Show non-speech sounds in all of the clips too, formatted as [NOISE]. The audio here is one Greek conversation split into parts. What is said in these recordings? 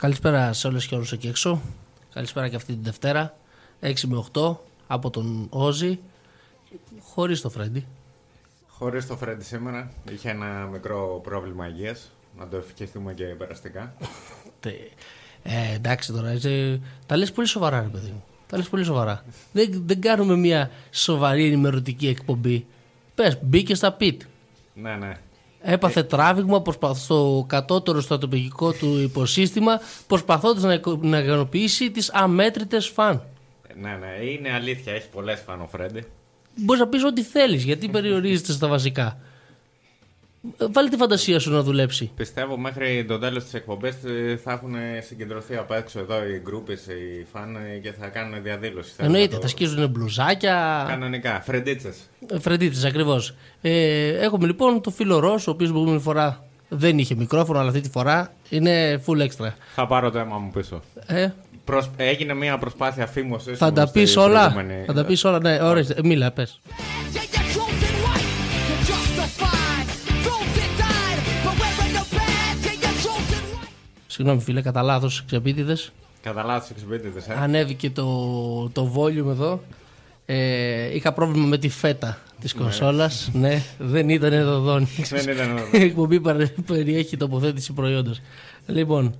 Καλησπέρα σε όλες και όλους εκεί έξω. Καλησπέρα και αυτή τη Δευτέρα. 6 με 8 από τον Όζη. Χωρίς το Φρέντι. Χωρίς το Φρέντι σήμερα. Είχε ένα μικρό πρόβλημα υγείας. Να το ευχηθούμε και περαστικά. [LAUGHS] ε, εντάξει τώρα, είσαι... τα λες πολύ σοβαρά ρε παιδί μου. Τα λες πολύ σοβαρά. δεν, δεν κάνουμε μια σοβαρή ενημερωτική εκπομπή. Πες, μπήκε στα πιτ. Ναι, ναι. Έπαθε τράβηγμα στο κατώτερο στρατοπηγικό του υποσύστημα προσπαθώντας να, να ικανοποιήσει τις αμέτρητες φαν. Ναι, ναι, είναι αλήθεια, έχει πολλές φαν ο Φρέντι. Μπορείς να πεις ό,τι θέλεις, γιατί περιορίζεται στα βασικά. Βάλει τη φαντασία σου να δουλέψει. Πιστεύω μέχρι το τέλο τη εκπομπή ε, θα έχουν συγκεντρωθεί απ' έξω εδώ οι groupies, οι φαν ε, και θα κάνουν διαδήλωση. Εννοείται, θα σκίζουν μπλουζάκια. Κανονικά, φρεντίτσε. Φρεντίτσε, ακριβώ. Ε, έχουμε λοιπόν το φίλο Ρο, ο οποίο την προηγούμενη φορά δεν είχε μικρόφωνο, αλλά αυτή τη φορά είναι full extra. Θα πάρω το αίμα μου πίσω. Ε, Έγινε μια προσπάθεια φήμωση. Θα τα πει όλα. Θα τα πει όλα, ναι, ωραία, μίλα, πε. Συγγνώμη φίλε, κατά λάθος ξεπίτηδες. Κατά λάθος ξεπίτηδες, ε. Ανέβηκε το, το volume εδώ. Ε, είχα πρόβλημα με τη φέτα της ναι. κονσόλας. ναι, δεν ήταν εδώ Δεν ήταν εδώ. [LAUGHS] Η εκπομπή περιέχει τοποθέτηση προϊόντος. Λοιπόν,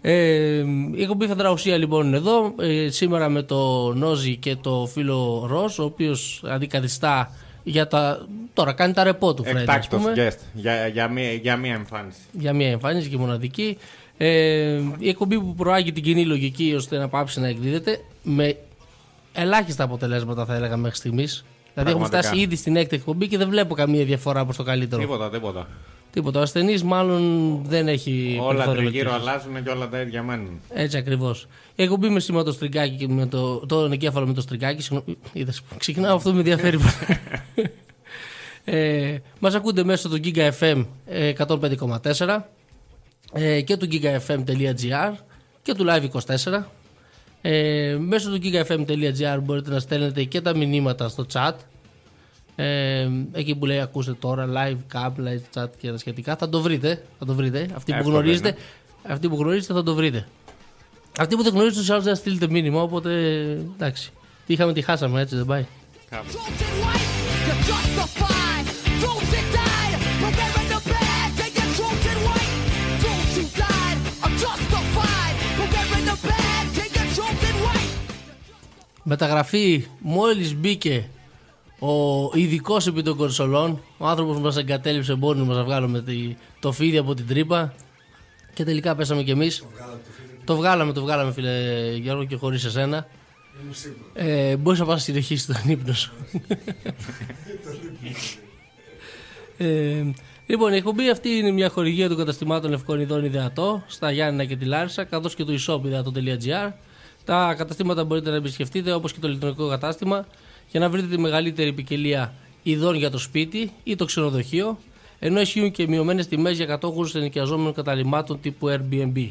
ε, η εκπομπή Φαντραουσία λοιπόν είναι εδώ. Ε, σήμερα με το Νόζι και το φίλο Ρος, ο οποίος αντικαθιστά για τα. Τώρα κάνει τα ρεπό του Φρέντι. Εκτάκτος guest. Για, για, μία, για μία εμφάνιση. Για μία εμφάνιση και μοναδική. Ε, η εκπομπή που προάγει την κοινή λογική ώστε να πάψει να εκδίδεται με ελάχιστα αποτελέσματα θα έλεγα μέχρι στιγμής. Δηλαδή έχουμε φτάσει ήδη στην έκτη εκπομπή και δεν βλέπω καμία διαφορά προς το καλύτερο. Τίποτα, τίποτα. Τίποτα. Ο ασθενής μάλλον δεν έχει. Όλα τριγύρω αλλάζουν και όλα τα ίδια μένουν. Έτσι ακριβώς. Η εκπομπή με σήμερα το στριγκάκι και με το, το εγκέφαλο με το στριγκάκι. Είδες, [LAUGHS] ξεκινάω αυτό με ενδιαφέρει. [LAUGHS] ε, Μας ακούτε μέσω του Giga FM 105,4 ε, και του gigafm.gr και του live24. Ε, μέσω του gigafm.gr μπορείτε να στέλνετε και τα μηνύματα στο chat. Ε, εκεί που λέει ακούστε τώρα live cap, live chat και τα σχετικά θα το βρείτε, θα το βρείτε. Αυτοί που, γνωρίζετε, αυτοί που γνωρίζετε θα το βρείτε. Αυτοί που δεν γνωρίζετε τους άλλους δεν στείλετε μήνυμα οπότε εντάξει. Τι είχαμε τι χάσαμε έτσι δεν πάει. Μεταγραφή μόλις μπήκε ο ειδικός επί των κονσολών, ο άνθρωπος που μας εγκατέλειψε μόνοι μας να βγάλουμε το φίδι από την τρύπα. Και τελικά πέσαμε κι εμείς. Το βγάλαμε, το βγάλαμε, φίλε Γιώργο, και χωρίς εσένα. Ε, Μπορείς να πας να συνεχίσει τον ύπνο σου. [LAUGHS] ε, λοιπόν, η εκπομπή αυτή είναι μια χορηγία των καταστημάτων Λευκών Ιδών Ιδεατό στα Γιάννηνα και τη Λάρισα, καθώς και του e-shop ιδεατό.gr. Τα καταστήματα μπορείτε να επισκεφτείτε όπως και το ηλεκτρονικό κατάστημα για να βρείτε τη μεγαλύτερη ποικιλία ειδών για το σπίτι ή το ξενοδοχείο ενώ ισχύουν και μειωμένες τιμές για κατόχους ενοικιαζόμενων καταλήμματων τύπου Airbnb.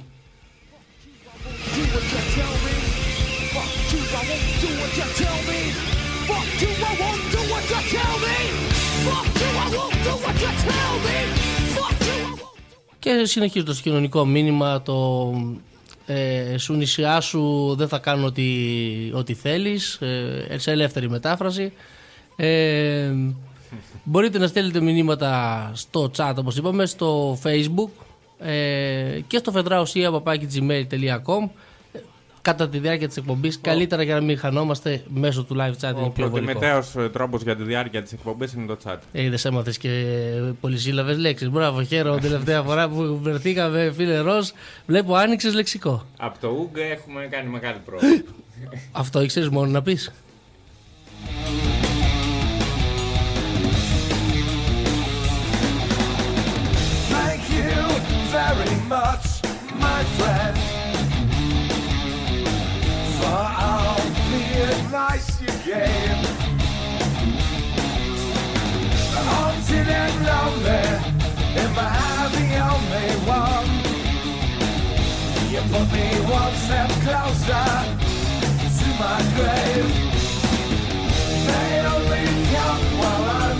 Και συνεχίζω το κοινωνικό μήνυμα το ε, σου νησιά σου δεν θα κάνω ό,τι, ό,τι θέλεις. Ε, σε ελεύθερη μετάφραση. Ε, μπορείτε να στέλνετε μηνύματα στο chat όπως είπαμε στο facebook ε, και στο fedrausia.gmail.com κατά τη διάρκεια της εκπομπής. Oh. Καλύτερα για να μην χανόμαστε μέσω του live chat. Ο προτιμητέο ε, τρόπος για τη διάρκεια της εκπομπής είναι το chat. Ε, Είδες, έμαθες και πολυσύλλαβες λέξεις. Μπράβο, χαίρομαι [LAUGHS] τελευταία φορά που βρεθήκαμε, φίλε Ρος. Βλέπω άνοιξες λεξικό. Από το Ούγκ έχουμε κάνει μεγάλη πρόοδο. [LAUGHS] Αυτό ήξερες μόνο να πεις. Thank you very much, my friend. All the advice you gave. Haunted and lonely, if I the only one, you put me one step closer to my grave. They only come while I'm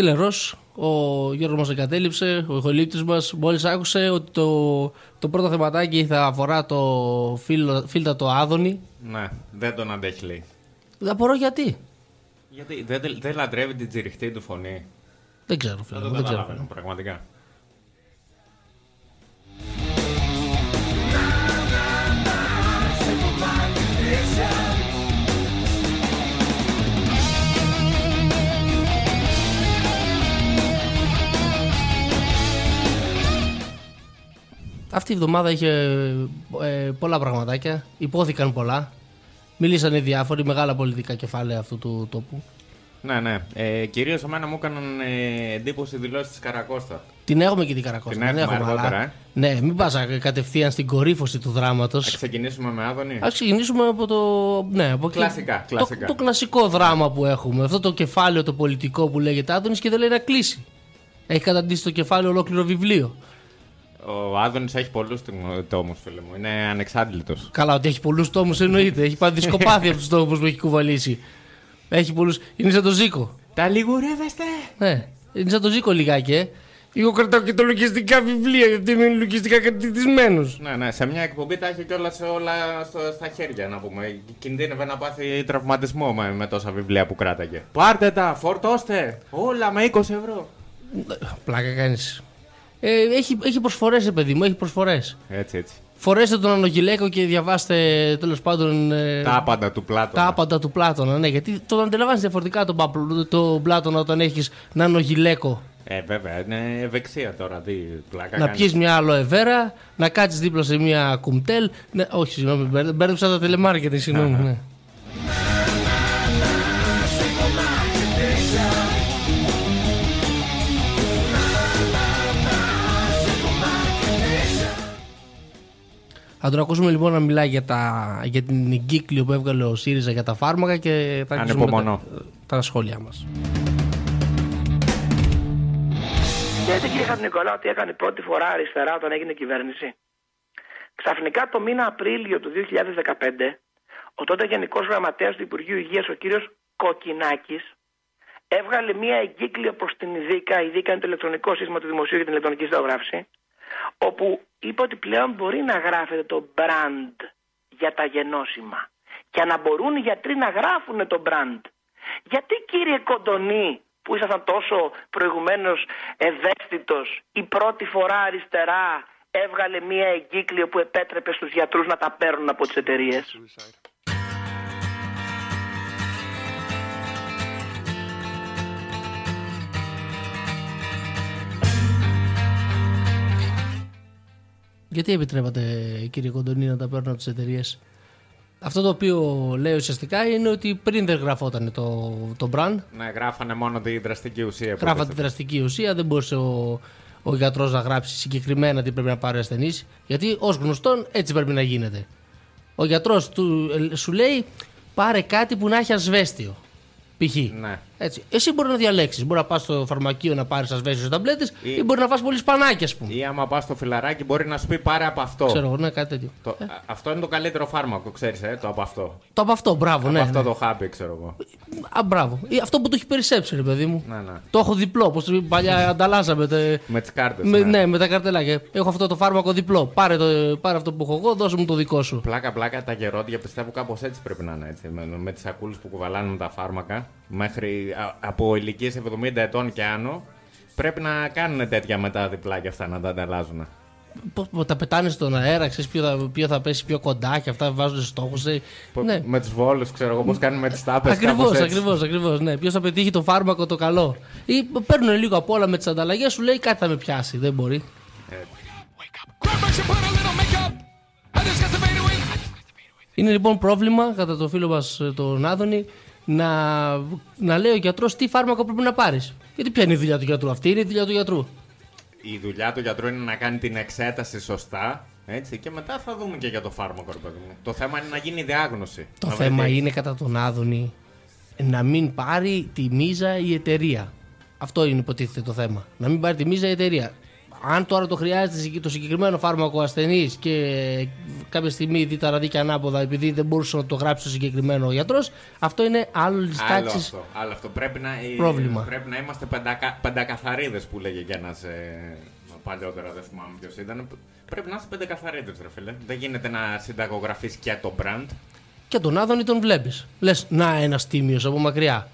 Φίλε Ρος, ο Γιώργος μας εγκατέλειψε, ο ηχολήπτης μας μόλις άκουσε ότι το, το πρώτο θεματάκι θα αφορά το φίλο, φίλτατο Άδωνη. Ναι, δεν τον αντέχει λέει. Δεν απορώ γιατί; Γιατί δεν, δεν λατρεύει την τσιριχτή του φωνή. Δεν ξέρω φίλε, Δεν μου, το δεν ξέρω. καταλαβαίνω πραγματικά. Αυτή η εβδομάδα είχε ε, πολλά πραγματάκια, υπόθηκαν πολλά. Μίλησαν οι διάφοροι μεγάλα πολιτικά κεφάλαια αυτού του τόπου. Ναι, ναι. Ε, Κυρίως εμένα μου έκαναν ε, εντύπωση οι δηλώσεις της Καρακώστα. Την έχουμε και την Καρακώστα. Την δεν έχουμε αργότερα, αλλά- ε. Ναι, μην πας κατευθείαν στην κορύφωση του δράματος. Θα ξεκινήσουμε με Άδωνη. Α ξεκινήσουμε από το. Ναι, από εκεί. Κλασικά, το, κλασικά. Το, κλασικό δράμα που έχουμε. Αυτό το κεφάλαιο το πολιτικό που λέγεται Άδωνης και δεν λέει να κλείσει. Έχει καταντήσει το κεφάλαιο ολόκληρο βιβλίο. Ο Άδωνης έχει πολλούς τόμους, φίλε μου. Είναι ανεξάντλητος. Καλά, ότι έχει πολλούς τόμους εννοείται. Έχει πάρει δισκοπάθεια [LAUGHS] από τους τόμου που έχει κουβαλήσει. Έχει πολλούς. Είναι σαν το Ζήκο. Τα λιγουρεύεστε! Ναι, είναι σαν το Ζήκο λιγάκι, ε. Εγώ κρατάω και τα λογιστικά βιβλία γιατί είμαι λογιστικά κατητισμένος. Ναι, ναι, σε μια εκπομπή τα έχει κιόλας όλα στο, στα χέρια να πούμε. Κινδύνευε να πάθει τραυματισμό με, με τόσα βιβλία που κράταγε. Πάρτε τα, φορτώστε! Όλα με 20 ευρώ. Πλάκα κάνεις. Ε, έχει, έχει προσφορές, παιδί μου, έχει προσφορές. Έτσι, έτσι. Φορέστε τον Ανογιλέκο και διαβάστε τέλος πάντων. ε, Τα άπαντα του Πλάτωνα. τα άπαντα του Πλάτωνα. Ναι, γιατί τον αντιλαμβάνει διαφορετικά τον, Παπλ- τον Πλάτωνα όταν έχεις ένα Ανογιλέκο. Ε, βέβαια, είναι ευεξία τώρα. Τι πλάκα να κάνεις. πιεις μια αλοεβέρα, να κάτσεις δίπλα σε μια κουμτέλ. Ναι, όχι, συγγνώμη, μπέρδε- μπέρδεψα τα τηλεμάρκετινγκ, συγγνώμη. ναι. Θα τον ακούσουμε λοιπόν να μιλάει για, τα, για την εγκύκλιο που έβγαλε ο ΣΥΡΙΖΑ για τα φάρμακα και θα αρχίσουμε με Ανυπομονώ. τα, τα σχόλιά μας. Ξέρετε κύριε Χατνικολάου τι έκανε πρώτη φορά αριστερά όταν έγινε κυβέρνηση. Ξαφνικά το μήνα Απρίλιο του 2015 ο τότε Γενικός Γραμματέας του Υπουργείου Υγείας ο κύριος Κοκκινάκης έβγαλε μία εγκύκλιο προς την ΙΔΙΚΑ, η ΙΔΙΚΑ είναι το ηλεκτρονικό σύστημα του Δημοσίου για την ηλεκτρονική συνταγογράφηση, όπου είπε ότι πλέον μπορεί να γράφεται το brand για τα γενώσιμα και να μπορούν οι γιατροί να γράφουν το brand. Γιατί κύριε Κοντονή που ήσασταν τόσο προηγουμένως ευαίσθητος η πρώτη φορά αριστερά έβγαλε μία εγκύκλιο που επέτρεπε στους γιατρούς να τα παίρνουν από τις εταιρείες; Γιατί επιτρέπατε, κύριε Κοντονή, να τα παίρνουν από τις εταιρείες; Αυτό το οποίο λέει ουσιαστικά είναι ότι πριν δεν γραφόταν το, το brand, Ναι, γράφανε μόνο τη δραστική ουσία. που γράφατε τη έπαιζε. δραστική ουσία, δεν μπορούσε ο, ο γιατρός να γράψει συγκεκριμένα τι πρέπει να πάρει ο ασθενής. Γιατί ως γνωστόν έτσι πρέπει να γίνεται. Ο γιατρός σου λέει πάρε κάτι που να έχει ασβέστιο. Π.χ. Ναι. Έτσι. Εσύ μπορεί να διαλέξεις. Μπορεί να πας στο φαρμακείο να πάρεις ασβέστιο ταμπλέτες Ή- ή μπορεί να φας πολύ σπανάκι, ας πούμε. Ή άμα πας στο φιλαράκι μπορεί να σου πει πάρε από αυτό. Ξέρω εγώ, ναι, κάτι τέτοιο. Το- α- Αυτό είναι το καλύτερο φάρμακο, ξέρεις, ε, το από αυτό. Το από αυτό, μπράβο, από ναι. αυτό ναι. το χάπι, ξέρω εγώ. Α, μπράβο. Ή Αυτό που το έχει περισσέψει, ρε παιδί μου. Ναι, ναι. Το έχω διπλό, όπως παλιά [LAUGHS] ανταλλάσσαμε. τε- Με τις κάρτες. με, ναι, με τα καρτελάκια. Έχω αυτό το φάρμακο διπλό. Πάρε, το, πάρε αυτό που έχω εγώ, δώσε μου το δικό σου. Πλάκα, πλάκα, τα γερόντια πιστεύω κάπως έτσι πρέπει να είναι έτσι. Με, με τις σακούλες που κουβαλάνε τα φάρμακα μέχρι α- από ηλικίες 70 ετών και άνω. Πρέπει να κάνουν τέτοια μετά διπλά και αυτά να τα ανταλλάζουν. Πώς, πώς τα πετάνε στον αέρα, ξέρεις ποιο, θα- ποιο θα πέσει πιο κοντά και αυτά βάζουν στόχους. Ναι. Με τους βόλους, ξέρω εγώ πώς κάνουν με τις τάπες. Ακριβώς, ακριβώς, ακριβώς. Ναι. Ποιος θα πετύχει το φάρμακο το καλό. Ή παίρνουν λίγο απ' όλα με τις ανταλλαγές, σου λέει κάτι θα με πιάσει. Δεν μπορεί. Είναι λοιπόν πρόβλημα κατά το φίλο μας τον Άδωνη να, να λέει ο γιατρός τι φάρμακο πρέπει να πάρεις. Γιατί ποια είναι η δουλειά του γιατρού, αυτή είναι η δουλειά του γιατρού. Η δουλειά του γιατρού είναι να κάνει την εξέταση σωστά. Έτσι, και μετά θα δούμε και για το φάρμακο, ρε παιδί μου. Το θέμα είναι να γίνει η διάγνωση. Το Να θέμα βρεθεί. είναι κατά τον Άδωνη να μην πάρει τη μίζα η εταιρεία. Αυτό είναι υποτίθεται το θέμα. Να μην πάρει τη μίζα η εταιρεία. Αν τώρα το χρειάζεται το συγκεκριμένο φάρμακο ο ασθενής και κάποια στιγμή δει τα ραδίκια ανάποδα επειδή δεν μπορούσε να το γράψει το συγκεκριμένο γιατρός, αυτό είναι άλλος της Άλλο τάξης. αυτό, άλλο αυτό. Πρέπει να, Πρόβλημα. Πρέπει να είμαστε πεντακα, πεντακαθαρίδες που λέγε και ένας ε, παλιότερα, δεν θυμάμαι ποιος ήταν. Πρέπει να είστε πεντακαθαρίδες ρε φίλε. Δεν γίνεται να συνταγογραφείς και το brand. Και τον Άδωνη τον βλέπεις. Λες, να ένας τίμιος από μακριά.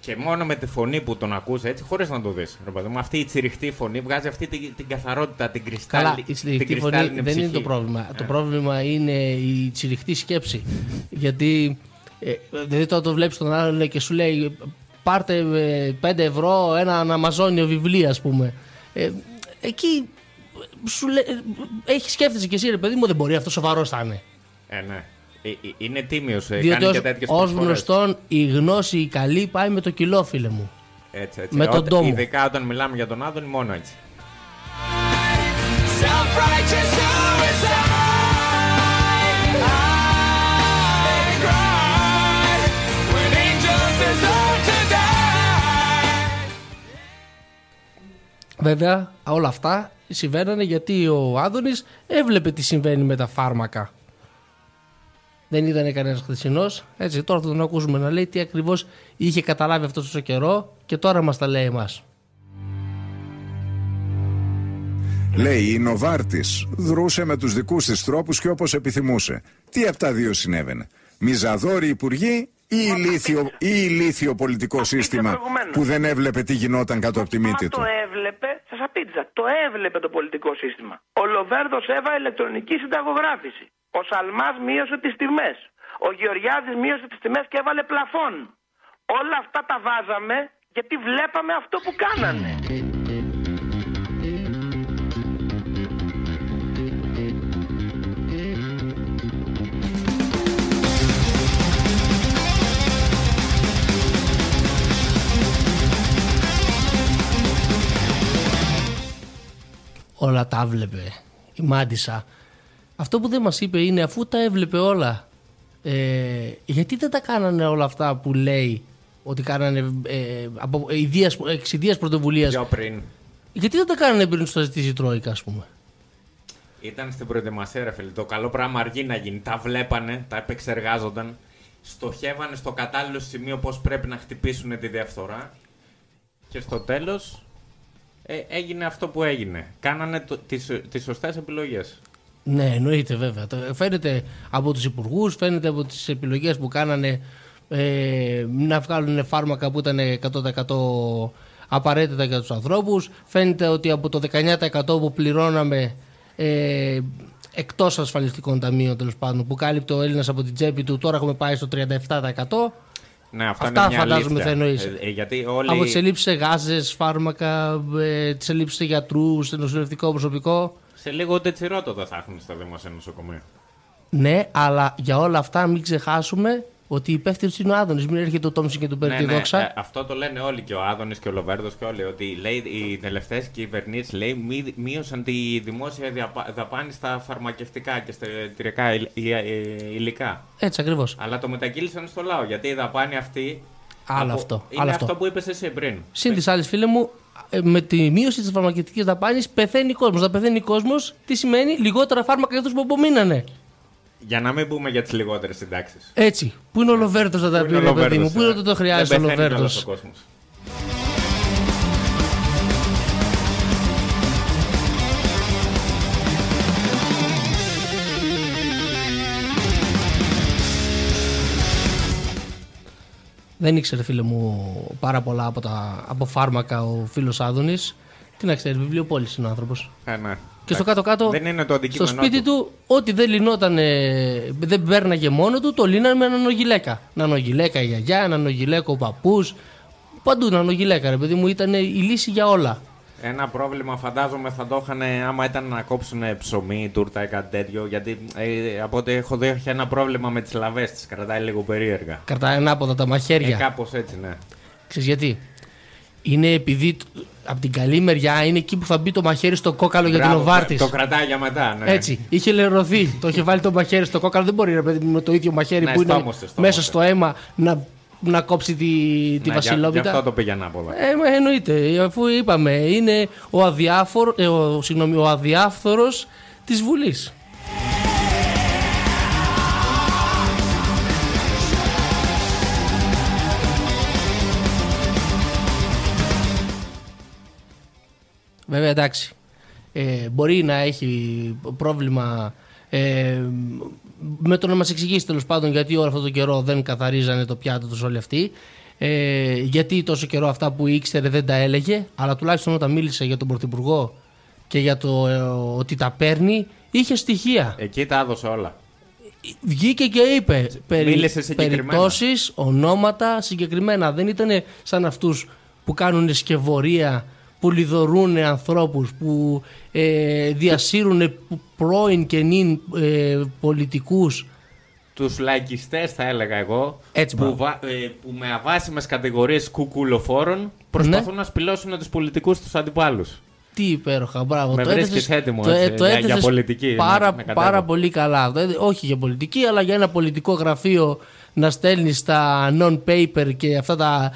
Και μόνο με τη φωνή που τον ακούς έτσι, χωρίς να το δεις. Ρε παιδί μου, αυτή η τσιριχτή φωνή βγάζει αυτή την, την καθαρότητα, την κρυστάλλη. Καλά, η τσιριχτή φωνή δεν είναι το πρόβλημα. Το πρόβλημα είναι η τσιριχτή σκέψη. Γιατί ε, δηλαδή τώρα το βλέπεις τον άλλον και σου λέει πάρτε ε, 5 ευρώ ένα αναμαζόνιο βιβλίο, ας πούμε. Ε, εκεί σου λέει, έχει σκέφτεσαι και εσύ, ρε παιδί μου, δεν μπορεί αυτό σοβαρός θα είναι. Ε, ναι. Ε, ε, είναι τίμιος, ε, Διότι κάνει ως, και τέτοιες ως προσφορές. γνωστόν η γνώση η καλή πάει με το κιλό, φίλε μου. Έτσι, έτσι. με τον Όταν- τόμο. Ειδικά όταν μιλάμε για τον Άδωνη, μόνο έτσι. Self-righteous suicide. I cried when angels deserve to die. Βέβαια, όλα αυτά συμβαίνανε γιατί ο Άδωνης έβλεπε τι συμβαίνει με τα φάρμακα. Δεν ήταν κανένας χθεσινός. Έτσι, τώρα θα τον ακούσουμε να λέει τι ακριβώς είχε καταλάβει αυτός τόσο καιρό και τώρα μας τα λέει εμάς. Λέει η Νοβάρτης δρούσε με τους δικούς της τρόπους και όπως επιθυμούσε. Τι από τα δύο συνέβαινε. Μιζαδόροι υπουργοί ή ηλίθιο, ή ηλίθιο πολιτικό Απήντησα σύστημα προηγουμένως. που δεν έβλεπε τι γινόταν κάτω από τη μύτη Μα του. το έβλεπε, σας απίτσα, το έβλεπε το πολιτικό σύστημα. Ο Λοβέρδος έβαλε ηλεκτρονική συνταγογράφηση. Ο Σαλμάς μείωσε τις τιμές. Ο Γεωργιάδης μείωσε τις τιμές και έβαλε πλαφόν. Όλα αυτά τα βάζαμε γιατί βλέπαμε αυτό που κάνανε. Όλα τα έβλεπε η Μάντισα. Αυτό που δεν μας είπε είναι αφού τα έβλεπε όλα ε, γιατί δεν τα κάνανε όλα αυτά που λέει ότι κάνανε ε, από ιδίας, εξ ιδίας πρωτοβουλίας; Πιο πριν. γιατί δεν τα κάνανε πριν στο ζητήσει η Τρόικα ας πούμε; Ήταν στην προετοιμασία, ρε φίλε. Το καλό πράγμα αργεί να γίνει. Τα βλέπανε, τα επεξεργάζονταν. Στοχεύανε στο κατάλληλο σημείο πώς πρέπει να χτυπήσουν τη διαφθορά. Και στο τέλος ε, έγινε αυτό που έγινε. Κάνανε το, τις, τις σωστές επιλογές. Ναι, εννοείται βέβαια. Το- Φαίνεται από τους υπουργούς, φαίνεται από τις επιλογές που κάνανε ε, να βγάλουν φάρμακα που ήταν 100% απαραίτητα για τους ανθρώπους. Φαίνεται ότι από το 19% που πληρώναμε ε, εκτός ασφαλιστικών ταμείων τέλος πάντων που κάλυπτε ο Έλληνας από την τσέπη του, τώρα έχουμε πάει στο 37%. Ναι, αυτό Αυτά είναι μια φαντάζομαι αλήθεια. θα εννοείς. Ε, ε, γιατί όλοι... Από τις ελλείψεις σε γάζες, φάρμακα, ε, τις ελλείψεις σε γιατρούς, σε νοσηλευτικό προσωπικό. Σε λίγο ούτε τσιρότο θα έχουν στα δημόσια νοσοκομεία. Ναι, αλλά για όλα αυτά μην ξεχάσουμε ότι υπεύθυνο είναι ο Άδωνης. Μην έρχεται ο Τόμσον και του παίρνει τη δόξα. ε, αυτό το λένε όλοι και ο Άδωνης και ο Λοβέρδος και όλοι. Ότι λέει, οι τελευταίες κυβερνήσεις λέει, μη- μείωσαν τη δημόσια διαπα- δαπάνη στα φαρμακευτικά και στα εταιρικά υλ- υλ- ε, υλικά. Έτσι ακριβώς. Αλλά το μετακύλησαν στο λαό. Γιατί η δαπάνη αυτή. Άλλο αυτό, Είναι άλλο αυτό. αυτό. που είπες εσύ πριν. Συν της άλλης, φίλε μου, ε, με τη μείωση της φαρμακευτικής δαπάνης πεθαίνει ο κόσμος. Θα πεθαίνει ο κόσμος, τι σημαίνει; Λιγότερα φάρμακα για αυτού που απομείνανε. Για να μην πούμε για τις λιγότερες συντάξεις. Έτσι. Πού είναι ο Λοβέρτο να τα πει, ρε παιδί μου, πού είναι ότι το χρειάζεται ο Δεν πεθαίνει Λοβέρτο. Δεν ήξερε, φίλε μου, πάρα πολλά από, τα, από φάρμακα ο φίλος Άδωνης. Τι να ξέρεις, βιβλιοπόληση είναι ο άνθρωπος. Ε, ναι. Και στο κάτω-κάτω, Δεν είναι το στο αντικείμενο σπίτι του, ό,τι δεν λυνόταν, δεν πέρναγε μόνο του, το λύνανε με νανογιλέκα. Νανογιλέκα η γιαγιά, νανογιλέκο ο παππούς. Παντού νανογιλέκα, ρε παιδί μου, ήταν η λύση για όλα. Ένα πρόβλημα φαντάζομαι θα το είχαν άμα ήταν να κόψουν ψωμί, τούρτα ή κάτι τέτοιο. Γιατί ε, από ό,τι έχω δει έχει ένα πρόβλημα με τις λαβές της. Κρατάει λίγο περίεργα. Κρατάει ανάποδα τα Ε, μαχαίρια. Κάπως έτσι, ναι. Ξέρεις γιατί; Είναι επειδή από την καλή μεριά είναι εκεί που θα μπει το μαχαίρι στο κόκαλο για την Μπράβο, Οβάρτη. Το κρατάει για μετά, ναι. Έτσι. Είχε λερωθεί. το είχε [LAUGHS] βάλει το μαχαίρι στο κόκαλο. Δεν μπορεί ρε παιδί μου, με το ίδιο μαχαίρι Ναι, που είναι στόμωσε, στόμωσε. μέσα στο αίμα να να κόψει τη, τη Ναι, Βασιλόπιτα. Γι' αυτό το πήγα ανάποδα. Ε, μα εννοείται, αφού είπαμε, είναι ο, αδιάφορο, ε, ο, συγγνώμη, ο αδιάφθορος της Βουλής. Βέβαια εντάξει, ε, μπορεί να έχει πρόβλημα ε, με το να μας εξηγήσει τέλος πάντων γιατί όλο αυτό το καιρό δεν καθαρίζανε το πιάτο τους όλοι αυτοί. Ε, γιατί τόσο καιρό αυτά που ήξερε δεν τα έλεγε, αλλά τουλάχιστον όταν μίλησε για τον Πρωθυπουργό και για το ε, ότι τα παίρνει, είχε στοιχεία. Εκεί τα έδωσε όλα. Βγήκε και είπε Μίλησε συγκεκριμένα. περιπτώσεις, ονόματα συγκεκριμένα. Δεν ήταν σαν αυτούς που κάνουν σκευωρία, που λιδωρούν ανθρώπους, που ε, διασύρουν πρώην και νυν ε, πολιτικούς. Τους λαϊκιστές, θα έλεγα εγώ, Έτσι, που, μπράβο. βα- ε, που με αβάσιμες κατηγορίες κουκουλοφόρων προσπαθούν να σπηλώσουν τους πολιτικούς τους αντιπάλους. Τι υπέροχα, μπράβο. Με Το βρίσκεις έθεσες- έτοιμο, το, έτσι, ε, το για- έθεσες για πολιτική, Πάρα, με- με κατέβω. πάρα πολύ καλά. Δηλαδή, όχι για πολιτική, αλλά για ένα πολιτικό γραφείο να στέλνεις τα non-paper και αυτά τα,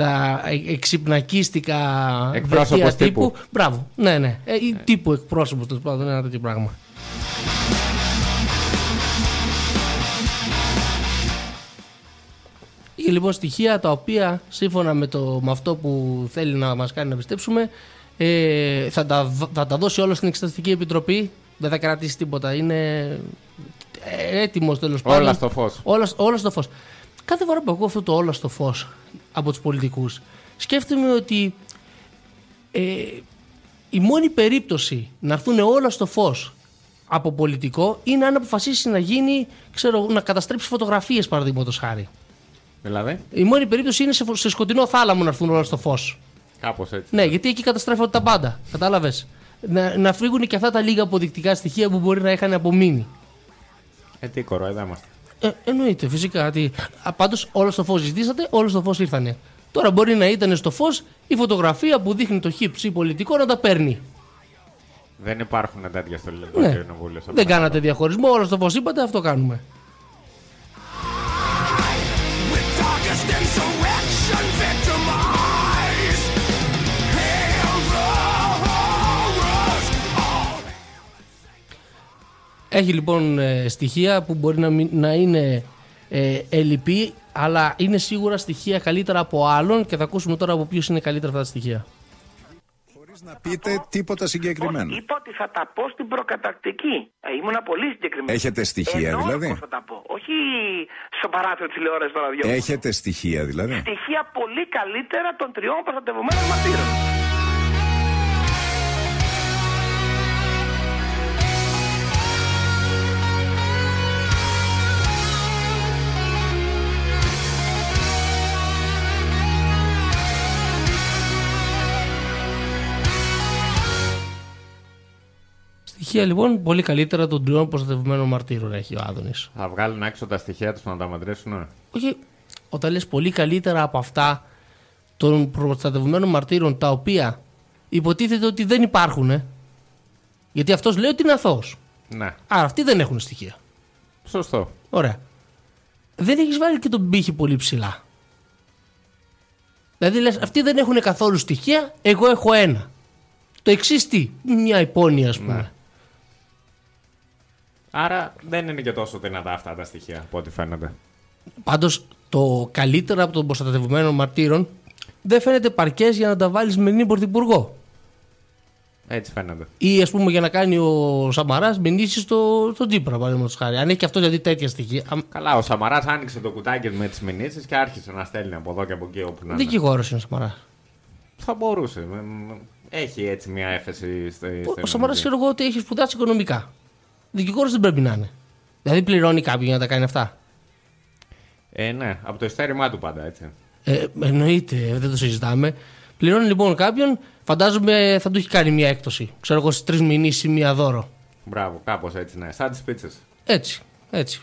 τα ε- εξυπνακίστικα Εκπρόσωπος δελτία τύπου. Μπράβο. Ναι, ναι. Ε, ή τύπου εκπρόσωπος τέλος πάντων, ένα τέτοιο πράγμα. Είχε λοιπόν στοιχεία τα οποία σύμφωνα με, το, με αυτό που θέλει να μας κάνει να πιστέψουμε ε, θα, τα, δ- θα τα δώσει όλα στην Εξεταστική Επιτροπή. Δεν θα κρατήσει τίποτα. Είναι ε, έτοιμος τέλος πάντων. Όλα στο φως. Όλα, όλα στο φως. Κάθε φορά που ακούω αυτό το όλα στο φως από τους πολιτικούς σκέφτομαι ότι ε, η μόνη περίπτωση να έρθουν όλα στο φως από πολιτικό είναι αν αποφασίσει να γίνει, ξέρω, να καταστρέψει φωτογραφίες παραδείγματος χάρη. Δηλαδή, Η μόνη περίπτωση είναι σε, φω- σε σκοτεινό θάλαμο να έρθουν όλα στο φως. κάπως έτσι. Ναι, γιατί εκεί καταστρέφονται τα πάντα. Κατάλαβες; Να, να φύγουν και αυτά τα λίγα αποδεικτικά στοιχεία που μπορεί να είχαν απομείνει. Ε, τι κοροϊδά είμαστε. Ε, εννοείται, φυσικά. Πάντως, όλο στο φως ζητήσατε, όλο στο φως ήρθανε. Τώρα μπορεί να ήταν στο φως η φωτογραφία που δείχνει το χύψη πολιτικό να τα παίρνει. Δεν υπάρχουν τέτοια στο ελληνικό Ναι. κοινοβούλιο. στο Δεν πράγμα. κάνατε διαχωρισμό, όλο στο φως είπατε, αυτό κάνουμε. Έχει λοιπόν ε, στοιχεία που μπορεί να, μην- να είναι ε, ελλειπή, αλλά είναι σίγουρα στοιχεία καλύτερα από άλλων και θα ακούσουμε τώρα από ποιους είναι καλύτερα αυτά τα στοιχεία. Χωρίς να πείτε τίποτα συγκεκριμένο. Όχι, είπα ότι θα τα πω στην προκατακτική. Ε, ήμουνα πολύ συγκεκριμένο. Έχετε στοιχεία, Εννοώ δηλαδή; πως θα τα πω. Όχι στο παράθυρο τηλεόρασης στο ραδιόφωνο. Έχετε στοιχεία δηλαδή; Στοιχεία πολύ καλύτερα των τριών προστατευομένων μαρτύρων. Στοιχεία λοιπόν πολύ καλύτερα των τριών προστατευμένων μαρτύρων έχει ο Άδωνης. Θα βγάλουν έξω τα στοιχεία τους να τα μετρήσουν. Όχι, όταν λες πολύ καλύτερα από αυτά των προστατευμένων μαρτύρων τα οποία υποτίθεται ότι δεν υπάρχουν. ε. Γιατί αυτός λέει ότι είναι αθώος. Ναι, Άρα αυτοί δεν έχουν στοιχεία. σωστό. Ωραία. Δεν έχεις βάλει και τον πύχη πολύ ψηλά. Δηλαδή λες αυτοί δεν έχουν καθόλου στοιχεία, εγώ έχω ένα. Το εξής τι, μια υπόνοια ας πούμε. Ναι. Άρα δεν είναι και τόσο δυνατά αυτά τα στοιχεία από ό,τι φαίνεται. Πάντως, το καλύτερο από των προστατευμένων μαρτύρων δεν φαίνεται παρκές για να τα βάλεις με νυν πρωθυπουργό. Έτσι φαίνεται. Ή ας πούμε για να κάνει ο Σαμαράς μηνύσεις στο, στο Τζίπρα, παραδείγματος χάρη. Αν έχει και αυτό δηλαδή τέτοια στοιχεία. αμ, Καλά, ο Σαμαράς άνοιξε το κουτάκι με τις μηνύσεις και άρχισε να στέλνει από εδώ και από εκεί όπου να είναι. Δικηγόρος είναι ο Σαμαράς. Θα μπορούσε. Μ, μ, Έχει έτσι μια έφεση στη. Ο, στην ο Σαμαράς νομική. ξέρω εγώ ότι έχει σπουδάσει οικονομικά. Δικηγόρος δεν πρέπει να είναι. Δηλαδή πληρώνει κάποιον για να τα κάνει αυτά. Ε, ναι, από το ειστέρημά του πάντα έτσι. Ε, εννοείται, δεν το συζητάμε. Πληρώνει λοιπόν κάποιον, φαντάζομαι θα του έχει κάνει μια έκπτωση. Ξέρω εγώ στις τρεις μηνύσει ή μία δώρο. Μπράβο, κάπως έτσι, ναι. Σαν τις πίτσες. Έτσι, έτσι.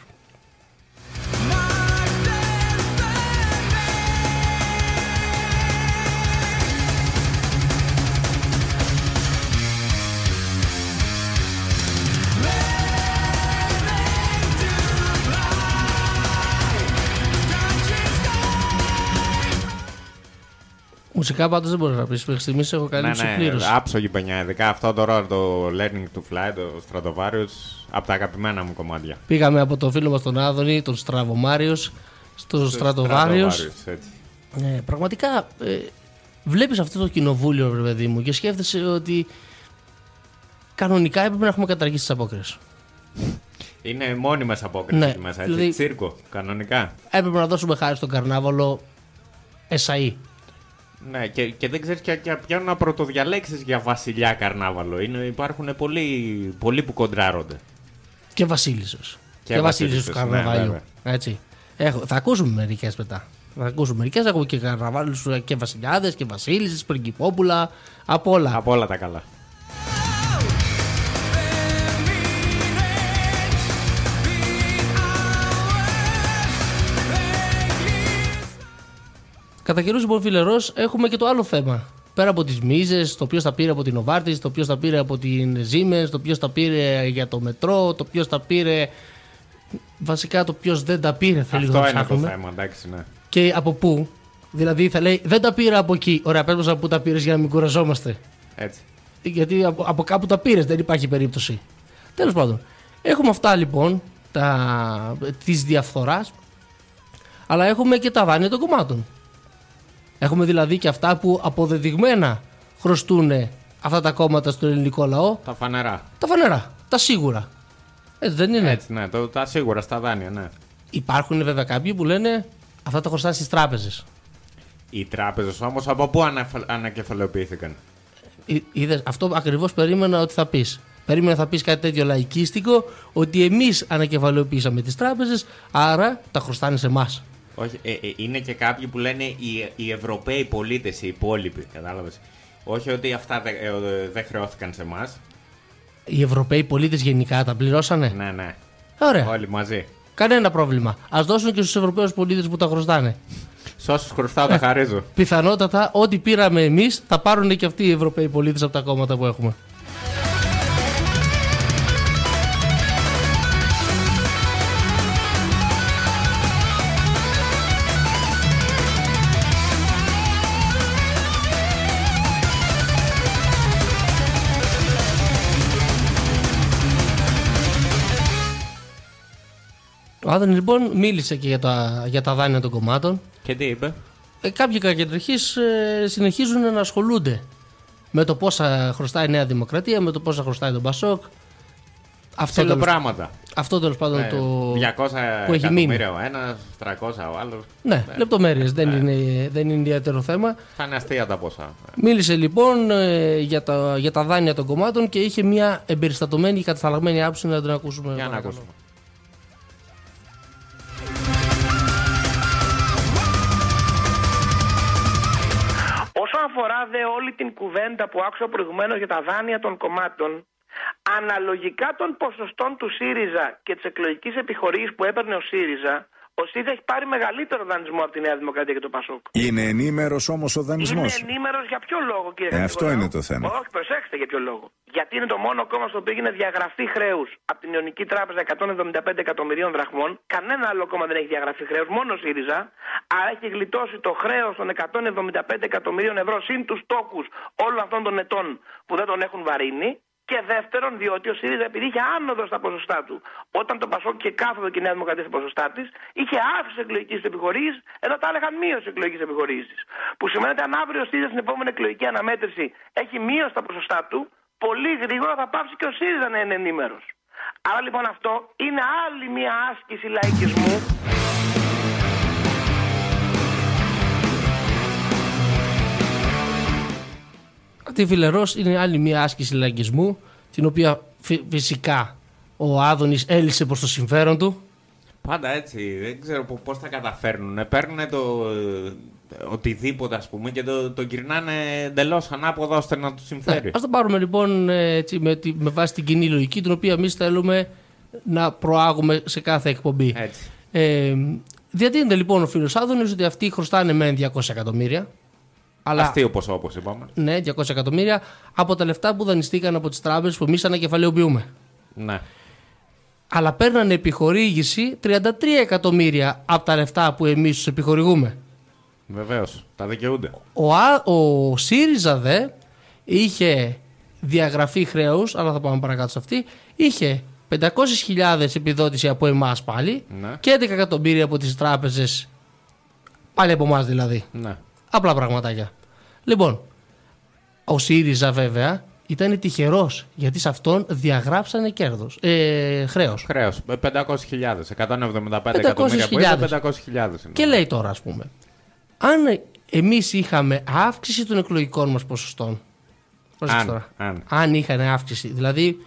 Μουσικά πάντως δεν μπορείς να πεις. Μέχρι στιγμής έχω Ναι, καλύψει ναι, πλήρως. άψογη παινιά. Ειδικά αυτό τώρα το Learning to Fly, το Stratovarius, από τα αγαπημένα μου κομμάτια. Πήγαμε από τον φίλο μας τον Άδωνη, τον Στραβομάριο, στο Στρατοβάριο. Stratovarius, έτσι. Ναι, πραγματικά ε, βλέπεις αυτό το κοινοβούλιο, ρε παιδί μου, και σκέφτεσαι ότι κανονικά έπρεπε να έχουμε καταργήσει τις απόκριε. Είναι μόνιμες απόκριση Ναι, εκεί μέσα. Έτσι. δηλαδή- Τσίρκο, κανονικά. Έπρεπε να δώσουμε χάρη στον καρνάβαλο εσαΐ. Ναι, και, και δεν ξέρεις και, και ποιον να πρωτοδιαλέξεις για βασιλιά καρνάβαλο. Είναι, υπάρχουν πολλοί, πολλοί που κοντράρονται. Και Βασίλισσος. Και Και, Βασίλισσος Βασίλισσος, του ναι, καρναβάλιου. βέβαια. Έτσι. Έχω, θα ακούσουμε μερικές μετά. Θα ακούσουμε μερικές. Έχουμε και καρναβάλου και βασιλιάδες και βασίλισσες, πριγκυπόπουλα. Από όλα. Από όλα τα καλά. Κατά καιρούς, λοιπόν, φιλερό, έχουμε και το άλλο θέμα. Πέρα από τις μίζες, το ποιος τα πήρε από την Νοβάρτη, το ποιος τα πήρε από την Siemens, το ποιος τα πήρε για το μετρό, το ποιος τα πήρε. Βασικά το ποιος δεν τα πήρε, θέλεις Αυτό να είναι το ψάχνουμε. θέμα, εντάξει, ναι. Και από πού; Δηλαδή θα λέει δεν τα πήρα από εκεί. Ωραία, πες μας από πού τα πήρες για να μην κουραζόμαστε. Έτσι. Γιατί από, από κάπου τα πήρες, δεν υπάρχει περίπτωση. Τέλος πάντων. Έχουμε αυτά λοιπόν τα, της διαφθοράς αλλά έχουμε και τα δάνεια των κομμάτων. Έχουμε δηλαδή και αυτά που αποδεδειγμένα χρωστούν αυτά τα κόμματα στον ελληνικό λαό, Τα φανερά. τα φανερά, τα σίγουρα. Έτσι δεν είναι. Έτσι, ναι, το, τα σίγουρα στα δάνεια, ναι. Υπάρχουν βέβαια κάποιοι που λένε αυτά τα χρωστάνε στις τράπεζες. Οι τράπεζες όμως από πού αναφα- ανακεφαλαιοποιήθηκαν; Ε, Είδες, αυτό ακριβώς περίμενα ότι θα πεις. Περίμενα θα πεις κάτι τέτοιο λαϊκίστικο, ότι εμείς ανακεφαλαιοποιήσαμε τις τράπεζες, άρα τα χρωστάνε σε εμάς. Όχι, ε, ε, είναι και κάποιοι που λένε οι, οι Ευρωπαίοι πολίτες, οι υπόλοιποι. Κατάλαβες. Όχι ότι αυτά δεν ε, δεν χρεώθηκαν σε εμάς. Οι Ευρωπαίοι πολίτες γενικά τα πληρώσανε; Ναι, ναι. Ωραία. Όλοι μαζί. Κανένα πρόβλημα. Ας δώσουν και στους Ευρωπαίους πολίτες που τα χρωστάνε. Σε όσους χρωστάω τα χαρίζω. Πιθανότατα ό,τι πήραμε εμείς θα πάρουν και αυτοί οι Ευρωπαίοι πολίτες από τα κόμματα που έχουμε. Ο Άδωνη λοιπόν μίλησε και για τα, για τα δάνεια των κομμάτων. Και τι είπε; Ε, κάποιοι κακεντρεχείς ε, συνεχίζουν να ασχολούνται με το πόσα χρωστάει η Νέα Δημοκρατία, με το πόσα χρωστάει τον Πασόκ. Αυτό τέλος, πράγματα. αυτό τέλος πάντων Ναι, το. 200 που έχει μείνει. εκατομμύρια ο ένας, 300 ο άλλος. Ναι, λεπτομέρειες, δεν, είναι, δεν είναι ιδιαίτερο θέμα. Θα είναι αστεία τα ποσά. Μίλησε λοιπόν ε, για, τα, για τα δάνεια των κομμάτων και είχε μια εμπεριστατωμένη και κατασταλαγμένη άποψη να την ακούσουμε. Για να παρακαλώ. ακούσουμε. Αφορά δε όλη την κουβέντα που άκουσα προηγουμένως για τα δάνεια των κομμάτων, αναλογικά των ποσοστών του ΣΥΡΙΖΑ και της εκλογικής επιχορήγησης που έπαιρνε ο ΣΥΡΙΖΑ, ο ΣΥΡΙΖΑ έχει πάρει μεγαλύτερο δανεισμό από τη Νέα Δημοκρατία και το ΠΑΣΟΚ. Είναι ενήμερος όμως ο δανεισμός. Είναι ενήμερος για ποιο λόγο, κύριε Ε, αυτό Κατηγορέου; είναι το θέμα. Όχι, προσέξτε για ποιο λόγο. Γιατί είναι το μόνο κόμμα στο οποίο έγινε διαγραφή χρέους από την Ιωνική Τράπεζα 175 εκατομμυρίων δραχμών. Κανένα άλλο κόμμα δεν έχει διαγραφεί χρέους, μόνο ο ΣΥΡΙΖΑ. Άρα έχει γλιτώσει το χρέος των 175 εκατομμυρίων ευρώ συν τους τόκους όλων αυτών των ετών που δεν τον έχουν βαρύνει. Και δεύτερον, διότι ο ΣΥΡΙΖΑ επειδή είχε άνοδο στα ποσοστά του, όταν το Πασόκ και κάθοδο και η Νέα Δημοκρατία στα ποσοστά της, είχε αύξηση εκλογική επιχορήγηση, ενώ τα έλεγαν μείωση εκλογική επιχορήγηση. Που σημαίνει ότι αν αύριο ο ΣΥΡΙΖΑ στην επόμενη εκλογική αναμέτρηση έχει μείωση στα ποσοστά του, πολύ γρήγορα θα πάψει και ο ΣΥΡΙΖΑ να είναι ενήμερος. Άρα λοιπόν αυτό είναι άλλη μια άσκηση λαϊκισμού Αυτή η φιλερός είναι άλλη μια άσκηση λαϊκισμού, την οποία φυ- φυσικά ο Άδωνης έλυσε προς το συμφέρον του. Πάντα έτσι. Δεν ξέρω πώς τα καταφέρνουν. Παίρνουν το ε, οτιδήποτε ας πούμε και το, το γυρνάνε εντελώς ανάποδα ώστε να τους συμφέρει. Ας το πάρουμε λοιπόν ε, έτσι, με, τη- με βάση την κοινή λογική, την οποία εμείς θέλουμε να προάγουμε σε κάθε εκπομπή. Έτσι. Ε, διατείνεται λοιπόν ο φίλος Άδωνης ότι αυτοί χρωστάνε με 200 εκατομμύρια. Αλλά, Αστείο ποσό όπως είπαμε. ναι, 200 εκατομμύρια από τα λεφτά που δανειστήκαν από τις τράπεζες που εμείς ανακεφαλαιοποιούμε. Ναι. Αλλά παίρνανε επιχορήγηση 33 εκατομμύρια από τα λεφτά που εμείς τους επιχορηγούμε. Βεβαίως. Τα δικαιούνται. Ο, Α- ο ΣΥΡΙΖΑ δε είχε διαγραφή χρέου, αλλά θα πάμε παρακάτω σε αυτή. Είχε 500.000 επιδότηση από εμάς πάλι Ναι. και 11 εκατομμύρια από τις τράπεζες. Πάλι από εμάς δηλαδή. Ναι. Απλά πραγματάκια. Λοιπόν, ο ΣΥΡΙΖΑ βέβαια ήταν τυχερός γιατί σε αυτόν διαγράψανε κέρδος. Ε, χρέος. Χρέος. 500.000. 175 εκατομμύρια που είπε, 500.000 είναι. Και λέει τώρα, ας πούμε, αν εμείς είχαμε αύξηση των εκλογικών μας ποσοστών. πρόσεξε Αν, τώρα. αν. αν είχαν αύξηση. Δηλαδή,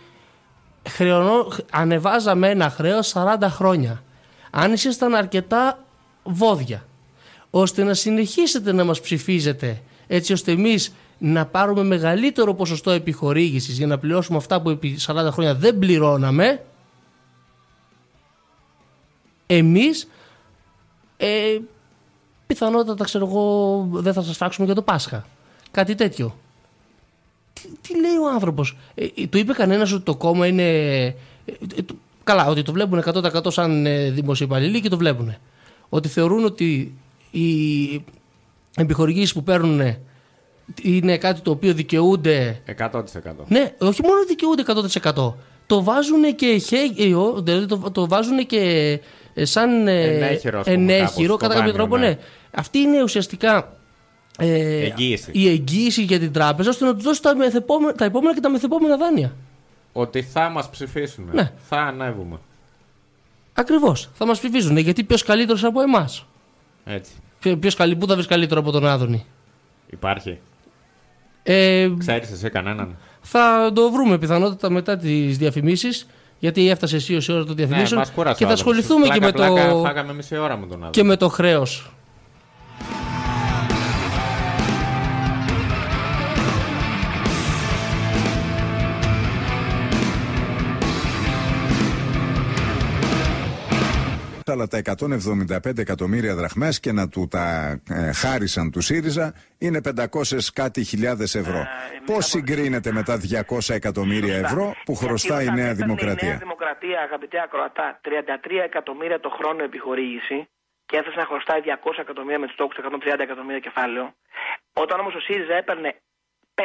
χρεωνο, ανεβάζαμε ένα χρέος 40 χρόνια. Αν ήσασταν αρκετά βόδια, ώστε να συνεχίσετε να μας ψηφίζετε, έτσι ώστε εμείς να πάρουμε μεγαλύτερο ποσοστό επιχορήγησης για να πληρώσουμε αυτά που επί 40 χρόνια δεν πληρώναμε, εμείς ε, πιθανότατα ξέρω εγώ δεν θα σας φάξουμε για το Πάσχα. Κάτι τέτοιο. Τι, τι λέει ο άνθρωπος; Ε, ε, του είπε κανένας ότι το κόμμα είναι... ε, ε, το- καλά, ότι το βλέπουν 100% σαν ε, δημοσιοπαλληλοί και το βλέπουν. Ότι θεωρούν ότι οι επιχορηγήσεις που παίρνουν είναι κάτι το οποίο δικαιούνται 100%. ναι, όχι μόνο δικαιούνται 100%. Το βάζουν και χέγιο, δηλαδή το, το βάζουν και ε, σαν ε, Ενέχειρο, ας πούμε, ενέχειρο, κάπως, κατά στο κάποιο δάνειο, τρόπο, ναι. ναι. Αυτή είναι ουσιαστικά ε, Εγγύηση. η εγγύηση για την τράπεζα ώστε να τους δώσει τα, μεθεπόμενα, τα επόμενα και τα μεθεπόμενα δάνεια. Ότι θα μας ψηφίσουν. Ναι. Θα ανέβουμε. Ακριβώς. Θα μας ψηφίζουν γιατί ποιος καλύτερος από εμάς; Έτσι. Ποιο καλύ, πού θα βρεις καλύτερο από τον Άδωνη; Υπάρχει. Ε, Ξέρεις εσύ κανέναν; θα το βρούμε πιθανότατα μετά τις διαφημίσεις. Γιατί έφτασε εσύ η ώρα των Ναι, διαφημίσεων. μας κούρασε και ο θα άνθρωπος. ασχοληθούμε και με Πλάκα, πλάκα, το. Φάγαμε μισή ώρα με τον άλλο. και με το χρέος. Αλλά τα 175 εκατομμύρια δραχμές και να του τα ε, χάρισαν του ΣΥΡΙΖΑ είναι 500 κάτι χιλιάδες ευρώ. Ε, Πώς συγκρίνεται με τα 200 εκατομμύρια ευρώ που χρωστάει η Γιατί Νέα όταν έπαιρνε Η Νέα Δημοκρατία. Δημοκρατία, αγαπητέ Ακροατά, 33 εκατομμύρια το χρόνο επιχορήγηση και έφτασε να χρωστάει 200 εκατομμύρια με τους τόκου 130 εκατομμύρια κεφάλαιο. Όταν όμως ο ΣΥΡΙΖΑ έπαιρνε 500.000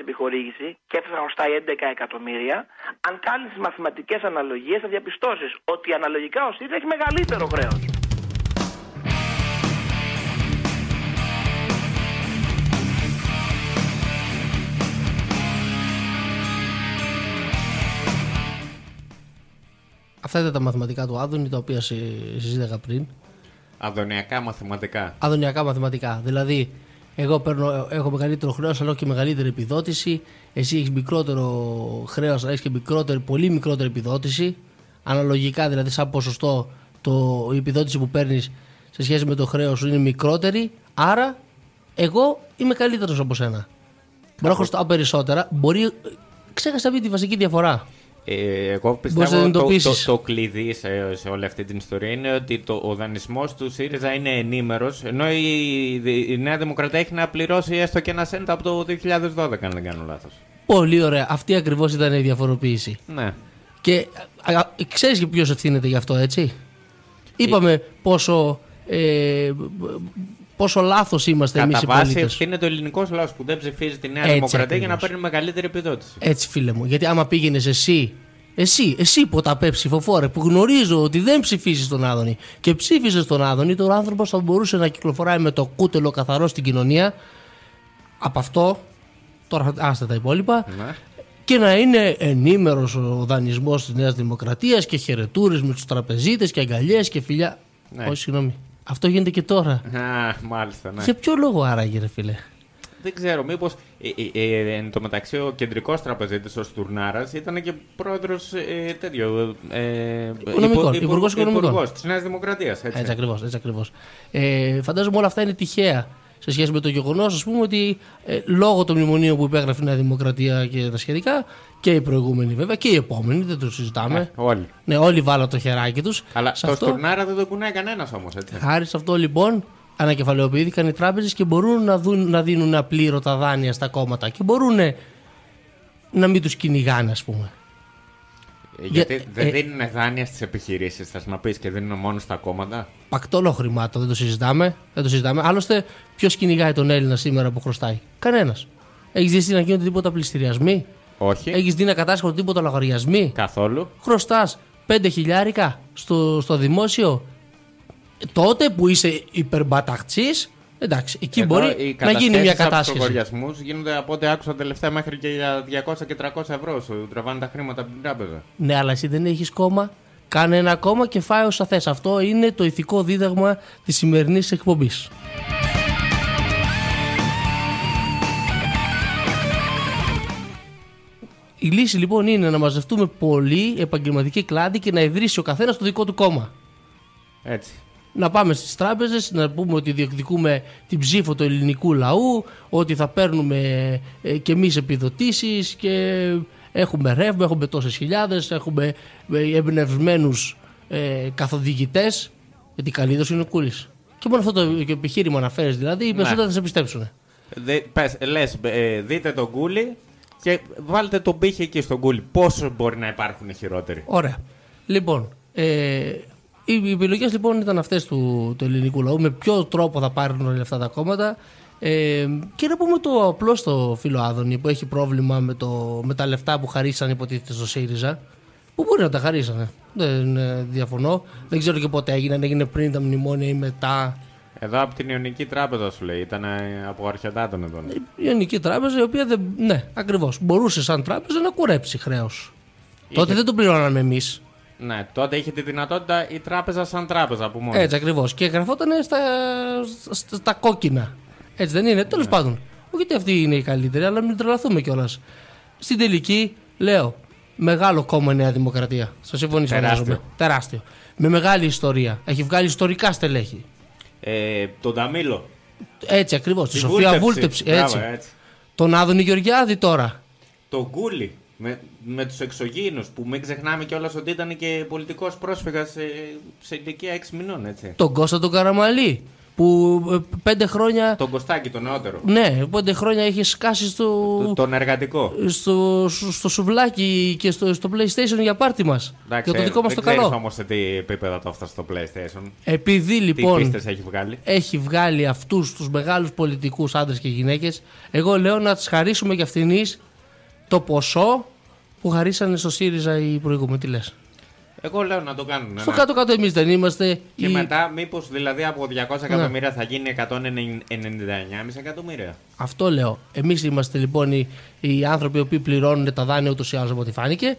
επιχορήγηση και έφτασε να χρωστάει 11 εκατομμύρια, αν κάνεις τι μαθηματικές αναλογίες θα διαπιστώσεις ότι αναλογικά ο ΣΥΡΙΖΑ έχει μεγαλύτερο χρέος. Αυτά ήταν τα μαθηματικά του Άδωνη, τα οποία συ- συζήταγα πριν. Αδωνιακά μαθηματικά. Αδωνιακά μαθηματικά. Δηλαδή, εγώ παίρνω, έχω μεγαλύτερο χρέος, αλλά έχω και μεγαλύτερη επιδότηση. Εσύ έχεις μικρότερο χρέος, αλλά έχεις και μικρότερη, πολύ μικρότερη επιδότηση. Αναλογικά, δηλαδή, σαν ποσοστό, το, η επιδότηση που παίρνεις σε σχέση με το χρέος σου είναι μικρότερη. Άρα, εγώ είμαι καλύτερος από σένα. Μπορώ να χρωστάω περισσότερα. Μπορεί. Ξέχασα αυτή τη βασική διαφορά. Ε, εγώ Μπορείς πιστεύω να το, το, εντοπίσεις. το κλειδί σε, σε όλη αυτή την ιστορία είναι ότι το, ο δανεισμός του ΣΥΡΙΖΑ είναι ενήμερος, ενώ η, η Νέα Δημοκρατία έχει να πληρώσει έστω και ένα σέντ από το 2012, αν δεν κάνω λάθος. Πολύ ωραία. Αυτή ακριβώς ήταν η διαφοροποίηση. Ναι. Και ξέρεις και ποιος ευθύνεται γι' αυτό, έτσι; Είπαμε πόσο, ε, πόσο λάθος είμαστε εμείς Κατά οι βάση πολίτες. ευθύνεται ο ελληνικό λαός που δεν ψηφίζει τη Νέα Έτσι Δημοκρατία για να ακριβώς. παίρνει μεγαλύτερη επιδότηση. Έτσι, φίλε μου. Γιατί άμα πήγαινες εσύ, εσύ, εσύ ποταπέ ψηφοφόρε που γνωρίζω ότι δεν ψηφίζεις τον Άδωνη και ψήφιζες τον Άδωνη, τον άνθρωπος θα μπορούσε να κυκλοφοράει με το κούτελο καθαρό στην κοινωνία. Από αυτό, τώρα άστε τα υπόλοιπα, Ναι. και να είναι ενήμερος ο δανεισμός της Νέας Δημοκρατίας και χαιρετούρες με τους τραπεζίτες και αγκαλιές και φιλιά. Ναι. Όχι, συγγνώμη. Αυτό γίνεται και τώρα. Α, μάλιστα, ναι. Για ποιο λόγο άραγε, ρε φίλε; Δεν ξέρω, μήπως. Ε, ε, ε, εν τω μεταξύ, ο κεντρικός τραπεζίτης, ο Στουρνάρας, ήταν και πρόεδρος ε, τέτοιο. Ε, Οικονομικών, υπουργός οικονομικών. της Νέας Δημοκρατίας. Έτσι. Έτσι ακριβώς. Έτσι ακριβώς. Ε, φαντάζομαι όλα αυτά είναι τυχαία σε σχέση με το γεγονός, ας πούμε, ότι ε, λόγω των μνημονίων που υπέγραφε η Νέα Δημοκρατία και τα σχετικά και οι προηγούμενοι βέβαια και οι επόμενοι, δεν το συζητάμε. Ε, όλοι. Ναι, όλοι βάλαν το χεράκι τους. Αλλά το Στουρνάρα δεν το κουνάει κανένας όμως, έτσι. Χάρη σε αυτό λοιπόν ανακεφαλαιοποιήθηκαν οι τράπεζες και μπορούν να, δουν, να δίνουν απλήρωτα δάνεια στα κόμματα και μπορούν να μην τους κυνηγάνε, ας πούμε. Ε, Γιατί Για- δεν ε, δίνουν δάνεια στις επιχειρήσεις, θα να πεις και δίνουν μόνο στα κόμματα; Πακτόλο χρημάτων, δεν το συζητάμε. Δεν το συζητάμε. Άλλωστε, ποιος κυνηγάει τον Έλληνα σήμερα που χρωστάει; Κανένας. Έχεις δει εσύ να γίνονται τίποτα πληστηριασμοί; Όχι. Έχεις δει να κατάσχονται τίποτα λογαριασμοί; Καθόλου. Χρωστάς 5 χιλιάρικα στο, στο δημόσιο; Τότε που είσαι υπερμπαταχτής, εντάξει, εκεί Εδώ μπορεί οι να γίνει μια κατασχέσεις από τους κατάσχεση. λογαριασμούς γίνονται από ό,τι άκουσα τελευταία μέχρι και για 200 και 300 ευρώ. Σου τραβάνε τα χρήματα από την τράπεζα. Ναι, αλλά εσύ δεν έχεις κόμμα. Κάνε ένα κόμμα και φάει όσα θες. Αυτό είναι το ηθικό δίδαγμα της σημερινής εκπομπής. Η λύση λοιπόν είναι να μαζευτούμε πολλοί επαγγελματικοί κλάδοι και να ιδρύσει ο καθένας το δικό του κόμμα. Έτσι. Να πάμε στις τράπεζες, να πούμε ότι διεκδικούμε την ψήφο του ελληνικού λαού, ότι θα παίρνουμε ε, και εμείς επιδοτήσεις και έχουμε ρεύμα, έχουμε τόσες χιλιάδες, έχουμε ε, εμπνευσμένους ε, καθοδηγητές, γιατί καλύτερος είναι ο Κούλης. Και μόνο αυτό το επιχείρημα να φέρεις δηλαδή, οι περισσότεροι θα σε πιστέψουν. Δε, πες, λες, ε, δείτε τον κούλι και βάλτε τον πύχη εκεί στον κούλι. Πόσο μπορεί να υπάρχουν χειρότεροι; Ωραία. Λοιπόν, ε, οι, οι επιλογές λοιπόν ήταν αυτές του, του ελληνικού λαού. Με ποιο τρόπο θα πάρουν όλα αυτά τα κόμματα. Ε, και να πούμε το απλό στο φίλο Άδωνη που έχει πρόβλημα με, το, με τα λεφτά που χαρίσαν υποτίθεται στο ΣΥΡΙΖΑ. Που μπορεί να τα χαρίσανε. Δεν ε, διαφωνώ. Δεν ξέρω και πότε έγινε. Αν έγινε πριν τα μνημόνια ή μετά. Εδώ από την Ιωνική Τράπεζα σου λέει, ήταν ε, από αρχαιοτάτων εδώ. Η Ιωνική Τράπεζα, η οποία δεν. Ναι, ακριβώς. Μπορούσε σαν τράπεζα να κουρέψει χρέος. Τότε δεν το πληρώναμε εμείς. Ναι, τότε είχε τη δυνατότητα η τράπεζα σαν τράπεζα που μόνο. Έτσι ακριβώς. Και γραφόταν στα, στα, στα κόκκινα. Έτσι δεν είναι; Τέλος πάντων. Όχι ότι αυτή είναι η καλύτερη, αλλά μην τρελαθούμε κιόλας. Στην τελική, λέω, μεγάλο κόμμα η Νέα Δημοκρατία. Σας συμφωνήσω, Τεράστιο. φαντάζομαι. Τεράστιο. Με μεγάλη ιστορία. Έχει βγάλει ιστορικά στελέχη. Ε, τον Ταμίλο. Έτσι ακριβώς. Τη Τη Σοφία Βούλτεψη. Μπράβο, Έτσι. έτσι. Τον Άδωνη Γεωργιάδη τώρα. Τον Κούλι. Με, με τους εξωγήινους που μην ξεχνάμε κιόλας ότι ήταν και πολιτικός πρόσφυγας σε, σε ηλικία 6 μηνών, έτσι. Τον Κώστα τον Καραμαλή. Που ε, πέντε χρόνια. Τον Κωστάκη, τον νεότερο. Ναι, πέντε χρόνια έχει σκάσει στο. Το- Τον εργατικό. στο, στο, στο σουβλάκι και στο, στο PlayStation για πάρτι μας. Εντάξει, Για το δικό μας το καλό. όμως σε τι επίπεδα το έφτασε στο PlayStation. Επειδή Τι λοιπόν πίστες έχει βγάλει. έχει βγάλει αυτούς τους μεγάλους πολιτικούς άντρες και γυναίκες, εγώ λέω να του χαρίσουμε για αυτήν το ποσό που χαρίσανε στο ΣΥΡΙΖΑ οι προηγούμενοι. Τι λες; Εγώ λέω να το κάνουν. Στο ναι. κάτω-κάτω εμείς δεν είμαστε. Και οι- μετά, μήπως δηλαδή από 200 Ναι. εκατομμύρια θα γίνει 199,5 εκατομμύρια. Αυτό λέω. Εμείς είμαστε λοιπόν οι, οι άνθρωποι οι οποίοι πληρώνουν τα δάνεια ούτως ή άλλως από ό,τι φάνηκε.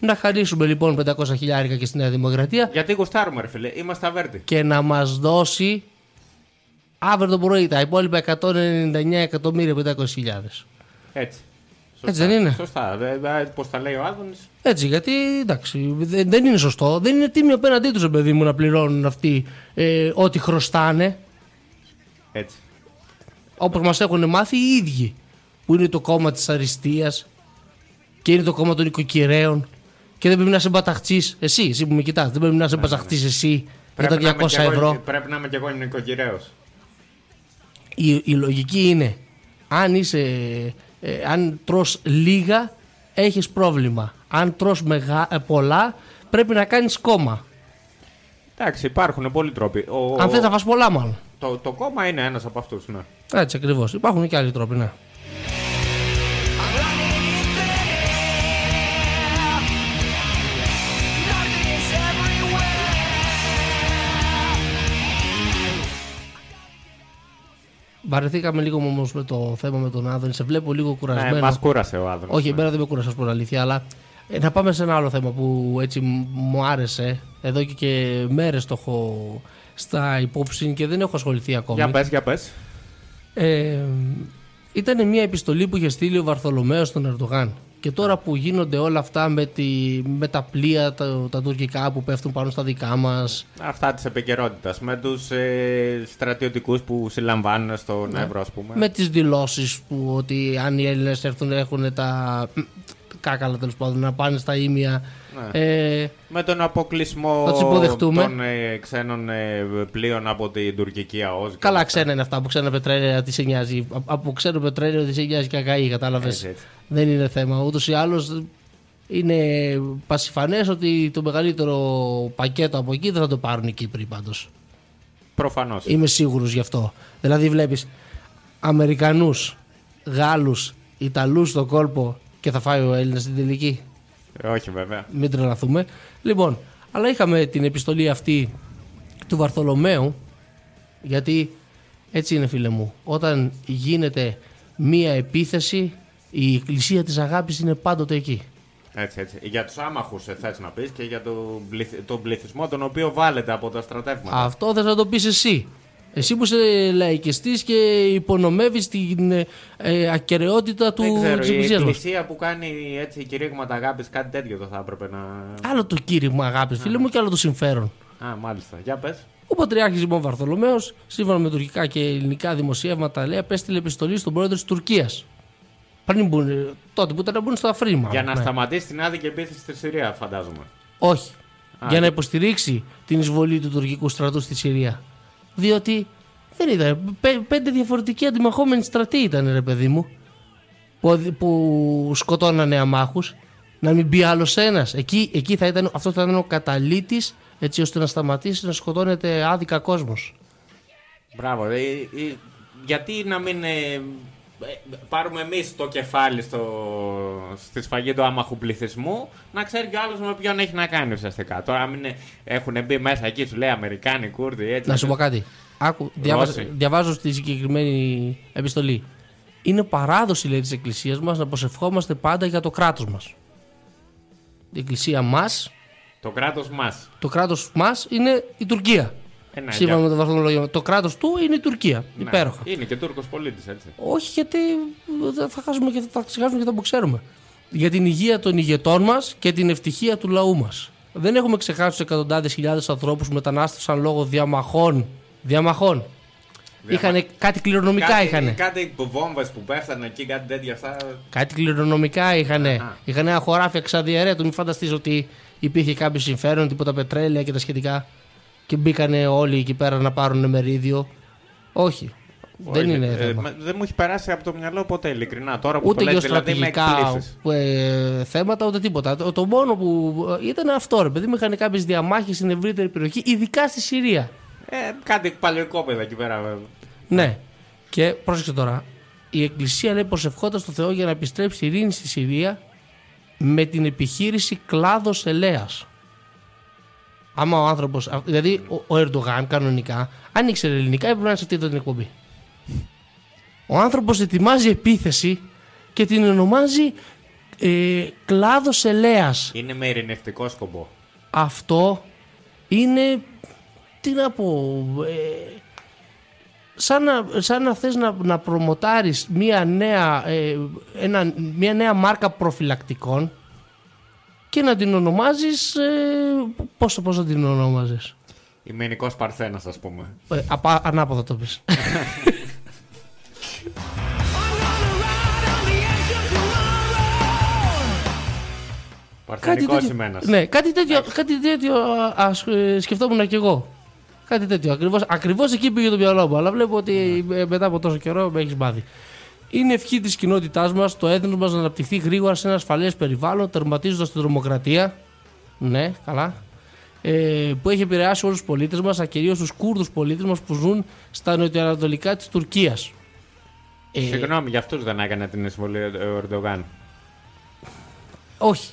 Να χαρίσουμε λοιπόν 500 χιλιάρικα και στη Νέα Δημοκρατία Γιατί γουστάρουμε, ρε φίλε, είμαστε αβέρτοι. και να μας δώσει αύριο το πρωί τα υπόλοιπα 199 εκατομμύρια 500 χιλιάδες. Έτσι. Έτσι δεν είναι; Σωστά. Πώς τα λέει ο Άδωνης. Έτσι, γιατί εντάξει, δεν, δεν είναι σωστό. Δεν είναι τίμιο απέναντί τους, παιδί μου, να πληρώνουν αυτοί ε, ό,τι χρωστάνε. Έτσι. Όπως μας έχουν μάθει οι ίδιοι. Που είναι το κόμμα της αριστείας και είναι το κόμμα των οικοκυρέων. Και δεν πρέπει να είσαι μπαταχτή. Εσύ, εσύ που με κοιτάς, δεν πρέπει να είσαι μπαταχτή εσύ για τα να είμαι 200 κι εγώ- ευρώ. Πρέπει να είμαι κι εγώ νοικοκυρέος. Η, η λογική είναι αν είσαι. Ε, αν τρως λίγα, έχεις πρόβλημα. Αν τρως μεγα, ε, πολλά, πρέπει να κάνεις κόμμα. Εντάξει, υπάρχουν πολλοί τρόποι. Ο, Αν θες να φας πολλά, μάλλον. το, το κόμμα είναι ένας από αυτούς. Ναι. Έτσι ακριβώς. Υπάρχουν και άλλοι τρόποι, ναι. Βαρεθήκαμε λίγο όμως με το θέμα με τον Άδωνη. Σε βλέπω λίγο κουρασμένο. Ναι, Μας κούρασε ο Άδωνη. Όχι, εμένα δεν με κούρασε πω αλήθεια, αλλά ε, να πάμε σε ένα άλλο θέμα που έτσι μ- μου άρεσε. Εδώ και, και μέρες το έχω στα υπόψη και δεν έχω ασχοληθεί ακόμη. Για πες, για πες. Ε, ήταν μια επιστολή που είχε στείλει ο Βαρθολομέος στον Ερντογάν. Και τώρα που γίνονται όλα αυτά με, τη, με τα πλοία, τα, τα τουρκικά που πέφτουν πάνω στα δικά μας, Αυτά της επικαιρότητας. Με τους ε, στρατιωτικούς που συλλαμβάνουν στον Εύρο, ας πούμε. Ναι. με τις δηλώσεις που ότι αν οι Έλληνες έρθουν έχουν τα κάκαλα τέλος πάντων να πάνε στα ίμια. Ε, Με τον αποκλεισμό Θα τους υποδεχτούμε. των ε, ξένων ε, πλοίων από την τουρκική ΑΟΣ. και καλά όλα ξένα είναι αυτά από ξένα πετρέλαια τις σε νοιάζει. Α- Από ξένο πετρέλαιο τις σε νοιάζει και ακαή, κατάλαβες. Έτσι, έτσι. Δεν είναι θέμα. Ούτως ή άλλως Είναι πασιφανές ότι το μεγαλύτερο πακέτο από εκεί δεν θα το πάρουν οι Κύπροι πάντως. Προφανώς. Είμαι σίγουρος γι' αυτό. Δηλαδή, βλέπεις Αμερικανούς, Γάλλους, Ιταλούς στον κόλπο και θα φάει ο Έλληνας στην τελική. Όχι, βέβαια. Μην τρελαθούμε. Λοιπόν, αλλά είχαμε την επιστολή αυτή του Βαρθολομαίου, γιατί έτσι είναι φίλε μου, όταν γίνεται μία επίθεση, η εκκλησία της αγάπης είναι πάντοτε εκεί. Έτσι, έτσι. Για τους άμαχους θες να πεις και για τον πληθ- τον πληθυσμό τον οποίο βάλετε από τα στρατεύματα. Αυτό θες να το πεις εσύ. Εσύ που είσαι λαϊκιστής και υπονομεύεις την ε, ε, ακαιρεότητα του, Δεν ξέρω, της η εκκλησίας μας. εκκλησία που κάνει έτσι κηρύγματα αγάπης, κάτι τέτοιο δεν θα έπρεπε να. Άλλο το κήρυγμα αγάπης φίλε μου και άλλο το συμφέρον. Α, μάλιστα. Για πες. Ο Πατριάρχης λοιπόν Βαρθολομαίος, σύμφωνα με τουρκικά και ελληνικά δημοσιεύματα, λέει απέστειλε επιστολή στον πρόεδρο της Τουρκίας. Πριν μπουν, τότε που ήταν να μπουν στο αφρίμα. Για να Ναι. σταματήσει την άδικη επίθεση στη Συρία, φαντάζομαι. Όχι. Α, για να και- υποστηρίξει την εισβολή του τουρκικού στρατού στη Συρία. Διότι δεν ήταν. πέ- πέντε διαφορετικοί αντιμαχόμενοι στρατοί ήταν, ρε παιδί μου. Που, που σκοτώνανε αμάχους. Να μην μπει άλλος ένας. Εκεί, εκεί θα ήταν, αυτό θα ήταν ο καταλήτης έτσι ώστε να σταματήσει να σκοτώνεται άδικα κόσμος. Μπράβο. Ε, ε, γιατί να μην ε, ε, πάρουμε εμείς το κεφάλι στο, στη σφαγή του άμαχου πληθυσμού, να ξέρει κι άλλος με ποιον έχει να κάνει ουσιαστικά. Τώρα, μην ε, έχουν μπει μέσα εκεί, σου λέει Αμερικάνοι, Κούρδοι, έτσι. Να σου πω κάτι. Άκου, διάβαζα, Ρώση. διαβάζω στη συγκεκριμένη επιστολή. Είναι παράδοση λέει της Εκκλησίας μας να προσευχόμαστε πάντα για το κράτος μας. Η Εκκλησία μα, Το κράτος μας. το κράτος μας είναι η Τουρκία. Ε, ναι, Σύμφωνα για- με το βαθμολογία. Το κράτος του είναι η Τουρκία. Ναι. Υπέροχα. Είναι και Τούρκος πολίτης, έτσι. Όχι γιατί δεν θα χάσουμε και θα ξεχάσουμε και θα που ξέρουμε. Για την υγεία των ηγετών μας και την ευτυχία του λαού μας. Δεν έχουμε ξεχάσει του εκατοντάδες χιλιάδες ανθρώπους που μετανάστευσαν λόγω διαμαχών. Διαμαχών. Είχανε κάτι κληρονομικά κάτι, είχανε. Κάτι βόμβες που πέφτανε εκεί, κάτι τέτοια αυτά. Κάτι κληρονομικά είχανε. Α. Είχαν ένα χωράφι εξαδιαιρέτου. Μην φανταστείς ότι υπήρχε κάποιο συμφέρον, τίποτα πετρέλαια και τα σχετικά. Και μπήκανε όλοι εκεί πέρα να πάρουν μερίδιο. Όχι. δεν Όχι, είναι ε, θέμα. μα- δεν μου έχει περάσει από το μυαλό ποτέ, ειλικρινά. Τώρα που Ούτε το λες, δηλαδή με γεωστρατηγικά εκπλήσεις. ε, θέματα, ούτε τίποτα. Το, το μόνο που ε, ήταν αυτό, ρε παιδί μου, είχαν κάποιε διαμάχες στην ευρύτερη περιοχή, ειδικά στη Συρία. Ε, κάτι παλαιοκόπεδα εκεί πέρα, βέβαια. Ναι. Και πρόσεξε τώρα. Η Εκκλησία λέει προσευχόταν στο Θεό για να επιστρέψει η ειρήνη στη Συρία με την επιχείρηση κλάδος ελέας. Άμα ο άνθρωπος. Δηλαδή, ο, ο Ερντογάν κανονικά, αν ήξερε ελληνικά, έπρεπε να είναι σε αυτή εδώ την εκπομπή. Ο άνθρωπος ετοιμάζει επίθεση και την ονομάζει ε, κλάδος ελέας. Είναι με ειρηνευτικό σκοπό. Αυτό είναι. Τι να πω. ε, σαν να, σαν να θες να, να προμοτάρεις μια νέα, ε, ένα, μια νέα μάρκα προφυλακτικών και να την ονομάζεις ε, πώς, πώς θα την ονόμαζες Ημενικό Παρθένας, ας πούμε. ε, απα, ανάποδα το πεις. [LAUGHS] Παρθενικός ημένα. ναι, κάτι τέτοιο, κάτι τέτοιο α, ας, ε, σκεφτόμουν και εγώ. Κάτι τέτοιο ακριβώς, ακριβώς εκεί πήγε το μυαλό μου αλλά βλέπω ότι ε, μετά από τόσο καιρό με έχεις μάθει Είναι ευχή της κοινότητάς μας το έθνος μας να αναπτυχθεί γρήγορα σε ένα ασφαλές περιβάλλον, τερματίζοντας την τρομοκρατία. Ναι, καλά. Ε, που έχει επηρεάσει όλους τους πολίτες μας, κυρίως τους Κούρδους πολίτες μας που ζουν στα νοτιοανατολικά της Τουρκίας. Ε, Συγγνώμη, για αυτούς δεν έκανε την εισβολή ο Ερντογάν. όχι.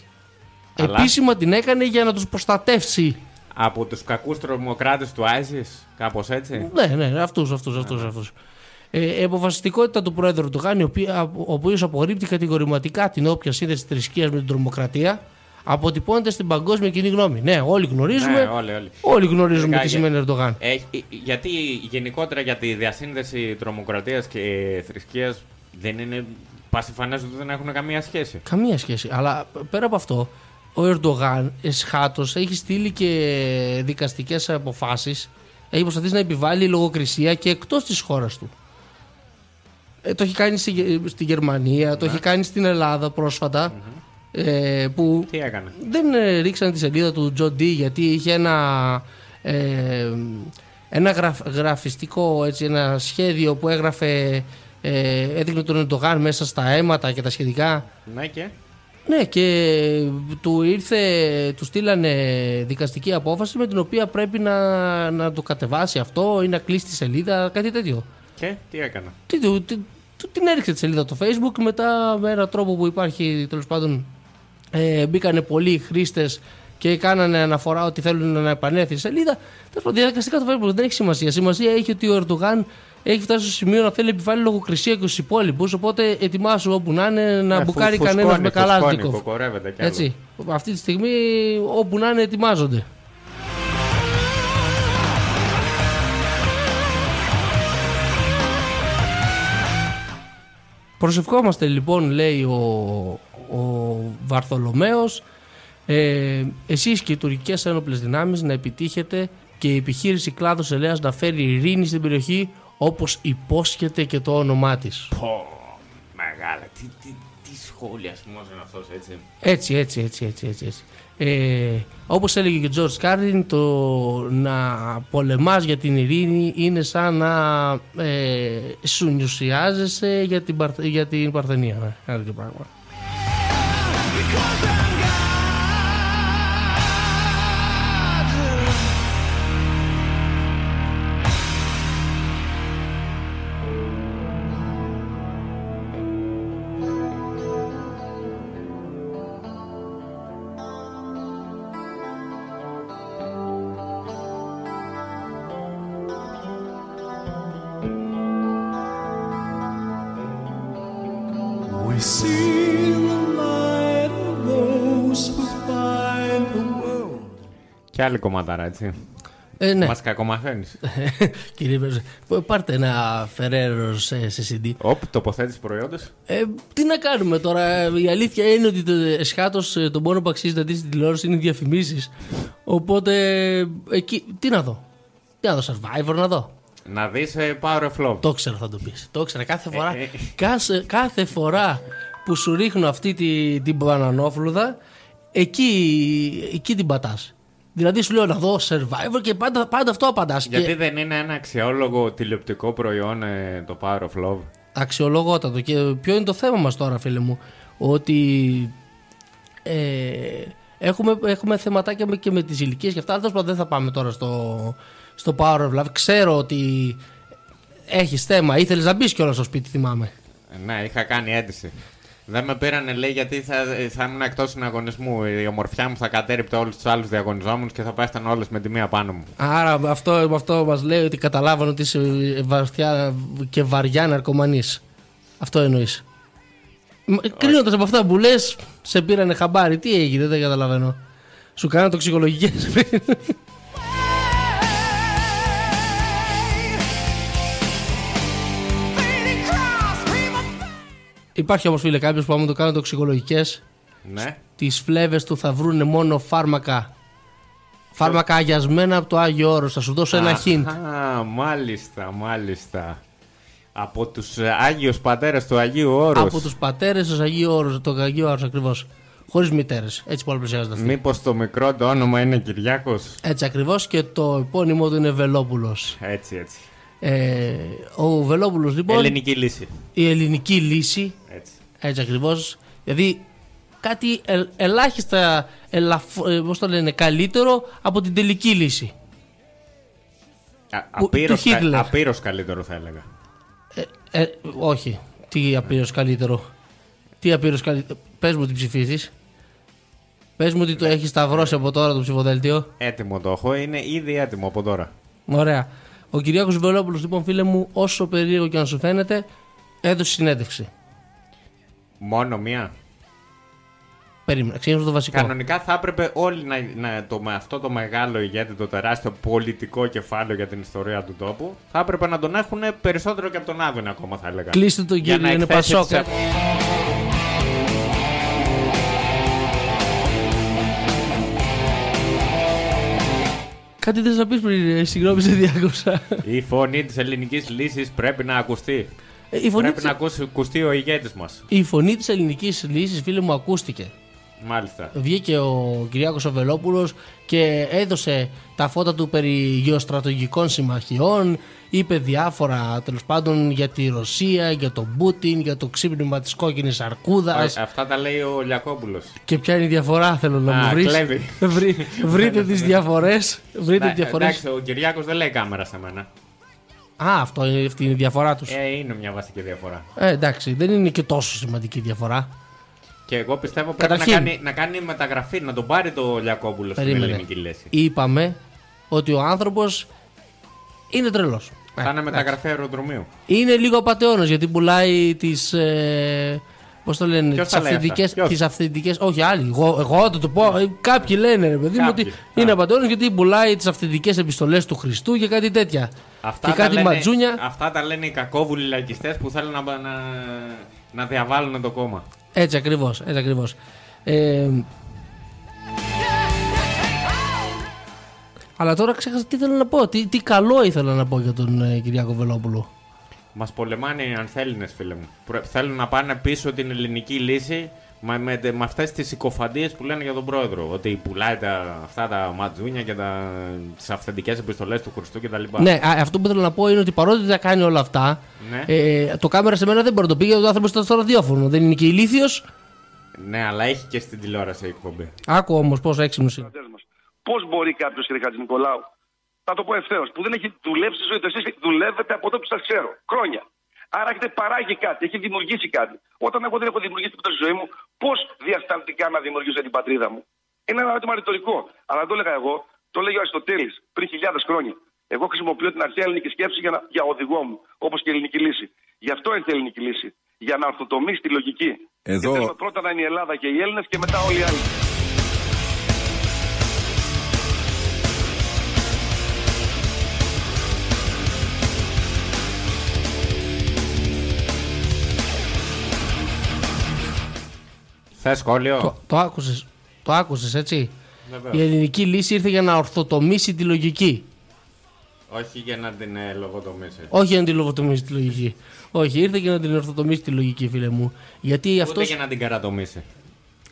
Αλλά- Επίσημα την έκανε για να τους προστατεύσει. Από τους κακούς τρομοκράτες του Άιζη, κάπως έτσι; Ναι, ναι, αυτούς, αυτούς, αυτούς. Αυτούς. Ε, η αποφασιστικότητα του Πρόεδρου Ερντογάν, ο οποίος απορρίπτει κατηγορηματικά την όποια σύνδεση θρησκείας με την τρομοκρατία, αποτυπώνεται στην παγκόσμια κοινή γνώμη. Ναι, όλοι γνωρίζουμε. Ναι, όλοι, όλοι. Όλοι γνωρίζουμε Ειδικά τι για- σημαίνει Ερντογάν. Ε, ε, γιατί γενικότερα για τη διασύνδεση τρομοκρατίας και θρησκείας δεν είναι πασιφανέ ότι δεν έχουν καμία σχέση. Καμία σχέση. Αλλά πέρα από αυτό, ο Ερντογάν εσχάτως έχει στείλει και δικαστικές αποφάσεις. Έχει προσπαθήσει να επιβάλλει λογοκρισία και εκτός της χώρας του. Ε, το έχει κάνει στη, Γε- στη Γερμανία, το έχει κάνει στην Ελλάδα πρόσφατα. Ε, που Τι έκανε; δεν ε, ρίξαν τη σελίδα του Τζον Ντί γιατί είχε ένα, ε, ένα γραφ- γραφιστικό έτσι, ένα σχέδιο που έγραφε ε, έδειχνε τον Ερντογάν μέσα στα αίματα και τα σχετικά Ναι και; Ναι, και του ήρθε, του στείλανε δικαστική απόφαση με την οποία πρέπει να, να το κατεβάσει αυτό ή να κλείσει τη σελίδα, κάτι τέτοιο. Και; Τι έκανα. Τι, του, τι, του- την έριξε τη σελίδα το Facebook μετά με έναν τρόπο που υπάρχει τέλος πάντων ε, μπήκανε πολλοί χρήστες και κάνανε αναφορά ότι θέλουν να επανέλθει η σελίδα. Τέλος πάντων, διαδικαστικά το Facebook δεν έχει σημασία. Σημασία έχει ότι ο Ερντογάν έχει φτάσει στο σημείο να θέλει επιβάλλει λογοκρισία και στους υπόλοιπους. Οπότε ετοιμάσου όπου να είναι να Ε, μπουκάρει φου- κανένα φουσκώνει, με φουσκώνει, καλάζνικοφ. κοκορεύεται κι άλλο. Έτσι. Αυτή τη στιγμή όπου να είναι ετοιμάζονται. Προσευχόμαστε λοιπόν λέει ο, ο Βαρθολομέος ε, εσείς και οι τουρκικές ένοπλες δυνάμεις να επιτύχετε και η επιχείρηση κλάδος ελέας να φέρει ειρήνη στην περιοχή όπως υπόσχεται και το όνομά της. Πω, μεγάλα. Τι, τι, τι σχολιασμό είναι αυτός, έτσι. Έτσι, έτσι, έτσι, έτσι, έτσι. Έτσι. Ε, όπως έλεγε και ο Τζορτζ Κάρλιν, το να πολεμάς για την ειρήνη είναι σαν να ε, συνουσιάζεσαι για την, Παρθ- για την Παρθενία. Ε, Άλλο και πράγμα. Και άλλη κομματάρα, έτσι. Ε, ναι. Μας κακομαθαίνεις. [LAUGHS] Κύριε Βέρζε, πάρτε ένα Φεραίρο σε, σε CD. Οπ, τοποθέτηση προϊόντος. Ε, τι να κάνουμε τώρα. Η αλήθεια είναι ότι το εσχάτω τον πόνο που αξίζει να δεις στην τηλεόραση είναι διαφημίσεις. Οπότε εκεί. Τι να δω. Τι να δω, survivor να δω. Να δεις ε, Power of Love. Το ήξερα θα το πεις. Το ήξερα κάθε φορά. Ε, ε. Κάθε, κάθε φορά που σου ρίχνω αυτή τη, την μπανανόφλουδα, εκεί, εκεί την πατάς. Δηλαδή σου λέω να δω survivor και πάντα, πάντα αυτό απαντάς. Γιατί δεν είναι ένα αξιόλογο τηλεοπτικό προϊόν ε, το Power of Love; αξιολογότατο. Και ποιο είναι το θέμα μας τώρα, φίλε μου, ότι ε, έχουμε, έχουμε θεματάκια με- και με τις ηλικίες και αυτά, αλλά τέλος πάντων δεν θα πάμε τώρα στο, στο Power of Love. Ξέρω ότι έχεις θέμα, ήθελες να μπεις κιόλας στο σπίτι, θυμάμαι. Ε, Ναι, είχα κάνει αίτηση. Δεν με πήρανε, λέει, γιατί θα, θα ήμουν εκτός συναγωνισμού. Η ομορφιά μου θα κατέριπτε όλους τους άλλους διαγωνιζόμενους και θα πέφτανε όλες με τη μία πάνω μου. Άρα αυτό, αυτό μας λέει ότι καταλάβανε ότι είσαι βαθιά και βαριά ναρκωμανής. Αυτό εννοείς. Κρίνοντα από αυτά που λες, σε πήρανε χαμπάρι. Τι έγινε, δεν καταλαβαίνω. Σου κάνανε τοξικολογικές. Υπάρχει όμως, φίλε, κάποιος που άμα το κάνουν τοξικολογικές, Ναι. τις φλέβες του θα βρούνε μόνο φάρμακα. Φάρμακα αγιασμένα από το Άγιο Όρος. Θα σου δώσω ένα hint. Α, μάλιστα, μάλιστα. Από τους Άγιους Πατέρες του Αγίου Όρους. Από τους πατέρες του Αγίου Όρους, το Αγίου Όρους ακριβώς. Χωρίς μητέρες. Έτσι πολλαπλασιάζεται αυτή. Μήπως το μικρό το όνομα είναι Κυριάκος; Έτσι ακριβώς και το επώνυμό του είναι Βελόπουλος. Έτσι, έτσι. Ε, ο Βελόπουλος λοιπόν. Ελληνική λύση. Η ελληνική λύση. Έτσι. Έτσι ακριβώς. Δηλαδή κάτι ε, ελάχιστα ελαφ- ε, πώς το λένε, καλύτερο από την τελική λύση. Α, Που- απείρως, του κα- Χίτλερ. απείρως καλύτερο θα έλεγα. Ε, ε, όχι. Τι απείρως καλύτερο. Τι απείρως καλύτερο. Πες μου τι ψηφίζεις. Πες μου ότι το έχεις σταυρώσει από τώρα το ψηφοδέλτιο. Έτοιμο το έχω, είναι ήδη έτοιμο από τώρα. Ωραία. Ο Κυριάκος Βελόπουλος, λοιπόν, φίλε μου, όσο περίεργο και να σου φαίνεται, έδωσε συνέντευξη. Μόνο μία. Περίμενα, ξεκινήσω το βασικό. Κανονικά θα έπρεπε όλοι να, να το, με αυτό το μεγάλο ηγέτη, το τεράστιο πολιτικό κεφάλαιο για την ιστορία του τόπου, θα έπρεπε να τον έχουν περισσότερο και από τον Άδωνη ακόμα, θα έλεγα. Κλείστε τον Για κύριο, να είναι εκθέσει Πασόκ. τις- ε. Κάτι θες να πεις πριν, ε, συγγνώμη σε διάκοψα. Η φωνή της ελληνικής λύσης πρέπει να ακουστεί. Ε, Η φωνή, Πρέπει της, να ακούσει- ακουστεί ο ηγέτης μας. η φωνή της ελληνικής λύσης, φίλε μου, ακούστηκε. Μάλιστα. Βγήκε ο Κυριάκος Αβελόπουλος και έδωσε τα φώτα του περί γεωστρατογικών συμμαχιών, είπε διάφορα τέλος πάντων για τη Ρωσία, για τον Πούτιν, για το ξύπνημα της κόκκινης αρκούδας Α, Αυτά τα λέει ο Λιακόπουλος. και ποια είναι η διαφορά θέλω να Α, μου βρεις. κλέβει. Βρει- [LAUGHS] βρείτε τις διαφορές. Βρείτε τις διαφορές. Εντάξει, ο Κυριάκος δεν λέει κάμερα σε μένα. Α, αυτό είναι, αυτή είναι η διαφορά τους. Ε, είναι μια βασική διαφορά. Ε, εντάξει, δεν είναι και τόσο σημαντική διαφορά. Και εγώ πιστεύω πρέπει να Καταρχήν. κάνει, να κάνει μεταγραφή, να τον πάρει το Λιακόπουλο στην Περίμενε. ελληνική λέση. Είπαμε ότι ο άνθρωπος είναι τρελός. Θα Ε, είναι μεταγραφή αεροδρομίου. Είναι λίγο απαταιώνας γιατί πουλάει τις... Ε, Πώς το λένε, Ποιος τις τα λέει αυθεντικέ. αυτά; Ποιος; Τις αυθεντικές, όχι άλλοι. Εγώ, εγώ θα το πω. ε, Κάποιοι λένε, ρε παιδί μου, ότι Κάποιοι. είναι Α. απαταιώνας γιατί πουλάει τις αυθεντικές επιστολές του Χριστού και κάτι τέτοια. Αυτά και τα κάτι λένε, ματζούνια. Αυτά τα λένε οι κακόβουλοι λαϊκιστές που θέλουν να, να, να διαβάλουν το κόμμα. Έτσι ακριβώς. Έτσι ακριβώς. Ε, αλλά τώρα ξέχασα τι θέλω να πω. Τι, τι καλό ήθελα να πω για τον ε, Κυριάκο Βελόπουλο. Μας πολεμάνε οι ανθέληνε, φίλε μου. Πρέ- Θέλουν να πάνε πίσω την ελληνική λύση με, με, με αυτές τις συκοφαντίε που λένε για τον πρόεδρο. Ότι πουλάει τα, αυτά τα ματζούνια και τις αυθεντικές επιστολές του Χριστού κτλ. Ναι, α, αυτό που θέλω να πω είναι ότι παρότι τα κάνει όλα αυτά, Ναι. ε, το κάμερα σε μένα δεν μπορεί να το πει γιατί ο άνθρωπος ήταν στο ραδιόφωνο. Δεν είναι και ηλίθιος. Ναι, αλλά έχει και στην τηλεόραση η εκπομπή. Άκου όμως πόσο έξυπνος είναι. Πώς μπορεί κάποιος, κύριε Χατζη Νικολάου, θα το πω ευθέως, που δεν έχει δουλέψει στη ζωή του, εσείς δουλεύετε από τότε που σας ξέρω. Χρόνια. Άρα έχετε παράγει κάτι, έχει δημιουργήσει κάτι. Όταν εγώ δεν έχω δημιουργήσει τίποτα στη ζωή μου, πώς διασταλτικά να δημιουργήσω την πατρίδα μου; Είναι ένα ερώτημα ρητορικό. Αλλά δεν το έλεγα εγώ, το λέγει ο Αριστοτέλης πριν χιλιάδες χρόνια. Εγώ χρησιμοποιώ την αρχαία ελληνική σκέψη για, να, για οδηγό μου, όπως και η ελληνική λύση. Γι' αυτό έρθει η ελληνική λύση. Για να ορθοτομήσει τη λογική. Εδώ- Και θέλουμε πρώτα να είναι η Ελλάδα και οι Έλληνες και μετά όλοι οι άλλοι. Θες σχόλιο; Το, το άκουσες. Το άκουσες, έτσι; Βεβαίως. Η ελληνική λύση ήρθε για να ορθοτομήσει τη λογική. Όχι για να την ε, λογοτομήσει. Όχι για να την λογοτομήσει τη λογική. Όχι, ήρθε για να την ορθοτομήσει τη λογική, φίλε μου. Γιατί Ούτε αυτός, για να την καρατομήσει.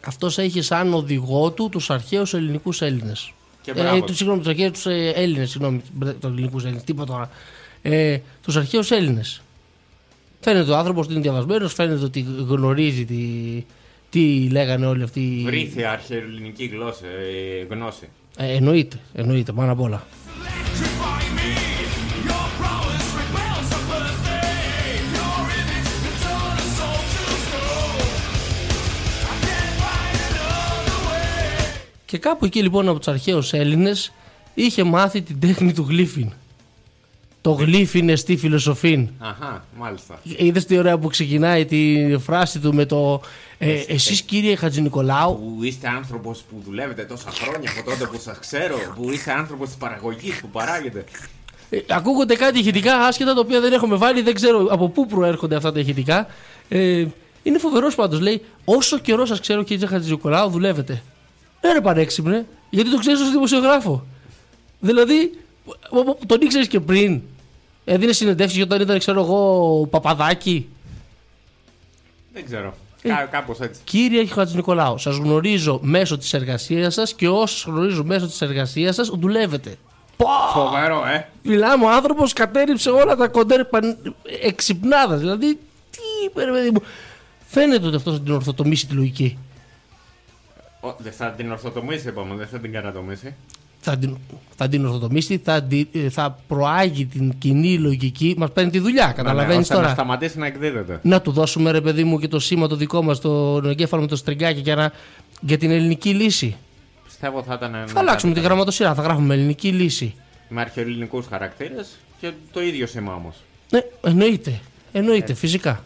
αυτός έχει σαν οδηγό του τους αρχαίους ελληνικούς Έλληνες. Και Ε, μπράβο. του, συγγνώμη, τους αρχαίους τους, ε, Έλληνες, συγγνώμη, μπρε- τους ελληνικούς Έλληνες, τίποτα τώρα. Ε, τους αρχαίους Έλληνες. Φαίνεται ο άνθρωπος ότι είναι διαβασμένος, φαίνεται ότι γνωρίζει τι, τι λέγανε όλοι αυτοί. οι- Βρήθη αρχαιοελληνική γλώσσα, ε, γνώση. Ε, εννοείται, εννοείται, πάνω απ' όλα. Και κάπου εκεί λοιπόν από τους αρχαίους Έλληνες είχε μάθει την τέχνη του γλύφιν. Το γλύφιν εστί φιλοσοφήν. Αχά, μάλιστα. Είδες τι ωραία που ξεκινάει τη φράση του με το ε, Εσείς κύριε Χατζη Νικολάου Που είστε άνθρωπος που δουλεύετε τόσα χρόνια από τότε που σας ξέρω, που είστε άνθρωπος της παραγωγής που παράγετε. Ε, ακούγονται κάτι ηχητικά άσχετα τα οποία δεν έχουμε βάλει, δεν ξέρω από πού προέρχονται αυτά τα ηχητικά. Ε, είναι φοβερός πάντως. Λέει, όσο καιρό σας ξέρω, κύριε Χατζηνικολάου, δουλεύετε. Ε, ρε πανέξυπνε, γιατί το ξέρεις ως δημοσιογράφο. Δηλαδή, ο- ο- τον ήξερες και πριν. Έδινε συνεντεύξεις όταν ήταν, ξέρω εγώ, παπαδάκι. Δεν ξέρω. Ε. Κά, Κάπως έτσι. Κύριε Χατζηνικολάου, σας γνωρίζω μέσω της εργασίας σας και όσους γνωρίζω μέσω της εργασίας σας, δουλεύετε. Πω! Φοβερό, ε. Μιλάμε, ο άνθρωπος κατέριψε όλα τα κοντέρ παν... εξυπνάδας. Δηλαδή, τι είπε, ρε παιδί μου. Φαίνεται ότι αυτός θα την ορθοτομήσει τη λογική. Ο, δεν θα την ορθοτομήσει, είπαμε, δεν θα την καρατομήσει. Θα την, θα την ορθοτομήσει, θα, την- ε, θα προάγει την κοινή λογική. Μας παίρνει τη δουλειά, καταλαβαίνεις Ναι, ώστε τώρα. Να σταματήσει να εκδίδεται. Να του δώσουμε, ρε παιδί μου, και το σήμα το δικό μας, το εγκέφαλο με το στριγκάκι για, να, για την ελληνική λύση. Πιστεύω θα ήταν. Θα αλλάξουμε τη γραμματοσυρά, θα γράφουμε ελληνική λύση. Με αρχαιοελληνικούς χαρακτήρες και το ίδιο σήμα όμως. Ναι, εννοείται. Εννοείται, φυσικά.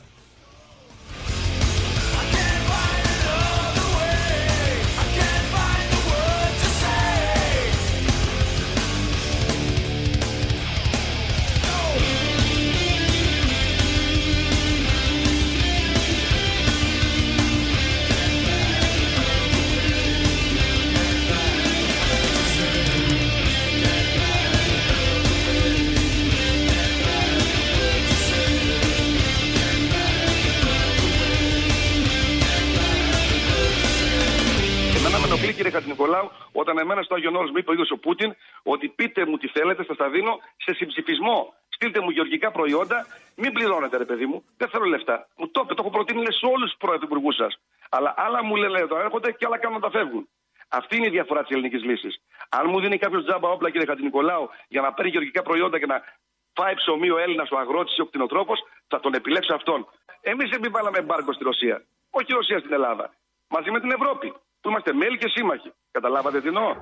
Κύριε Χατζηνικολάου, όταν εμένα στο Άγιον Όρος μου είπε ο ίδιος ο Πούτιν ότι πείτε μου τι θέλετε, θα στα δίνω σε συμψηφισμό. Στείλτε μου γεωργικά προϊόντα, μην πληρώνετε ρε παιδί μου, δεν θέλω λεφτά. Μου το είπε, το έχω προτείνει λέει, σε όλους τους πρωθυπουργούς σας. Αλλά άλλα μου λένε όταν έρχονται και άλλα κάνουν να τα φεύγουν. Αυτή είναι η διαφορά της ελληνικής λύσης. Αν μου δίνει κάποιος τζάμπα όπλα, κύριε Χατζηνικολάου, για να παίρνει γεωργικά προϊόντα και να φάει ψωμί ο Έλληνας, ο αγρότης ή ο κτηνοτρόπο, θα τον επιλέξω αυτόν. Εμείς επιβάλαμε εμπάργκο στη Ρωσία. Όχι η Ρωσία στην Ελλάδα. Μαζί με την Ευρώπη. Που είμαστε μέλη και σύμμαχοι. Καταλάβατε τι εννοώ;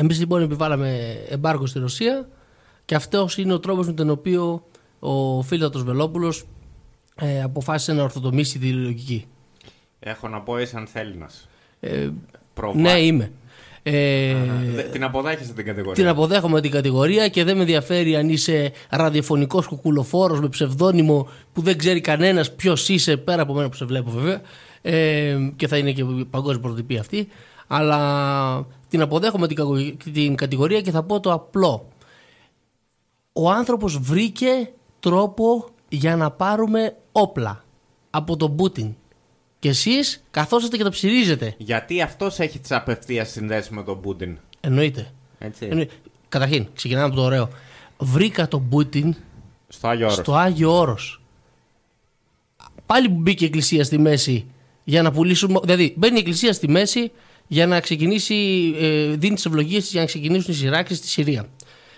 Εμείς λοιπόν επιβάλαμε εμπάργκο στη Ρωσία και αυτός είναι ο τρόπος με τον οποίο ο Φίλατος Βελόπουλος ε, αποφάσισε να ορθοτομήσει τη λογική. Έχω να πω, είσαι ανθέλινα. Ε, Προβά- ναι, είμαι. Ε, Δε- Την αποδέχεσαι την κατηγορία. την αποδέχομαι την κατηγορία και δεν με ενδιαφέρει αν είσαι ραδιοφωνικός κουκουλοφόρος με ψευδόνυμο που δεν ξέρει κανένας ποιος είσαι πέρα από μένα που σε βλέπω βέβαια ε, και θα είναι και παγκόσμια πρωτοτυπία αυτή αλλά την αποδέχομαι την, κακο- την κατηγορία και θα πω το απλό ο άνθρωπος βρήκε τρόπο για να πάρουμε όπλα από τον Πούτιν και εσείς καθόσαστε και τα ψηρίζετε Γιατί αυτός έχει τις απευθείας συνδέσεις με τον Πούτιν; εννοείται Έτσι. Εννοεί- Καταρχήν, ξεκινάμε από το ωραίο. Βρήκα τον Πούτιν Στο Άγιο Όρος. στο Άγιο Όρος. Πάλι που μπήκε η Εκκλησία στη μέση για να πουλήσουμε. Δηλαδή, μπαίνει η Εκκλησία στη μέση για να ξεκινήσει. Ε, δίνει τις ευλογίες για να ξεκινήσουν οι σειράξεις στη Συρία.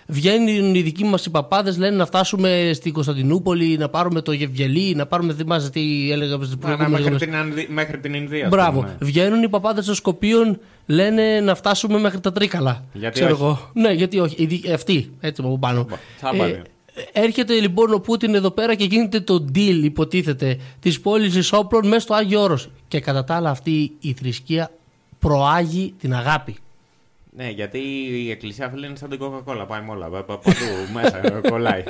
Βγαίνουν οι δικοί μας οι παπάδες, λένε να φτάσουμε στην Κωνσταντινούπολη, να πάρουμε το Γευγελί, να πάρουμε. Θυμάσαι τι έλεγα στις Να, να, προηγούμενες μέχρι, γραμμές. την, Ανδι- μέχρι την Ινδία. ας Μπράβο. πούμε, ναι. Βγαίνουν οι παπάδες των Σκοπίων, λένε να φτάσουμε μέχρι τα Τρίκαλα. Γιατί Ξέρω όχι; εγώ. Ναι, γιατί όχι. Οι δι- Αυτοί, έτσι από πάνω. τσάμπα είναι. έρχεται λοιπόν ο Πούτιν εδώ πέρα και γίνεται το deal, υποτίθεται, της πώλησης όπλων μέσα στο Άγιο Όρος. Και κατά τα άλλα, αυτή η θρησκεία προάγει την αγάπη. Ναι, γιατί η εκκλησία φίλε είναι σαν την Coca-Cola. Πάει με όλα. πα- πα- Παντού [LAUGHS] μέσα ε, κολλάει.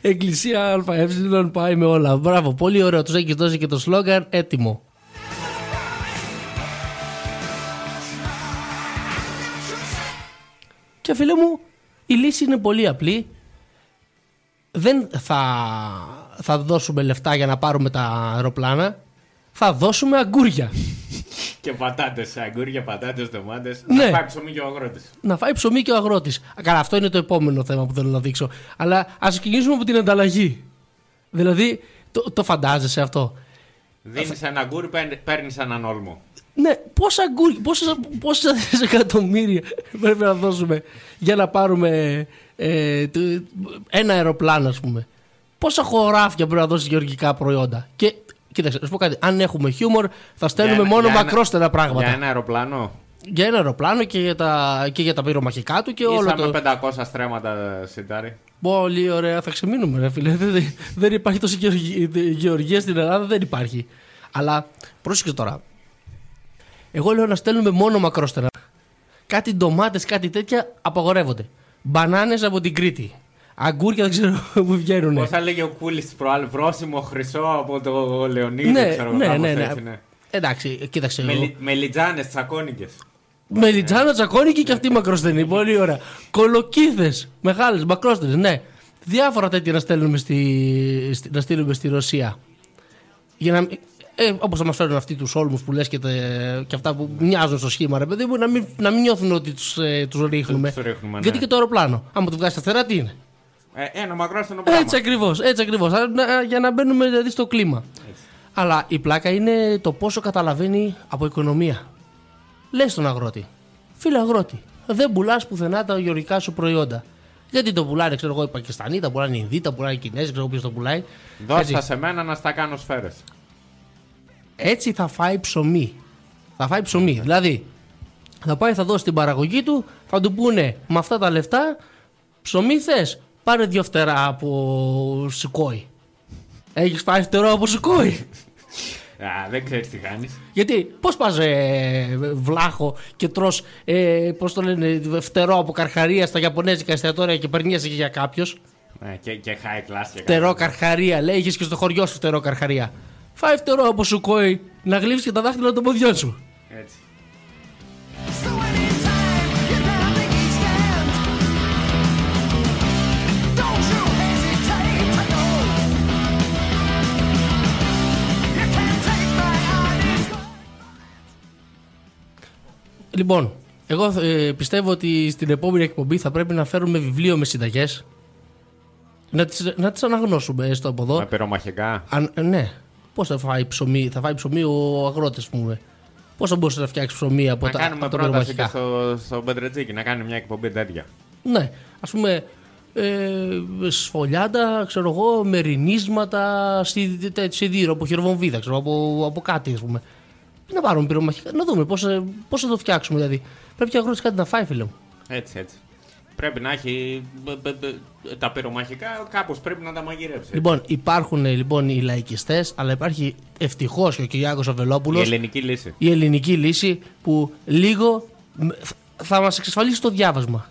Εκκλησία ΑΕ πάει με όλα. Μπράβο, πολύ ωραίο. Τους έχεις δώσει και το σλόγκαν έτοιμο. Και φίλε μου, η λύση είναι πολύ απλή. Δεν θα, θα δώσουμε λεφτά για να πάρουμε τα αεροπλάνα. Θα δώσουμε αγκούρια. Και πατάτες, αγκούρια, πατάτες, ντομάτες. Ναι. Να πάει ψωμί και ο αγρότης. να φάει ψωμί και ο αγρότης. Καλά, αυτό είναι το επόμενο θέμα που θέλω να δείξω. Αλλά ας ξεκινήσουμε από την ανταλλαγή. Δηλαδή, το, το φαντάζεσαι αυτό; Δίνεις ένα αγκούρι, παίρνει έναν όλμο. Ναι, πόσα, αγκούρια, πόσα, πόσα δισεκατομμύρια πρέπει να δώσουμε για να πάρουμε ε, το- ένα αεροπλάνο, ας πούμε; Πόσα χωράφια πρέπει να δώσεις γεωργικά προϊόντα; Και κοίταξε, να σου πω κάτι. Αν έχουμε χιούμορ, θα στέλνουμε Για ένα- μόνο για ένα- μακρόστερα πράγματα. Για ένα αεροπλάνο. Για ένα αεροπλάνο και για τα, και για τα πυρομαχικά του και όλο Ίσα το. με 500 στρέμματα σιτάρι. Πολύ ωραία, θα ξεμείνουμε, ρε φίλε. Δεν, δεν υπάρχει τόση γεωργία, γεωργία στην Ελλάδα, δεν υπάρχει. Αλλά πρόσεξε τώρα. Εγώ λέω να στέλνουμε μόνο μακρόστερα. Κάτι ντομάτες, κάτι τέτοια απαγορεύονται. Μπανάνες από την Κρήτη. Αγκούρια δεν ξέρω [LAUGHS] που βγαίνουν. Πώς θα λέγε ο Κούλης τη προάλλη, βρόσιμο χρυσό από το Λεωνίδη, Ναι, ξέρω ναι, κάπως ναι, ναι. έτσι, ναι. Εντάξει, κοίταξε. εγώ- Μελι- Μελιτζάνες, τσακώνικες. Μελιτζάνα τσακώνικη και αυτή μακροστενή. [LAUGHS] Πολύ ωραία. Κολοκύθες. Μεγάλες, μακρόστενες, ναι. Διάφορα τέτοια να στέλνουμε στη, στη- να στείλουμε στη Ρωσία. Για να, ε, Όπως θα μας φέρουν αυτοί τους όλμους που λες και, τα- και αυτά που μοιάζουν στο σχήμα, ρε παιδί μου, να μην, να μην νιώθουν ότι τους ε, τους ρίχνουμε. Τους ρίχνουμε, ναι. Γιατί και το αεροπλάνο. Άμα το βγάζεις σταθερά, τι είναι; Ε, ένα μακρόστενο πράγμα. Έτσι ακριβώς, έτσι ακριβώς. Για να μπαίνουμε δηλαδή στο κλίμα. Αλλά η πλάκα είναι το πόσο καταλαβαίνει από οικονομία. Λες στον αγρότη, φίλε αγρότη, δεν πουλάς πουθενά τα γεωργικά σου προϊόντα. Γιατί το πουλάνε, ξέρω εγώ, οι Πακιστανοί, τα πουλάνε οι Ινδοί, τα πουλάνε οι Κινέζοι, ξέρω ποιος το πουλάει. Δώσ' Έτσι. τα σε μένα να στα κάνω σφαίρες. Έτσι θα φάει ψωμί. Θα φάει ψωμί. Δηλαδή, θα πάει, θα δώσει την παραγωγή του, θα του πούνε με αυτά τα λεφτά, ψωμί θες, πάρε δύο φτερά από σουκόι. Έχεις φάει φτερό από σουκόι. Α, δεν ξέρεις τι κάνεις. Γιατί πώς πας ε, βλάχο και τρώ, ε, πώς το λένε, φτερό από καρχαρία στα Ιαπωνέζικα εστιατόρια και περνιέσαι και για κάποιος; Ναι, και, και high class. Και Φτερό κάτι. καρχαρία, λέει, έχεις και στο χωριό σου φτερό καρχαρία. Φάει φτερό από σου κόη να γλύψει και τα δάχτυλα των ποδιών σου. Έτσι. Λοιπόν, εγώ ε, πιστεύω ότι στην επόμενη εκπομπή θα πρέπει να φέρουμε βιβλίο με συνταγές. Να τις, να τις αναγνώσουμε έστω από εδώ. Με πυρομαχικά. Αν, ε, ναι. Πώς θα φάει ψωμί, θα φάει ψωμί ο αγρότης, ας πούμε. Πώς θα μπορούσε να φτιάξει ψωμί από Να τα, κάνουμε από τα πρόταση και πυρομαχικά. στο, στο Μπεντρετζίκι να κάνει μια εκπομπή τέτοια. Ναι, ας πούμε. Ε, σφολιάτα, ξέρω εγώ, μερινίσματα, σι- τε- σιδήρο από χειροβομβίδα, ξέρω από, από κάτι, ας πούμε. Να πάρουμε πυρομαχικά, να δούμε πώς πώς θα το φτιάξουμε. Δηλαδή, πρέπει και ο αγρότης κάτι να φάει, φίλε μου. Έτσι, έτσι. Πρέπει να έχει. μπ- μπ- μπ- τα πυρομαχικά κάπως πρέπει να τα μαγειρέψει. Λοιπόν, υπάρχουν ε, λοιπόν οι λαϊκιστές, αλλά υπάρχει ευτυχώς και ο Κυριάκος Η Αβελόπουλο ελληνική λύση. η ελληνική λύση που λίγο μ, θα μας εξασφαλίσει το διάβασμα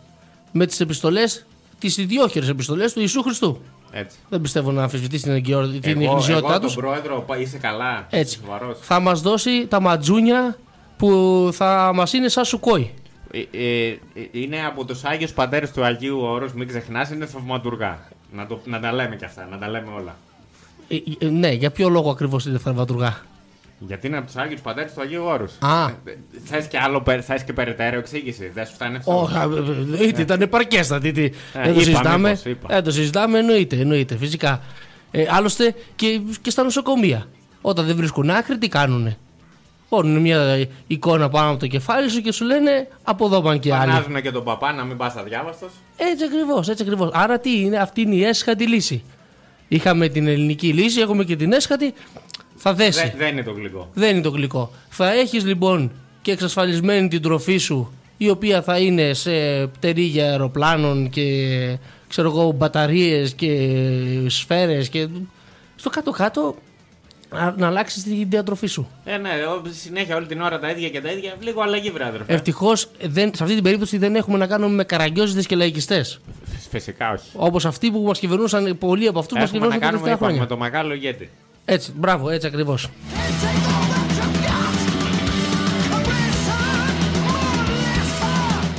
με τις επιστολές, τις ιδιόχειρες επιστολές του Ιησού Χριστού. Έτσι. Δεν πιστεύω να αμφισβητήσει την, εγκυο- την εγώ, εκκλησιότητά εγώ τους. τον πρόεδρο, πα- είσαι καλά. Έτσι. Σοβαρός. Θα μας δώσει τα ματζούνια που θα μας είναι σαν σουκόι. Ε, ε, ε, είναι από τους Άγιους Πατέρες του Αγίου Όρου, μην ξεχνάς, είναι θαυματουργά. Να, το, να τα λέμε κι αυτά, να τα λέμε όλα. Ε, ε, ναι, για ποιο λόγο ακριβώς είναι θαυματουργά; Γιατί είναι από του Άγιου Πατέρε του Αγίου Όρους. Α. Θες και άλλο, πε- θες και περαιτέρω εξήγηση. Δεν σου φτάνει αυτό; Όχι, εννοείται, ήταν επαρκέστατη. τι. Δεν το είπα, συζητάμε. μήπως, είπα. Δεν το συζητάμε, εννοείται, εννοείται, φυσικά. Ε, άλλωστε και, και στα νοσοκομεία. Όταν δεν βρίσκουν άκρη, τι κάνουνε; Πόνουν μια εικόνα πάνω από το κεφάλι σου και σου λένε από εδώ πάνε και άλλοι. Φανάζουν και τον παπά να μην πας αδιάβαστος. Έτσι ακριβώς, έτσι ακριβώς. Άρα τι είναι, αυτή είναι η έσχατη λύση. Είχαμε την ελληνική λύση, έχουμε και την έσχατη. Θα δέσει. Δεν είναι το γλυκό. Δεν είναι το γλυκό. Θα έχεις λοιπόν και εξασφαλισμένη την τροφή σου η οποία θα είναι σε πτερίγια αεροπλάνων και ξέρω εγώ μπαταρίες και σφαίρες και στο κάτω-κάτω να, να αλλάξεις τη διατροφή σου. Ε, ναι, ο- συνέχεια όλη την ώρα τα ίδια και τα ίδια. Λίγο αλλαγή, βρε αδερφέ. Ευτυχώς δεν, σε αυτή την περίπτωση δεν έχουμε να κάνουμε με καραγκιόζητες και λαϊκιστές. Φυσικά όχι. Όπως αυτοί που μας κυβερνούσαν, πολλοί από αυτούς μας Έχουμε να κυβερνούσαν τα κάνουμε τελευταία είπαμε, με χρόνια. το μεγάλο ηγέτη. Έτσι, μπράβο, έτσι ακριβώς. Can't take all that you've got. Carissa, Melissa.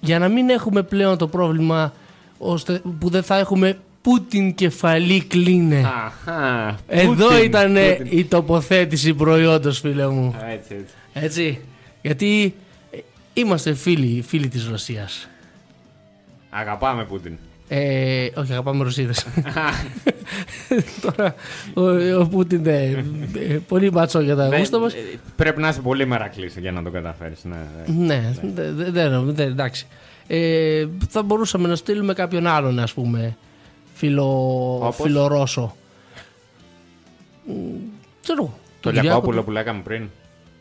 για να μην έχουμε πλέον το πρόβλημα ώστε που δεν θα έχουμε Πούτιν κεφαλή κλίνε. Αχα. Εδώ Πούτιν, ήταν Πούτιν. η τοποθέτηση προϊόντος φίλε μου. Α, Έτσι, έτσι. Έτσι. Γιατί ε, είμαστε φίλοι, φίλοι της Ρωσίας. Αγαπάμε Πούτιν. Ε, όχι, αγαπάμε Ρωσίδες. [LAUGHS] Τώρα ο, ο Πούτιν ναι, ε, πολύ μάτσο για τα Δεν- γούστα μας. ε, Πρέπει να είσαι πολύ μερακλής για να το καταφέρεις. Ναι, ναι. Ναι, δεν δε, δεν- δεν- εντάξει. Ε, θα μπορούσαμε να στείλουμε κάποιον άλλον, ας πούμε, φιλο, Όπως; φιλορώσο. Μ, Ξέρω. Το τον Κυριάκο Λιακόπουλο του- που λέγαμε πριν.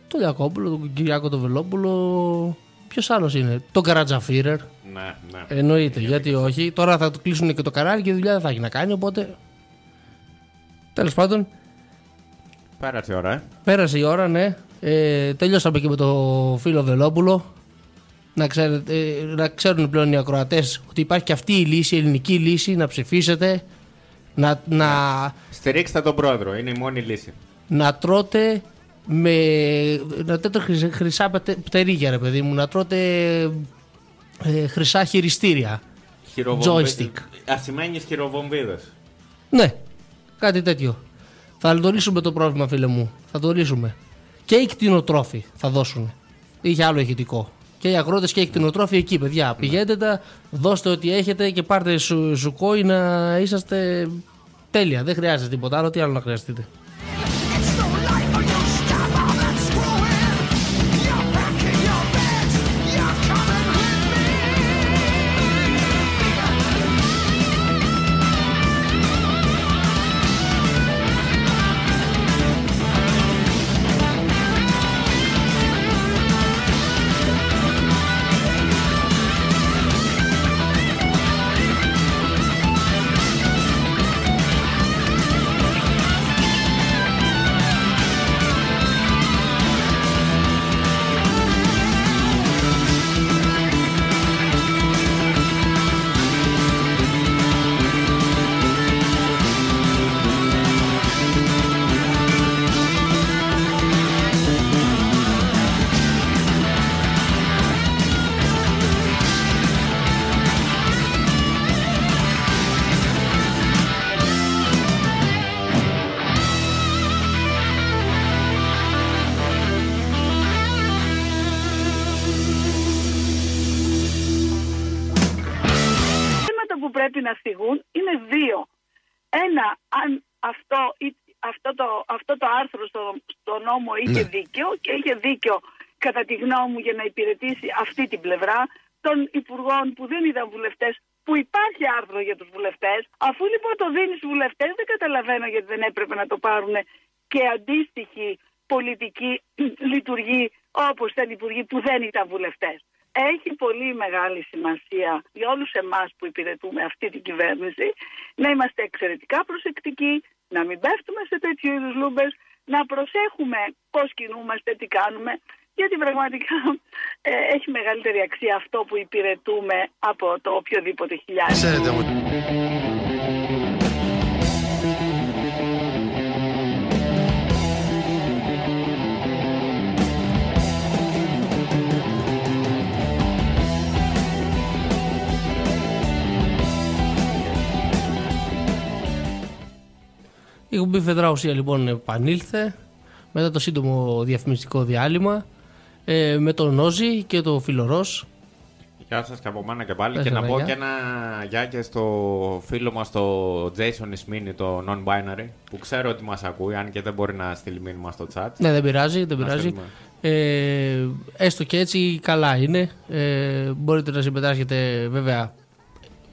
Το Λιακόπουλο, τον Κυριάκο τον Βελόπουλο. Ποιος άλλος είναι, τον Καρατζαφίρερ. Ναι, ναι. Εννοείται, γιατί όχι. Τώρα θα του κλείσουν και το καράρι και δουλειά δεν θα έχει να κάνει, οπότε. Τέλος πάντων, Πέρασε η ώρα, ε. Πέρασε η ώρα, ναι. Ε, τελειώσαμε και με το φίλο Βελόπουλο. Να, ξέρετε, ε, να ξέρουν πλέον οι ακροατές ότι υπάρχει και αυτή η λύση, η ελληνική λύση, να ψηφίσετε, να, να, Στηρίξτε τον πρόεδρο, είναι η μόνη λύση. να τρώτε με. να τρώτε χρυσά, χρυσά πτε- πτερίγια, ρε παιδί μου, να τρώτε ε, χρυσά χειριστήρια. Joystick. Ασημένιες χειροβομβίδες. Ναι, κάτι τέτοιο. Θα το λύσουμε το πρόβλημα, φίλε μου. Θα το λύσουμε. Και οι κτηνοτρόφοι θα δώσουν. Είχε άλλο ηχητικό. Και οι αγρότες και οι κτηνοτρόφοι εκεί, παιδιά. Πηγαίνετε τα, δώστε ό,τι έχετε και πάρτε σου, σουκόι να είσαστε τέλεια. Δεν χρειάζεται τίποτα άλλο. Τι άλλο να χρειαστείτε. Είχε Ναι. δίκιο και είχε δίκιο κατά τη γνώμη μου για να υπηρετήσει αυτή την πλευρά των υπουργών που δεν ήταν βουλευτές που υπάρχει άρθρο για τους βουλευτές. Αφού λοιπόν το δίνεις στους βουλευτές δεν καταλαβαίνω γιατί δεν έπρεπε να το πάρουν και αντίστοιχη πολιτική [CLEARS THROAT] λειτουργεί όπως ήταν υπουργοί που δεν ήταν βουλευτές. Έχει πολύ μεγάλη σημασία για όλους εμάς που υπηρετούμε αυτή την κυβέρνηση να είμαστε εξαιρετικά προσεκτικοί, να μην πέφτουμε σε τέτοιου είδους λούμπες, να προσέχουμε πώς κινούμαστε, τι κάνουμε, γιατί πραγματικά ε, έχει μεγαλύτερη αξία αυτό που υπηρετούμε από το οποιοδήποτε χιλιάρι. Η εκπομπή Φεδρά Ουσία λοιπόν επανήλθε μετά το σύντομο διαφημιστικό διάλειμμα ε, με τον Νόζη και τον Φιλορός. Γεια σας και από μένα και πάλι. Πες και ένα να πω γεια. και ένα γεια και στο φίλο μας το Jason Ismini, το non-binary, που ξέρω ότι μας ακούει, αν και δεν μπορεί να στείλει μήνυμα στο chat. Ναι, δεν πειράζει, δεν Να πειράζει. στείλουμε. Ε, έστω και έτσι καλά είναι. Ε, μπορείτε να συμμετάσχετε βέβαια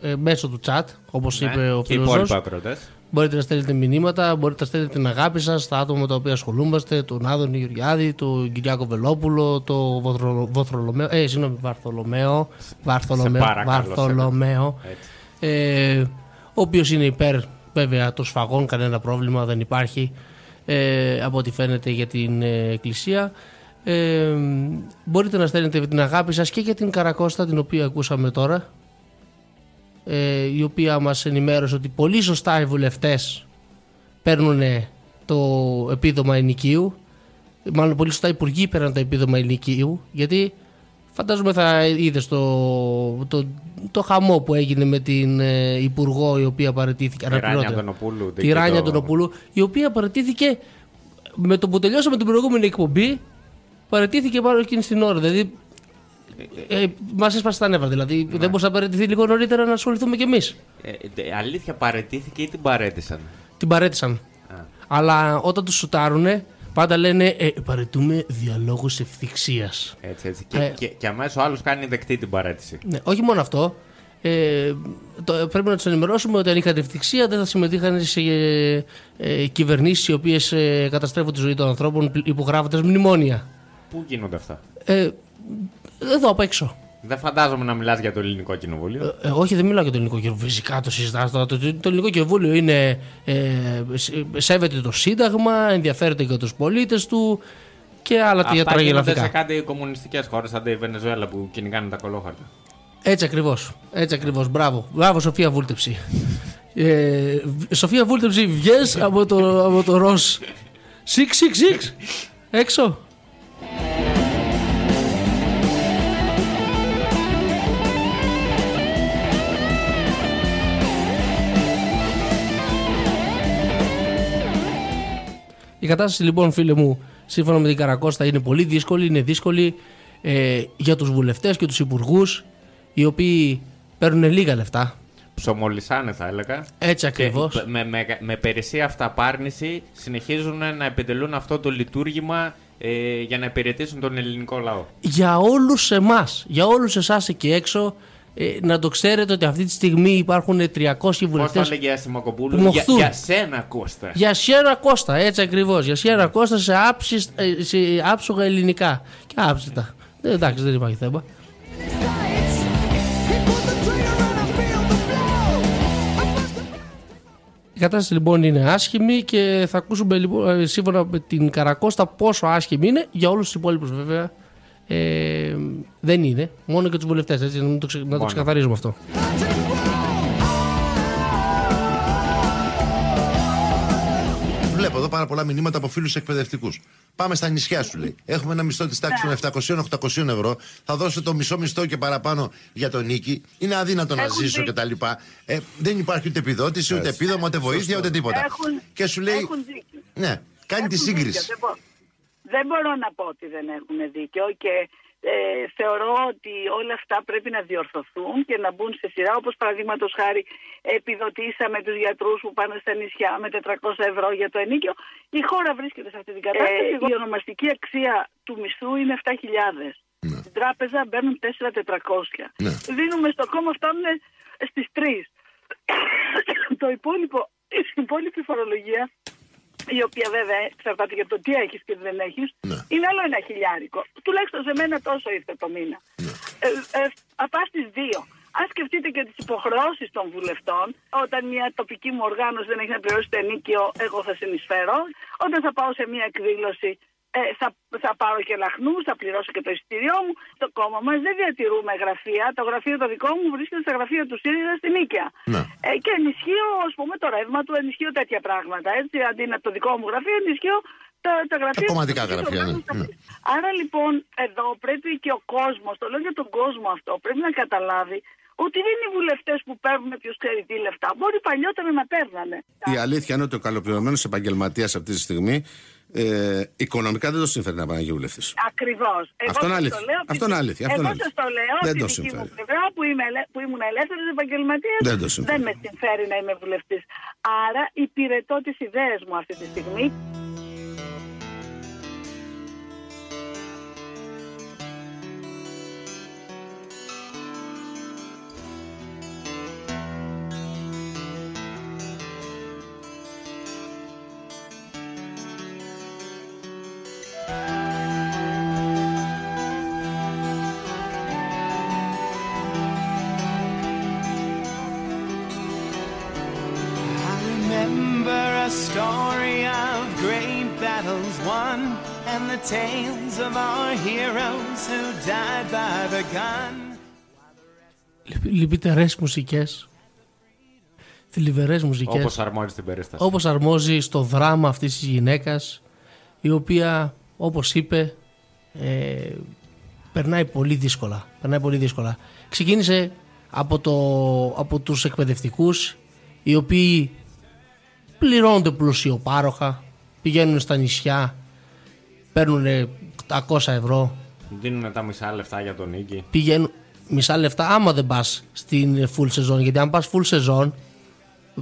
ε, μέσω του chat, όπως Ναι, είπε ο και οι Φιλορός. υπόλοιποι ακροτές. Μπορείτε να στέλνετε μηνύματα, μπορείτε να στέλνετε την αγάπη σας στα άτομα με τα οποία ασχολούμαστε, τον Άδωνη Γεωργιάδη, τον Κυριάκο Βελόπουλο, τον Βοθρο- Βοθρολομαίο. Ε, συγγνώμη, Βαρθολομαίο. Βαρθολομαίο. παρακαλώ, Βαρθολομαίο. Έτσι. Ε, ο οποίος είναι υπέρ βέβαια των σφαγών, κανένα πρόβλημα δεν υπάρχει ε, από ό,τι φαίνεται για την ε, Εκκλησία. Ε, μπορείτε να στέλνετε την αγάπη σας και για την Καρακώστα την οποία ακούσαμε τώρα ε, η οποία μας ενημέρωσε ότι πολύ σωστά οι βουλευτές παίρνουν το επίδομα ενοικίου μάλλον πολύ σωστά οι υπουργοί παίρνουν το επίδομα ενοικίου γιατί φαντάζομαι θα είδες το, το, το χαμό που έγινε με την ε, υπουργό η οποία παραιτήθηκε Τη Ράνια αναπληρώτρια. Αντωνοπούλου. Τη Ράνια Αντωνοπούλου, η οποία παραιτήθηκε με το που τελειώσαμε την προηγούμενη εκπομπή, παραιτήθηκε πάνω εκείνη την ώρα. Δηλαδή, ε, μας έσπασε τα νεύρα. Δηλαδή, δεν μπορούσε να παραιτηθεί λίγο νωρίτερα να ασχοληθούμε κι εμείς. Ε, δε- αλήθεια, παρετήθηκε ή την παρέτησαν; Την παρέτησαν. Αλλά όταν τους σουτάρουνε, πάντα λένε ε, παρετούμε διαλόγους ευθυξίας. Έτσι, έτσι. Και, Ε. και, και αμέσως ο άλλος κάνει δεκτή την παρέτηση. Ναι, όχι μόνο αυτό. Ε, το, πρέπει να τους ενημερώσουμε ότι αν είχαν ευθυξία δεν θα συμμετείχαν σε ε, ε, κυβερνήσεις οι οποίες ε, καταστρέφουν τη ζωή των ανθρώπων υπογράφοντας μνημόνια. Πού γίνονται αυτά; Ε, εδώ απ' έξω. Δεν φαντάζομαι να μιλάς για το ελληνικό κοινοβούλιο. Ε, όχι, δεν μιλάω για το ελληνικό κοινοβούλιο. Φυσικά το συζητάω. Το, το, το ελληνικό κοινοβούλιο είναι, ε, σ- σέβεται το Σύνταγμα, ενδιαφέρεται για τους πολίτες του και άλλα Αυτά γίνονται σε τραγελαφικά. κάτι κομμουνιστικές χώρες, σαν τη Βενεζουέλα που κυνηγάνε τα κολόχαρτα. Έτσι ακριβώς. Έτσι ακριβώς. Μπράβο. Μπράβο, Σοφία Βούλτεψη. Ε, Β- Σοφία Βούλτεψη, βγες από το, από το ροζ. Σιξ, σιξ, σιξ. Έξω. Κατάσταση λοιπόν φίλε μου σύμφωνα με την Καρακώστα είναι πολύ δύσκολη. Είναι δύσκολη ε, για τους βουλευτές και τους υπουργούς οι οποίοι παίρνουν λίγα λεφτά. Ψωμολισάνε, θα έλεγα. Έτσι Και ακριβώς. με, με, με περισσία αυταπάρνηση συνεχίζουν να επιτελούν αυτό το λειτουργήμα ε, για να υπηρετήσουν τον ελληνικό λαό. Για όλους εμάς, για όλους εσάς εκεί έξω ε, να το ξέρετε ότι αυτή τη στιγμή υπάρχουν 300 Πώς το βουλευτές έλεγε η Ασημακοπούλου, που για, μοχθούν. για σένα Κώστα. Για Σιέρα Κώστα, έτσι ακριβώς. Για Σιέρα Κώστα σε, άψισ- ε, σε άψογα ελληνικά. Και άψητα. Ε, εντάξει, δεν υπάρχει θέμα. Η κατάσταση λοιπόν είναι άσχημη και θα ακούσουμε λοιπόν, ε, σύμφωνα με την Καρακώστα πόσο άσχημη είναι. Για όλους τους υπόλοιπους βέβαια ε, δεν είναι. Μόνο για τους βουλευτές. Να, το, ξε- να το Μόνο. ξεκαθαρίζουμε αυτό. Βλέπω εδώ πάρα πολλά μηνύματα από φίλους εκπαιδευτικούς. Πάμε στα νησιά, σου λέει. Έχουμε ένα μισθό της τάξης των 700-800 ευρώ. Θα δώσω το μισό μισθό και παραπάνω για τον νίκη. Είναι αδύνατο να Έχουν ζήσω δίκιο. κτλ. Ε, δεν υπάρχει ούτε επιδότηση, ούτε επίδομα, ούτε βοήθεια, ούτε τίποτα. Έχουν, Και σου λέει. έχουν δίκιο. Ναι, κάνει τη Έχουν σύγκριση. δίκιο. Δεν, μπο- δεν μπορώ να πω ότι δεν έχουν δίκιο και Ε, θεωρώ ότι όλα αυτά πρέπει να διορθωθούν και να μπουν σε σειρά. Όπως παραδείγματος χάρη επιδοτήσαμε τους γιατρούς που πάνε στα νησιά με 400 ευρώ για το ενίκιο. Η χώρα βρίσκεται σε αυτή την κατάσταση. η ονομαστική αξία του μισθού είναι 7.000. Στην τράπεζα μπαίνουν 4.400. Ναι. Δίνουμε στο κόμμα φτάνουν στις 3. [COUGHS] το υπόλοιπο, [COUGHS] η υπόλοιπη φορολογία η οποία βέβαια εξαρτάται για το τι έχεις και τι δεν έχεις, Ναι. είναι άλλο ένα χιλιάρικο. Τουλάχιστον σε μένα τόσο ήρθε το μήνα. Ναι. Ε, ε, απά στις δύο. Αν σκεφτείτε και τις υποχρεώσεις των βουλευτών, όταν μια τοπική μου οργάνωση δεν έχει να πληρώσει το ενίκιο, εγώ θα συνεισφέρω. Όταν θα πάω σε μια εκδήλωση, ε, θα, θα πάρω και λαχνούς, θα πληρώσω και το εισιτήριό μου. Στο κόμμα μας δεν διατηρούμε γραφεία. Το γραφείο το δικό μου βρίσκεται στα γραφεία του ΣΥΡΙΖΑ στην Νίκαια. Ναι. Ε, και ενισχύω, ας πούμε, το ρεύμα του, ενισχύω τέτοια πράγματα. Έτσι, αντί να το δικό μου γραφείο, ενισχύω τα, τα γραφεία. Τα κομματικά του τοπικού γραφεία, ναι. οργάνου. Ναι. Άρα λοιπόν, εδώ πρέπει και ο κόσμος, το λέω για τον κόσμο αυτό, πρέπει να καταλάβει ότι δεν είναι οι βουλευτές που παίρνουν ποιος ξέρει τι λεφτά. Μπορεί παλιότερα να παίρνανε. Η αλήθεια είναι ότι ο καλοπληρωμένος επαγγελματίας αυτή τη στιγμή ε, οικονομικά δεν το συμφέρει να πάει βουλευτής. Ακριβώς. Αυτό είναι αλήθεια. Αυτό είναι αλήθεια. Αυτό Εγώ είναι σας το λέω Δεν από το τη δική μου συμφέρει. πλευρά που, είμαι, ελε- που ήμουν ελεύθερος επαγγελματίας. Δεν το συμφέρει. με συμφέρει να είμαι βουλευτής. Άρα υπηρετώ τις ιδέες μου αυτή τη στιγμή. Tales of our heroes who died by the gun. Λυπητερές μουσικές. Θλιβερές μουσικές. Όπως αρμόζει την περίσταση. Όπως αρμόζει στο δράμα αυτής της γυναίκας η οποία όπως είπε ε, περνάει πολύ δύσκολα περνάει πολύ δύσκολα ξεκίνησε από, το, από τους εκπαιδευτικούς οι οποίοι πληρώνονται πλουσιοπάροχα πηγαίνουν στα νησιά παίρνουν 800 ευρώ Δίνουν τα μισά λεφτά για τον νίκη. πηγαίνουν μισά λεφτά άμα δεν πας στην full σεζόν γιατί αν πας full σεζόν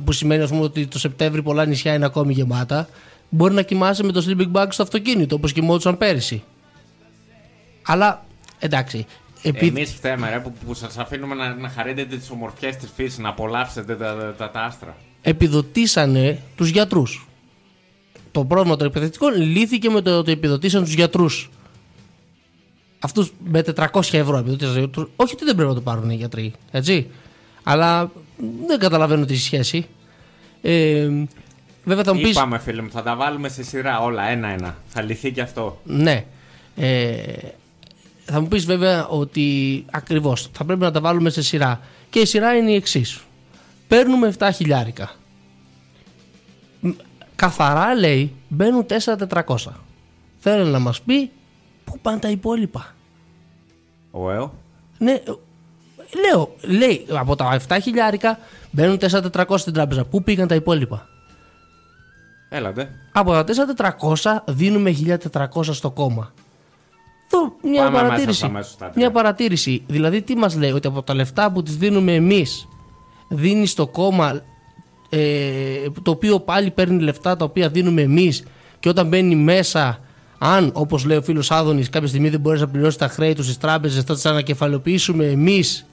που σημαίνει ας πούμε, ότι το Σεπτέμβρη πολλά νησιά είναι ακόμη γεμάτα μπορεί να κοιμάσαι με το sleeping bag στο αυτοκίνητο όπως κοιμόντουσαν πέρυσι αλλά εντάξει επειδή Εμείς φταίμε, ρε, που, που σας αφήνουμε να, να χαρείτε τις ομορφιές της φύσης, να απολαύσετε τα, τα, τα, τα άστρα. επιδοτήσανε τους γιατρούς το πρόβλημα των εκπαιδευτικών λύθηκε με το ότι επιδοτήσαν τους γιατρούς αυτούς με 400 ευρώ επιδοτήσαν τους γιατρούς. όχι ότι δεν πρέπει να το πάρουν οι γιατροί έτσι αλλά δεν καταλαβαίνω τη σχέση ε, βέβαια θα μου πεις Είπαμε, φίλε μου, θα τα βάλουμε σε σειρά όλα, ένα-ένα. Θα λυθεί και αυτό. Ναι. Ε, θα μου πεις βέβαια ότι ακριβώς θα πρέπει να τα βάλουμε σε σειρά. Και η σειρά είναι η εξής. Παίρνουμε 7 χιλιάρικα. Μ, Καθαρά λέει μπαίνουν 4.400. Θέλω να μας πει πού πάνε τα υπόλοιπα. Ο ΕΟ. Ναι, ε, λέω, λέει από τα 7 χιλιάρικα μπαίνουν 4.400 στην τράπεζα. Πού πήγαν τα υπόλοιπα. Έλατε. Από τα 4.400 δίνουμε 1.400 στο κόμμα. Εδώ μια Πάμε παρατήρηση. αμέσως, αμέσως στα τρία. μια παρατήρηση. Δηλαδή, τι μας λέει, ότι από τα λεφτά που τις δίνουμε εμείς, δίνει στο κόμμα ε, το οποίο πάλι παίρνει λεφτά τα οποία δίνουμε εμείς και όταν μπαίνει μέσα, αν όπως λέει ο φίλος Άδωνης, κάποια στιγμή δεν μπορείς να πληρώσεις τα χρέη τους στις τράπεζες, θα τι ανακεφαλοποιήσουμε εμείς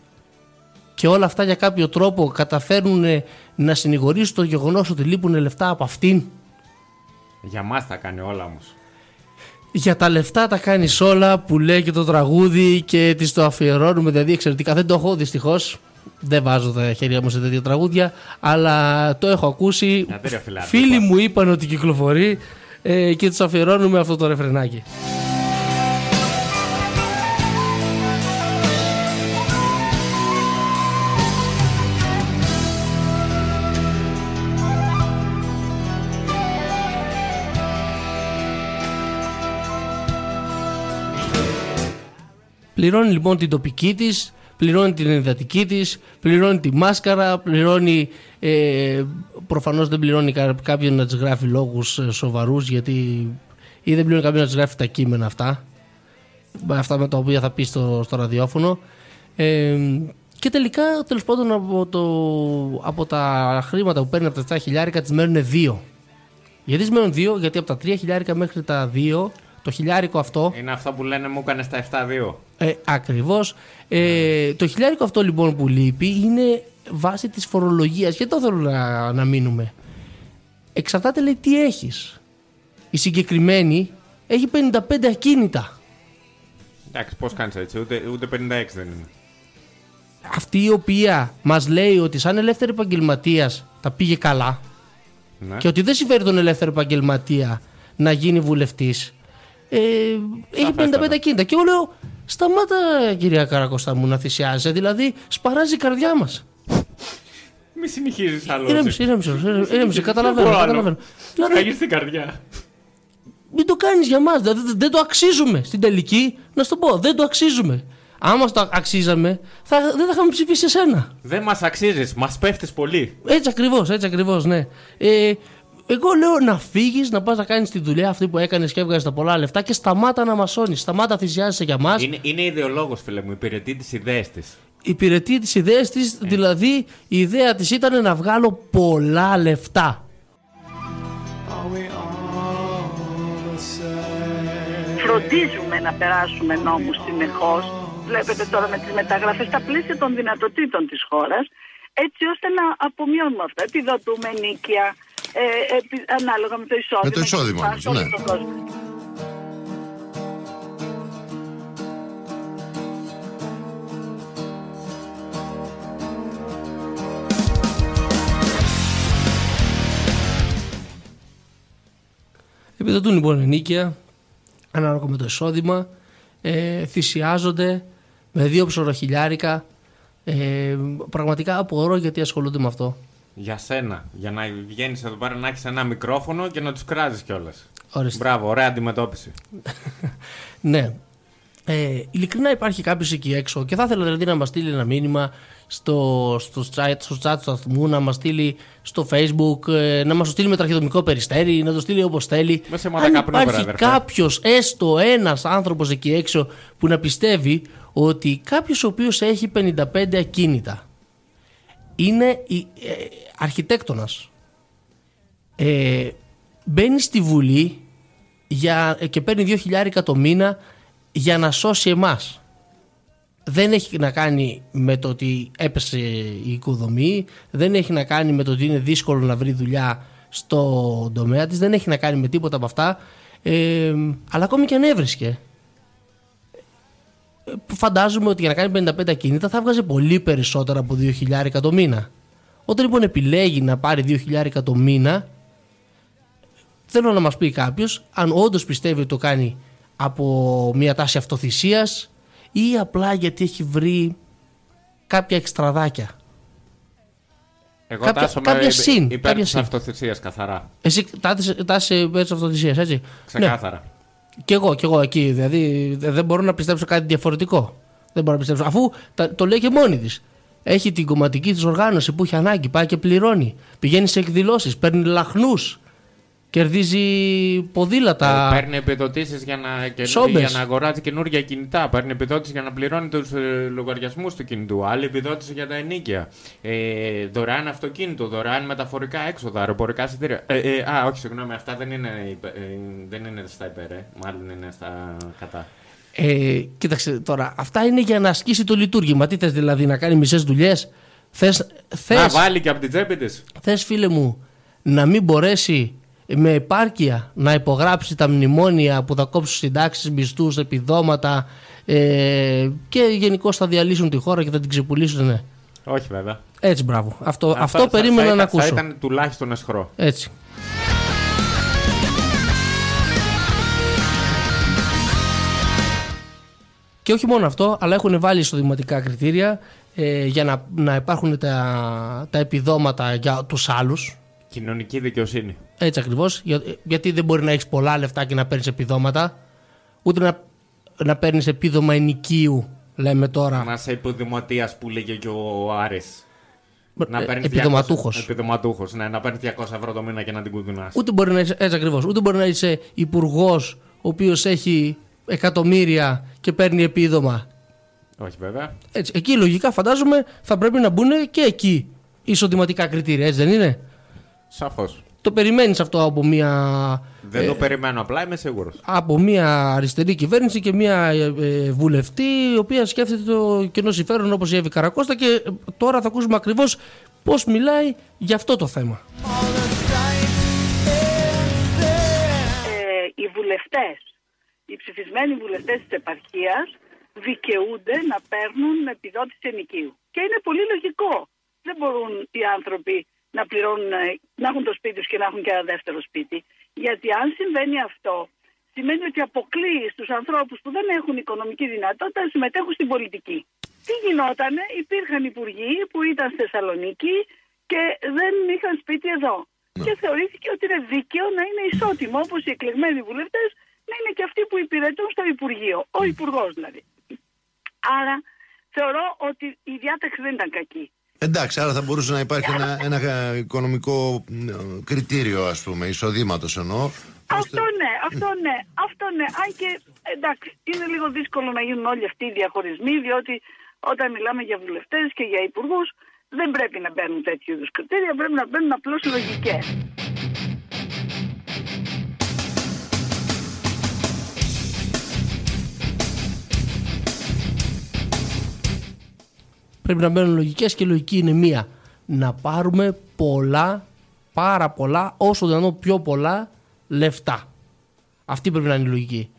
και όλα αυτά για κάποιο τρόπο καταφέρνουν ε, να συνηγορήσουν το γεγονός ότι λείπουν λεφτά από αυτήν. Για μας τα κάνει όλα όμως. Για τα λεφτά τα κάνεις όλα που λέει και το τραγούδι και τη το αφιερώνουμε. Δηλαδή εξαιρετικά δεν το έχω δυστυχώς. Δεν βάζω τα χέρια μου σε τέτοια τραγούδια, αλλά το έχω ακούσει. Γιατί ρε φιλάτη, Φίλοι λοιπόν. μου είπαν ότι κυκλοφορεί ε, και τους αφιερώνουμε αυτό το ρεφρενάκι. Πληρώνει λοιπόν την τοπική της, πληρώνει την ενδατική της, πληρώνει τη μάσκαρα, πληρώνει... Ε, προφανώς δεν πληρώνει κα- κάποιον να της γράφει λόγους ε, σοβαρούς γιατί... ή δεν πληρώνει κάποιον να της γράφει τα κείμενα αυτά. με αυτά με τα οποία θα πει στο, στο ραδιόφωνο. Ε, και τελικά, τέλος πάντων, από, το, από τα χρήματα που παίρνει από τα 7 χιλιάρικα, της μένουν 2. Γιατί της μένουν 2, γιατί από τα 3 χιλιάρικα μέχρι τα 2, το χιλιάρικο αυτό. Είναι αυτό που λένε μου έκανες στα 7-2. Ε, Ακριβώς. Ε, το χιλιάρικο αυτό λοιπόν που λείπει είναι βάση της φορολογίας. Και το θέλω να, να μείνουμε. Εξαρτάται λέει τι έχεις. Η συγκεκριμένη έχει 55 ακίνητα. Εντάξει, πώς κάνεις έτσι, ούτε, ούτε 56 δεν είναι. Αυτή η οποία μας λέει ότι σαν ελεύθερη επαγγελματία τα πήγε καλά Ναι. και ότι δεν συμφέρει τον ελεύθερο επαγγελματία να γίνει βουλευτής. Ε, έχει 55 ακίνητα. Και εγώ λέω, σταμάτα κυρία Καρακώστα μου να θυσιάζει. Δηλαδή, σπαράζει η καρδιά μας. Μη συνεχίζεις άλλο. Ήρεμησε, ήρεμησε, ήρεμησε, ήρεμησε, καταλαβαίνω. καταλαβαίνω. Δηλαδή, Θα στην καρδιά. μην το κάνεις για μας. Δηλαδή, δεν- δεν το αξίζουμε. Στην τελική, να σου το πω, δεν το αξίζουμε. Άμα το αξίζαμε, θα, δεν θα είχαμε ψηφίσει εσένα. Δεν μας αξίζεις, μας πέφτεις πολύ. Έτσι ακριβώς, έτσι ακριβώς, ναι. Ε, εγώ λέω να φύγεις, να πας να κάνεις τη δουλειά αυτή που έκανες και έβγαζες τα πολλά λεφτά και σταμάτα να μασώνει. Σταμάτα θυσιάζεσαι για μας. Είναι, είναι ιδεολόγος, φίλε μου, υπηρετεί τις ιδέες της. Υπηρετεί τις ιδέες της, δηλαδή η ιδέα της ήταν να βγάλω πολλά λεφτά. Are we all the same? Φροντίζουμε να περάσουμε νόμους συνεχώς. Βλέπετε τώρα με τις μεταγραφές στα πλαίσια των δυνατοτήτων της χώρας, έτσι ώστε να απομειώνουμε αυτά. Επιδοτούμε νίκια, ε, επι- ανάλογα με το εισόδημα. Με το εισόδημα και όμως, σε όλος ναι. τον κόσμο. Επιδοτούν λοιπόν ενίκεια, ανάλογα με το εισόδημα, ε, θυσιάζονται με δύο ψωροχιλιάρικα. Ε, πραγματικά απορώ γιατί ασχολούνται με αυτό. Για σένα. Για να βγαίνεις εδώ πέρα να έχεις ένα μικρόφωνο και να τους κράζεις κιόλας. Ορίστε. Μπράβο, ωραία αντιμετώπιση. [LAUGHS] Ναι. Ε, ειλικρινά υπάρχει κάποιος εκεί έξω και θα ήθελα δηλαδή να μας στείλει ένα μήνυμα στο, στο, chat, στο chat του σταθμού, να μας στείλει στο facebook, ε, να μας το στείλει με τραχυδρομικό περιστέρι, να το στείλει όπως θέλει. Με σε μότα Αν καπνού, υπάρχει βρε, αδερφέ. κάποιος, έστω ένας άνθρωπος εκεί έξω που να πιστεύει ότι κάποιος ο οποίος έχει 55 ακίνητα είναι η, ε, αρχιτέκτονας ε, μπαίνει στη Βουλή για, και παίρνει 2 χιλιάρικα το μήνα για να σώσει εμάς. Δεν έχει να κάνει με το ότι έπεσε η οικοδομή, δεν έχει να κάνει με το ότι είναι δύσκολο να βρει δουλειά στο τομέα της, δεν έχει να κάνει με τίποτα από αυτά, ε, αλλά ακόμη και αν έβρισκε. Ε, Φαντάζομαι ότι για να κάνει 55 ακίνητα θα βγάζει πολύ περισσότερα από 2 χιλιάρικα το μήνα. Όταν λοιπόν επιλέγει να πάρει 2 χιλιάρικα το μήνα, θέλω να μας πει κάποιος αν όντως πιστεύει ότι το κάνει από μια τάση αυτοθυσίας ή απλά γιατί έχει βρει κάποια εξτραδάκια. Εγώ Κάποια- τάσω κάποια με συν, υπέρ κάποια της συν. αυτοθυσίας καθαρά. Εσύ τάσαι υπέρ της αυτοθυσίας, έτσι. Ξεκάθαρα. Ναι, κι εγώ, κι εγώ εκεί. Δηλαδή δε- δεν μπορώ να πιστέψω κάτι διαφορετικό. Δεν μπορώ να πιστέψω. Αφού τα- το λέει και μόνη της. Έχει την κομματική της οργάνωση που έχει ανάγκη, πάει και πληρώνει. Πηγαίνει σε εκδηλώσεις, παίρνει λαχνούς. Κερδίζει ποδήλατα. Ε, παίρνει επιδοτήσεις για, να... και- Σόμπες. για να αγοράζει καινούργια κινητά. Παίρνει επιδότηση για να πληρώνει τους ε, λογαριασμούς του κινητού. Άλλη επιδότηση για τα ενίκια. Ε, δωρεάν αυτοκίνητο, δωρεάν μεταφορικά έξοδα, αεροπορικά εισιτήρια. Ε, ε, α, όχι, συγγνώμη, αυτά δεν είναι, υπε- ε, δεν είναι στα υπέρ, ε. μάλλον είναι στα κατά. Ε, κοίταξε τώρα, αυτά είναι για να ασκήσει το λειτουργήμα. Τι θες δηλαδή, να κάνει μισές δουλειές; Θες, Να θες, βάλει και από την τσέπη της. θες, φίλε μου, να μην μπορέσει με επάρκεια να υπογράψει τα μνημόνια που θα κόψουν συντάξεις, μισθούς, επιδόματα ε, και γενικώς θα διαλύσουν τη χώρα και θα την ξεπουλήσουν. Ναι. Όχι, βέβαια. Έτσι, μπράβο. Αυτό, αυτό, θα- περίμενα θα, να ήταν- ακούσω. Θα ήταν τουλάχιστον εσχρό. Έτσι. Και όχι μόνο αυτό, αλλά έχουν βάλει εισοδηματικά κριτήρια ε, για να, να υπάρχουν τα, τα επιδόματα για τους άλλους. Κοινωνική δικαιοσύνη. Έτσι ακριβώς, για, γιατί δεν μπορεί να έχεις πολλά λεφτά και να παίρνεις επιδόματα, ούτε να, να παίρνεις επίδομα ενοικίου, λέμε τώρα. Μα σε υποδηματία που λέγε και ο Άρης. Να Ε, παίρνεις επιδοματούχος. 200 Επιδοματούχος, ναι, να παίρνεις 200 ευρώ το μήνα και να την κουδουνάς. Ούτε μπορεί να είσαι, έτσι ακριβώς, ούτε μπορεί να είσαι υπουργός ο οποίος έχει εκατομμύρια και παίρνει επίδομα. Όχι βέβαια. Έτσι, εκεί λογικά φαντάζομαι θα πρέπει να μπουν και εκεί εισοδηματικά κριτήρια, έτσι δεν είναι; Σαφώς. Το περιμένεις αυτό από μια, Δεν το περιμένω απλά, είμαι σίγουρος. από μια αριστερή κυβέρνηση και μια ε, ε, βουλευτή η οποία σκέφτεται το κοινό συμφέρον όπως η Εύη Καρακώστα και ε, τώρα θα ακούσουμε ακριβώς πώς μιλάει για αυτό το θέμα. ε, οι βουλευτές, οι ψηφισμένοι βουλευτές της επαρχίας δικαιούνται να παίρνουν επιδότηση ενοικίου. Και είναι πολύ λογικό. Δεν μπορούν οι άνθρωποι να πληρώνουν, ε, να έχουν το σπίτι τους και να έχουν και ένα δεύτερο σπίτι. Γιατί αν συμβαίνει αυτό, σημαίνει ότι αποκλείει στους ανθρώπους που δεν έχουν οικονομική δυνατότητα να συμμετέχουν στην πολιτική. Τι γινότανε, υπήρχαν υπουργοί που ήταν στη Θεσσαλονίκη και δεν είχαν σπίτι εδώ. Και θεωρήθηκε ότι είναι δίκαιο να είναι ισότιμο, όπως οι εκλεγμένοι βουλευτές, να είναι και αυτοί που υπηρετούν στο Υπουργείο. Ο Υπουργός δηλαδή. Άρα θεωρώ ότι η διάταξη δεν ήταν κακή. Εντάξει, άρα θα μπορούσε να υπάρχει ένα, ένα ε, οικονομικό ε, κριτήριο, ας πούμε, εισοδήματος εννοώ. Αυτό ναι, αυτό ναι, αυτό ναι. Αν και εντάξει, είναι λίγο δύσκολο να γίνουν όλοι αυτοί οι διαχωρισμοί, διότι όταν μιλάμε για βουλευτές και για υπουργούς, δεν πρέπει να μπαίνουν τέτοιου είδους κριτήρια, πρέπει να μπαίνουν απλώς λογικές. Πρέπει να μπαίνουν λογικές και η λογική είναι μία. Να πάρουμε πολλά, πάρα πολλά, όσο δυνατόν πιο πολλά λεφτά. Αυτή πρέπει να είναι η λογική.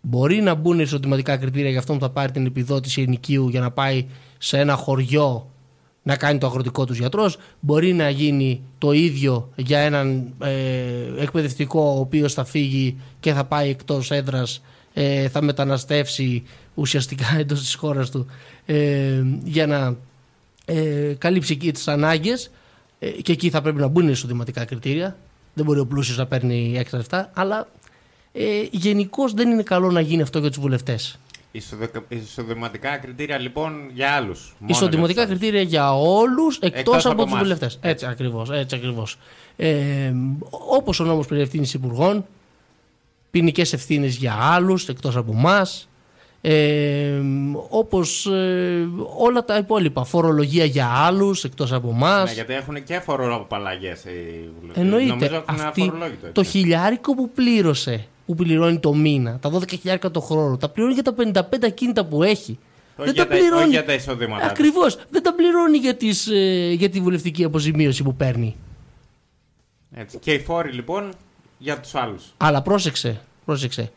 Μπορεί να μπουν εισοδηματικά κριτήρια για αυτόν που θα πάρει την επιδότηση ενοικίου για να πάει σε ένα χωριό να κάνει το αγροτικό τους γιατρός. Μπορεί να γίνει το ίδιο για έναν ε, εκπαιδευτικό ο οποίος θα φύγει και θα πάει εκτός έδρας, ε, θα μεταναστεύσει ουσιαστικά [LAUGHS] εντός της χώρας του ε, για να ε, καλύψει εκεί τις ανάγκες. Ε, και εκεί θα πρέπει να μπουν εισοδηματικά κριτήρια. Δεν μπορεί ο πλούσιος να παίρνει έξτρα λεφτά. Αλλά ε, γενικώς δεν είναι καλό να γίνει αυτό για τους βουλευτές. Ισοδεκα- Εισοδηματικά κριτήρια λοιπόν για άλλους. Εισοδηματικά κριτήρια για όλους εκτός Εκτός από, από τους εμάς. βουλευτές. Έτσι ακριβώς. Έτσι ακριβώς. Ε, Όπως ο νόμος περί ευθύνης υπουργών, ποινικές ευθύνες για άλλους εκτός από εμάς. Ε, όπως ε, όλα τα υπόλοιπα φορολογία για άλλους εκτός από εμάς. Ναι, γιατί έχουν και φοροαπαλλαγέ οι βουλευτές. Εννοείται Νομίζω έχουν αυτή, αφορολόγητο. έτσι. το χιλιάρικο που πλήρωσε που πληρώνει το μήνα, τα 12 χιλιάρικα το χρόνο, τα πληρώνει για τα 55 ακίνητα που έχει. Όχι για τα- όχι για τα εισοδήματά τους. Ακριβώς. Δεν τα πληρώνει για, τις, ε, για τη βουλευτική αποζημίωση που παίρνει. Έτσι. Και οι φόροι λοιπόν για τους άλλους. Αλλά πρόσεξε, πρόσεξε.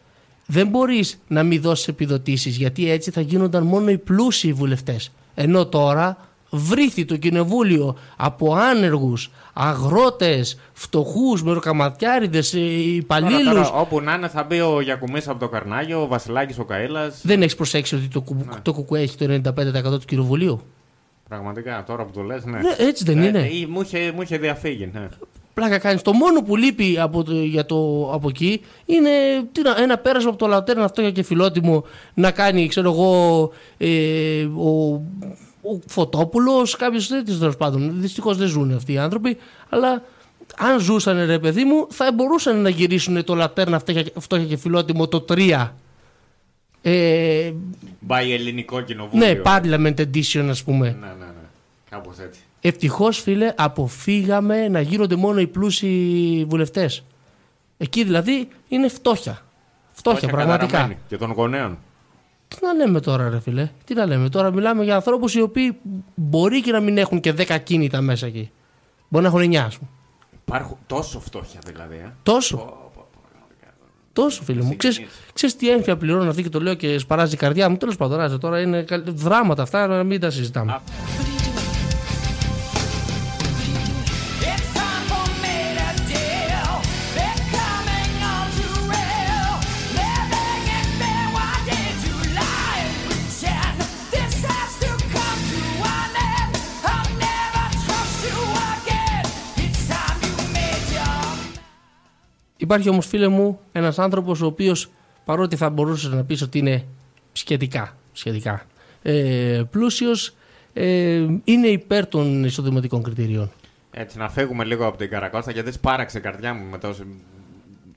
Δεν μπορείς να μην δώσεις επιδοτήσεις γιατί έτσι θα γίνονταν μόνο οι πλούσιοι βουλευτές. Ενώ τώρα βρήθη το κοινοβούλιο από άνεργους, αγρότες, φτωχούς, μεροκαματιάριδες, ε, υπαλλήλους. Όπου να είναι θα μπει ο Γιακουμής από το Καρνάγιο, ο Βασιλάκης ο Καΐλας. Δεν έχεις προσέξει ότι το, κου- Ναι. το κουκουέ έχει το 95% του κοινοβουλίου; Πραγματικά τώρα που το λες, ναι. Ναι, έτσι δεν Ε, είναι. ε, μου, είχε, μου είχε διαφύγει, ναι. Πλάκα κάνει. Το μόνο που λείπει από, το, για το, από εκεί είναι τι να, ένα πέρασμα από το λατέρνα αυτό για και φιλότιμο να κάνει, ξέρω εγώ, ε, ο, ο Φωτόπουλος, κάποιος τέτοιος τέλος πάντων. Δυστυχώς δεν ζουν αυτοί οι άνθρωποι, αλλά αν ζούσαν ρε παιδί μου, θα μπορούσαν να γυρίσουν το λατέρνα αυτό για- αυτό για και φιλότιμο το 3. Ε, By ελληνικό κοινοβούλιο. ναι, Parliament Edition, ας πούμε. Ναι, ναι, ναι. Κάπως έτσι. Ευτυχώς, φίλε, αποφύγαμε να γίνονται μόνο οι πλούσιοι βουλευτές. Εκεί δηλαδή είναι φτώχεια. Φτώχεια, Όχι, πραγματικά. καταραμένη. Και των γονέων. Τι να λέμε τώρα, ρε φίλε; Τι να λέμε τώρα; Μιλάμε για ανθρώπους οι οποίοι μπορεί και να μην έχουν και 10 κίνητα μέσα εκεί. Μπορεί να έχουν 9, ας πούμε. Υπάρχουν τόσο φτώχεια δηλαδή. Ε. Τόσο. Τόσο, φίλε μου. Ξέρεις, ξέρεις τι έμφυα πληρώνω αυτή και το λέω και σπαράζει η καρδιά μου. Τέλος πάντων, άσε, τώρα είναι καλ- δράματα αυτά, να μην τα συζητάμε. It's Υπάρχει όμως φίλε μου ένας άνθρωπος ο οποίος παρότι θα μπορούσες να πεις ότι είναι σχετικά, σχετικά ε, πλούσιος ε, είναι υπέρ των εισοδηματικών κριτηρίων. Έτσι, να φύγουμε λίγο από την Καρακώστα γιατί σπάραξε η καρδιά μου με τόση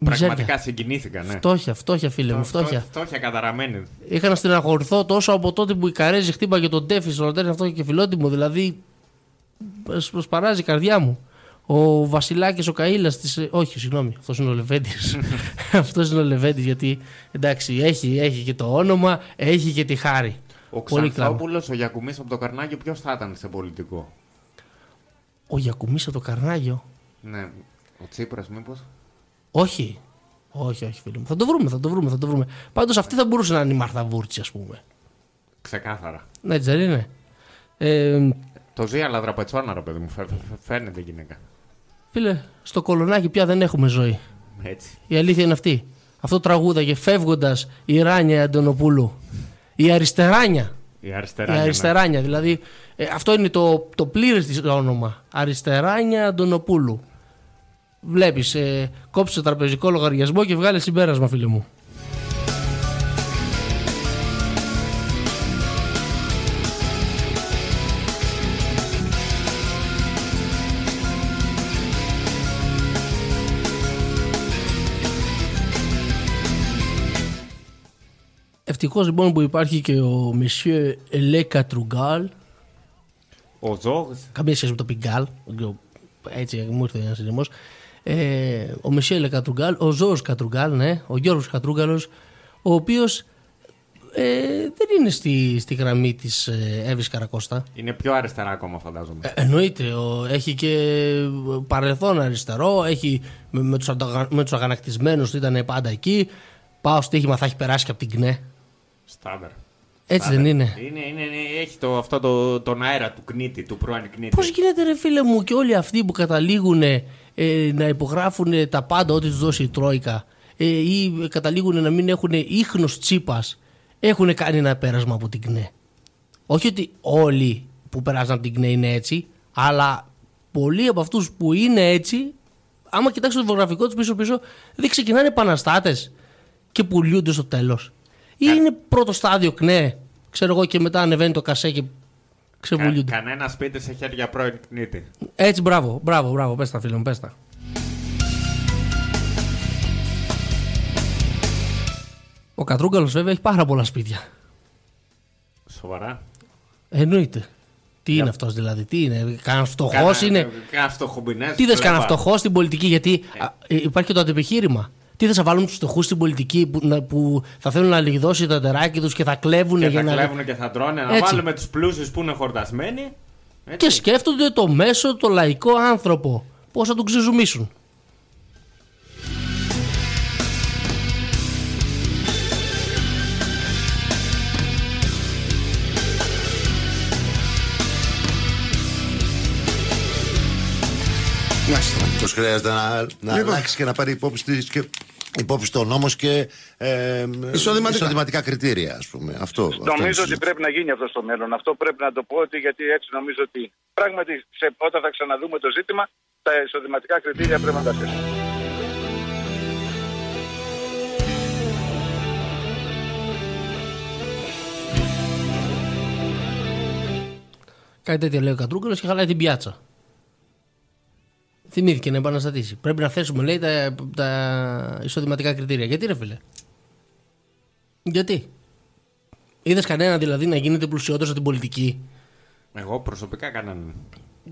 Πραγματικά συγκινήθηκα, ναι. Φτώχεια, φτώχεια, φίλε μου, φτώχεια. Φτώχεια καταραμένη. Είχα να στεναχωρηθώ τόσο από τότε που η Καρέζη χτύπαγε τον Τέφη στο λατέρι αυτό και φιλότιμο. Δηλαδή, σπ- σπαράζει η καρδιά μου. Ο Βασιλάκης ο Καήλα της. Όχι, συγγνώμη, αυτός είναι ο Λεβέντης. [LAUGHS] αυτός είναι ο Λεβέντης, γιατί εντάξει, έχει, έχει και το όνομα, έχει και τη χάρη. Ο Πολύ κλάμα. Ξανθόπουλο, ο Γιακουμής από το Καρνάγιο, ποιος θα ήταν σε πολιτικό; Ο Γιακουμής από το Καρνάγιο; Ναι. Ο Τσίπρας, μήπως; Όχι. Όχι, όχι, φίλε μου. Θα το βρούμε, θα το βρούμε, θα το βρούμε. Πάντως αυτή θα μπορούσε να είναι η Μάρθα Βούρτση, ας πούμε. Ξεκάθαρα. Ναι, έτσι δεν είναι. Ε, Το ζει, αλλά δραπετσόνα, ρε παιδί μου. φε- φε- Φαίνεται γυναίκα. Φίλε, στο κολονάκι πια δεν έχουμε ζωή. Έτσι. Η αλήθεια είναι αυτή. Αυτό τραγούδαγε φεύγοντας η Ράνια Αντωνοπούλου. Η Αριστεράνια. Η αριστερά. η ναι. Αριστεράνια. Δηλαδή, ε, αυτό είναι το, το πλήρες της όνομα. Αριστεράνια Αντωνοπούλου. Βλέπεις, ε, κόψε το τραπεζικό λογαριασμό και βγάλε συμπέρασμα, φίλε μου. Ευτυχώς λοιπόν που υπάρχει και ο Monsieur Ελέ Κατρουγκάλ. Ο Ζόγς. Καμία σχέση με το Πιγκάλ. δεν ξέρω, Έτσι μου ήρθε ένας συνδυασμό. Ε, ο Monsieur Ελέ Κατρουγκάλ, ο Ζώο Κατρουγκάλ, ναι, ο Γιώργος Κατρούγκαλος, ο οποίος ε, δεν είναι στη, στη γραμμή της ε, Εύης Καρακώστα. Είναι πιο αριστερά ακόμα, φαντάζομαι. Ε, εννοείται, ο, έχει και παρελθόν αριστερό, έχει με, με τους, ανταγα, με τους αγανακτισμένους ήταν πάντα εκεί. Πάω στοίχημα θα έχει περάσει και από την ΚΝΕ. Στάνταρ. Έτσι δεν είναι. Είναι, είναι, είναι, έχει το, αυτό το, τον αέρα του κνίτη, του πρώην κνίτη. Πώς γίνεται, ρε φίλε μου, και όλοι αυτοί που καταλήγουν ε, να υπογράφουν τα πάντα ό,τι τους δώσει η Τρόικα ε, ή καταλήγουν να μην έχουν ίχνος τσίπας, έχουν κάνει ένα πέρασμα από την ΚΝΕ; Όχι ότι όλοι που περάσαν από την ΚΝΕ είναι έτσι, αλλά πολλοί από αυτούς που είναι έτσι, άμα κοιτάξετε το βιογραφικό τους πίσω-πίσω, δεν ξεκινάνε επαναστάτες και πουλιούνται στο τέλος. Ή είναι πρώτο στάδιο ΚΝΕ, ξέρω εγώ, και μετά ανεβαίνει το κασέ και Κα, ξεβουλιούνται. κανένας σπίτι σε χέρια πρώην κνίτη. Έτσι, μπράβο, μπράβο, μπράβο. Πες τα, φίλε μου, πες τα. Ο Κατρούγκαλος βέβαια έχει πάρα πολλά σπίτια. Σοβαρά. Εννοείται. Τι είναι αυτός δηλαδή, τι είναι, κανένας φτωχός Κάνα- είναι; Κάνα φτωχομπινές, Τι δεν κλέβα. κανένας φτωχός στην πολιτική, γιατί α, ε, υπάρχει και το αντεπιχείρημα. Τι θα σα βάλουν τους φτωχού στην πολιτική που, να- που θα θέλουν να λιγδώσει τα τεράκι τους και θα κλέβουν Και για θα να. κλέβουν και θα τρώνε. Να Έτσι. βάλουμε τους πλούσιους που είναι χορτασμένοι. Έτσι. Και σκέφτονται το μέσο, το λαϊκό άνθρωπο. Πώς θα τον ξεζουμίσουν. Μάλιστα. Πώ χρειάζεται να, να Λοιπόν. αλλάξει και να πάρει υπόψη, της και, υπόψη το νόμος και ε, Εισοδηματικά. εισοδηματικά κριτήρια, ας πούμε. Αυτό, αυτό είναι Νομίζω ότι συζήτηση. πρέπει να γίνει αυτό στο μέλλον. Αυτό πρέπει να το πω ότι γιατί έτσι νομίζω ότι πράγματι σε, όταν θα ξαναδούμε το ζήτημα τα εισοδηματικά κριτήρια πρέπει να τα θέσουμε. Κάτι τέτοιο λέει ο Κατρούγκαλο και χαλάει την πιάτσα. Θυμήθηκε να επαναστατήσει. Πρέπει να θέσουμε, λέει, τα, τα εισοδηματικά κριτήρια. Γιατί, ρε φίλε; Γιατί; Είδες κανένα δηλαδή να γίνεται πλουσιότερος στην πολιτική; Εγώ προσωπικά κανέναν.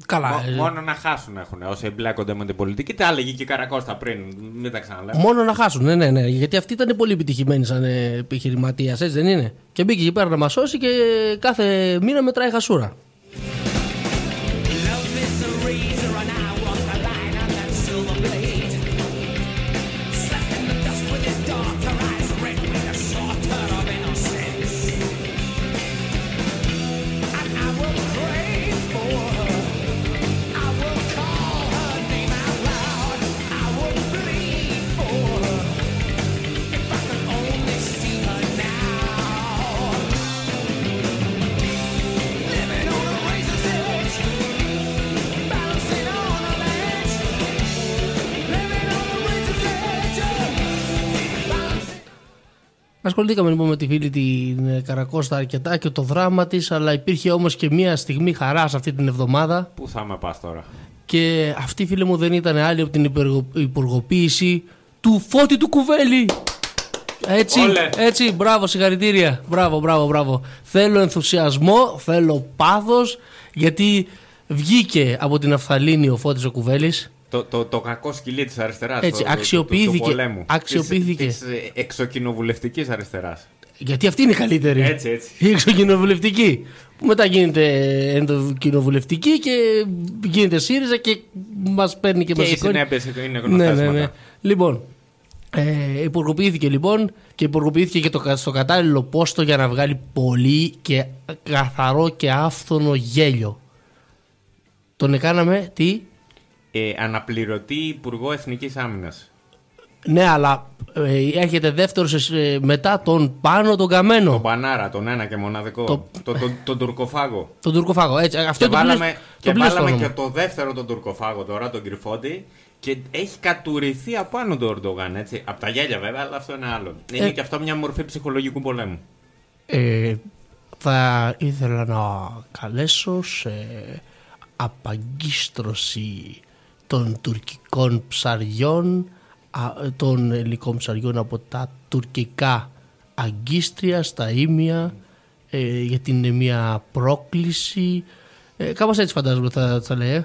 Καλά. Μο- ε, μόνο να χάσουν έχουν όσοι εμπλέκονται με την πολιτική. Τα έλεγε και η Καρακώστα πριν. Μην τα ξαναλέμε. Μόνο να χάσουν. Ναι, ναι, ναι. Γιατί αυτή ήταν πολύ επιτυχημένη σαν ε, επιχειρηματία, έτσι δεν είναι; Και μπήκε εκεί πέρα να μας σώσει και κάθε μήνα μετράει χασούρα. Ασχοληθήκαμε λοιπόν με τη φίλη την ε, Καρακώστα αρκετά και το δράμα της, αλλά υπήρχε όμως και μία στιγμή χαράς αυτή την εβδομάδα. Πού θα με πας τώρα; Και αυτή φίλε μου δεν ήταν άλλη από την υπεργο- υπουργοποίηση του του Φώτη του Κουβέλη. Έτσι, Όλε. έτσι, μπράβο, συγχαρητήρια. Μπράβο, μπράβο, μπράβο. Θέλω ενθουσιασμό, θέλω πάθος, γιατί βγήκε από την Αφθαλήνη ο Φώτης ο Κουβέλης. Το, το, το κακό σκυλί της αριστεράς. Έτσι, αξιοποιήθηκε- αξιοποιήθηκε. Της εξοκοινοβουλευτικής αριστεράς. Γιατί αυτή είναι η καλύτερη. Έτσι, έτσι. Η εξοκοινοβουλευτική. Που μετά γίνεται ενδοκοινοβουλευτική και γίνεται ΣΥΡΙΖΑ και μας παίρνει και, Και μας οι σηκώνει. συνέπειες είναι Ναι, γνωστέ ναι, ναι. μετά. Λοιπόν, ε, υπουργοποιήθηκε λοιπόν και υπουργοποιήθηκε και το, κα- στο κατάλληλο πόστο για να βγάλει πολύ και καθαρό και άφθονο γέλιο. Τον έκαναμε τι; Ε, αναπληρωτή Υπουργό Εθνικής Άμυνας. Ναι, αλλά ε, έρχεται δεύτερος μετά τον πάνω τον καμένο. Τον Πανάρα, τον ένα και μοναδικό. Το- Το... Το, τον τουρκοφάγο. Τον τουρκοφάγο. Έτσι, αυτό Και το πλήρες- βάλαμε, το και, πλήρες βάλαμε όνομα. και το δεύτερο τον τουρκοφάγο τώρα, τον Κρυφόντι. Και έχει κατουριθεί απάνω τον Ορντογάν, έτσι. Από τα γέλια βέβαια, αλλά αυτό είναι άλλο. Είναι Ε. και αυτό μια μορφή ψυχολογικού πολέμου. Ε, θα ήθελα να καλέσω σε απαγκίστρωση των τουρκικών ψαριών α, των ελληνικών ψαριών από τα τουρκικά αγκίστρια στα ίμια ε, γιατί είναι μια πρόκληση ε, κάπως έτσι φαντάζομαι θα, θα λέει ε.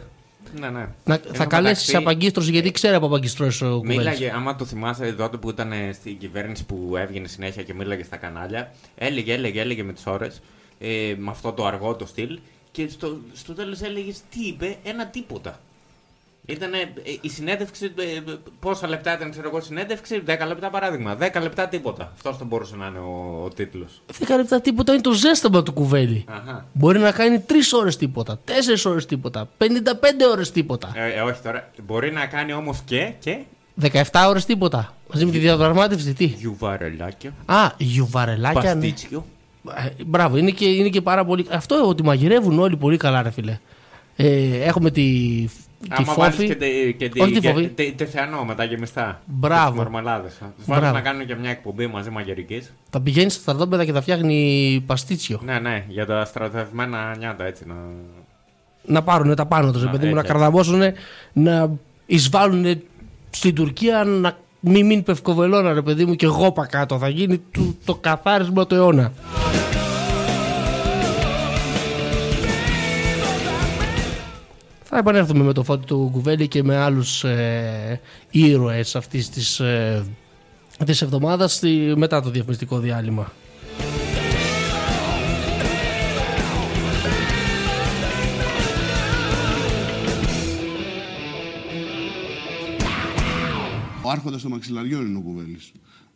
Ναι, ναι. να, Ενώ θα καλέσεις μεταξύ- σε απαγκίστρωση γιατί ξέρει από απαγκιστρώσεις ο Κουβέλης. Μίλαγε, άμα το θυμάσαι τότε που ήταν ε, στην κυβέρνηση που έβγαινε συνέχεια και μίλαγε στα κανάλια, έλεγε, έλεγε, έλεγε με τις ώρες, ε, με αυτό το αργό το στυλ, και στο, στο τέλος έλεγες τι είπε, ένα τίποτα. Ήταν η συνέντευξη, ε, πόσα λεπτά ήταν, ξέρω εγώ, συνέντευξη, 10 λεπτά παράδειγμα. 10 λεπτά τίποτα. Αυτός θα μπορούσε να είναι ο, ο τίτλος. 10 λεπτά τίποτα είναι το ζέσταμα του κουβέλι. Αχα. Μπορεί να κάνει 3 ώρες τίποτα, 4 ώρες τίποτα, 55 ώρες τίποτα, Ε, ε, όχι τώρα. Μπορεί να κάνει όμως και. και; 17 ώρες τίποτα. Μαζί με τη διαδραμάτευση, τι; γιουβαρελάκια, Α, γιουβαρελάκια. ναι. παστίτσιο. Ε, μπράβο, είναι και, είναι και πάρα πολύ. Αυτό ότι μαγειρεύουν όλοι πολύ καλά, ρε φίλε. Ε, έχουμε τη, τη Άμα βάλεις φόφη. και, τε, και, Όχι τη και- φόφη. τε- τεθιανό με τα γεμιστά. Μπράβο. Μορμαλάδε. Τους βάλει Μπράβο. να κάνουν και μια εκπομπή μαζί μαγειρικής. Θα πηγαίνεις στα στρατόπεδα και θα φτιάχνει παστίτσιο. Ναι, ναι, για τα στρατευμένα νιάτα έτσι. Να... Να πάρουν τα πάνω τους, Να, παιδί μου, να έτσι, καρδαμώσουν, να εισβάλλουν στην Τουρκία, να μην μείνει πευκοβελώνα, ρε παιδί μου, και γόπα κάτω. Θα γίνει το, το καθάρισμα του αιώνα. Θα επανέλθουμε με το φώτι του Κουβέλη και με άλλους ε, ήρωες αυτής της, ε, της εβδομάδας στη- μετά το διαφημιστικό διάλειμμα. Ο άρχοντας των μαξιλαριών είναι ο Κουβέλης.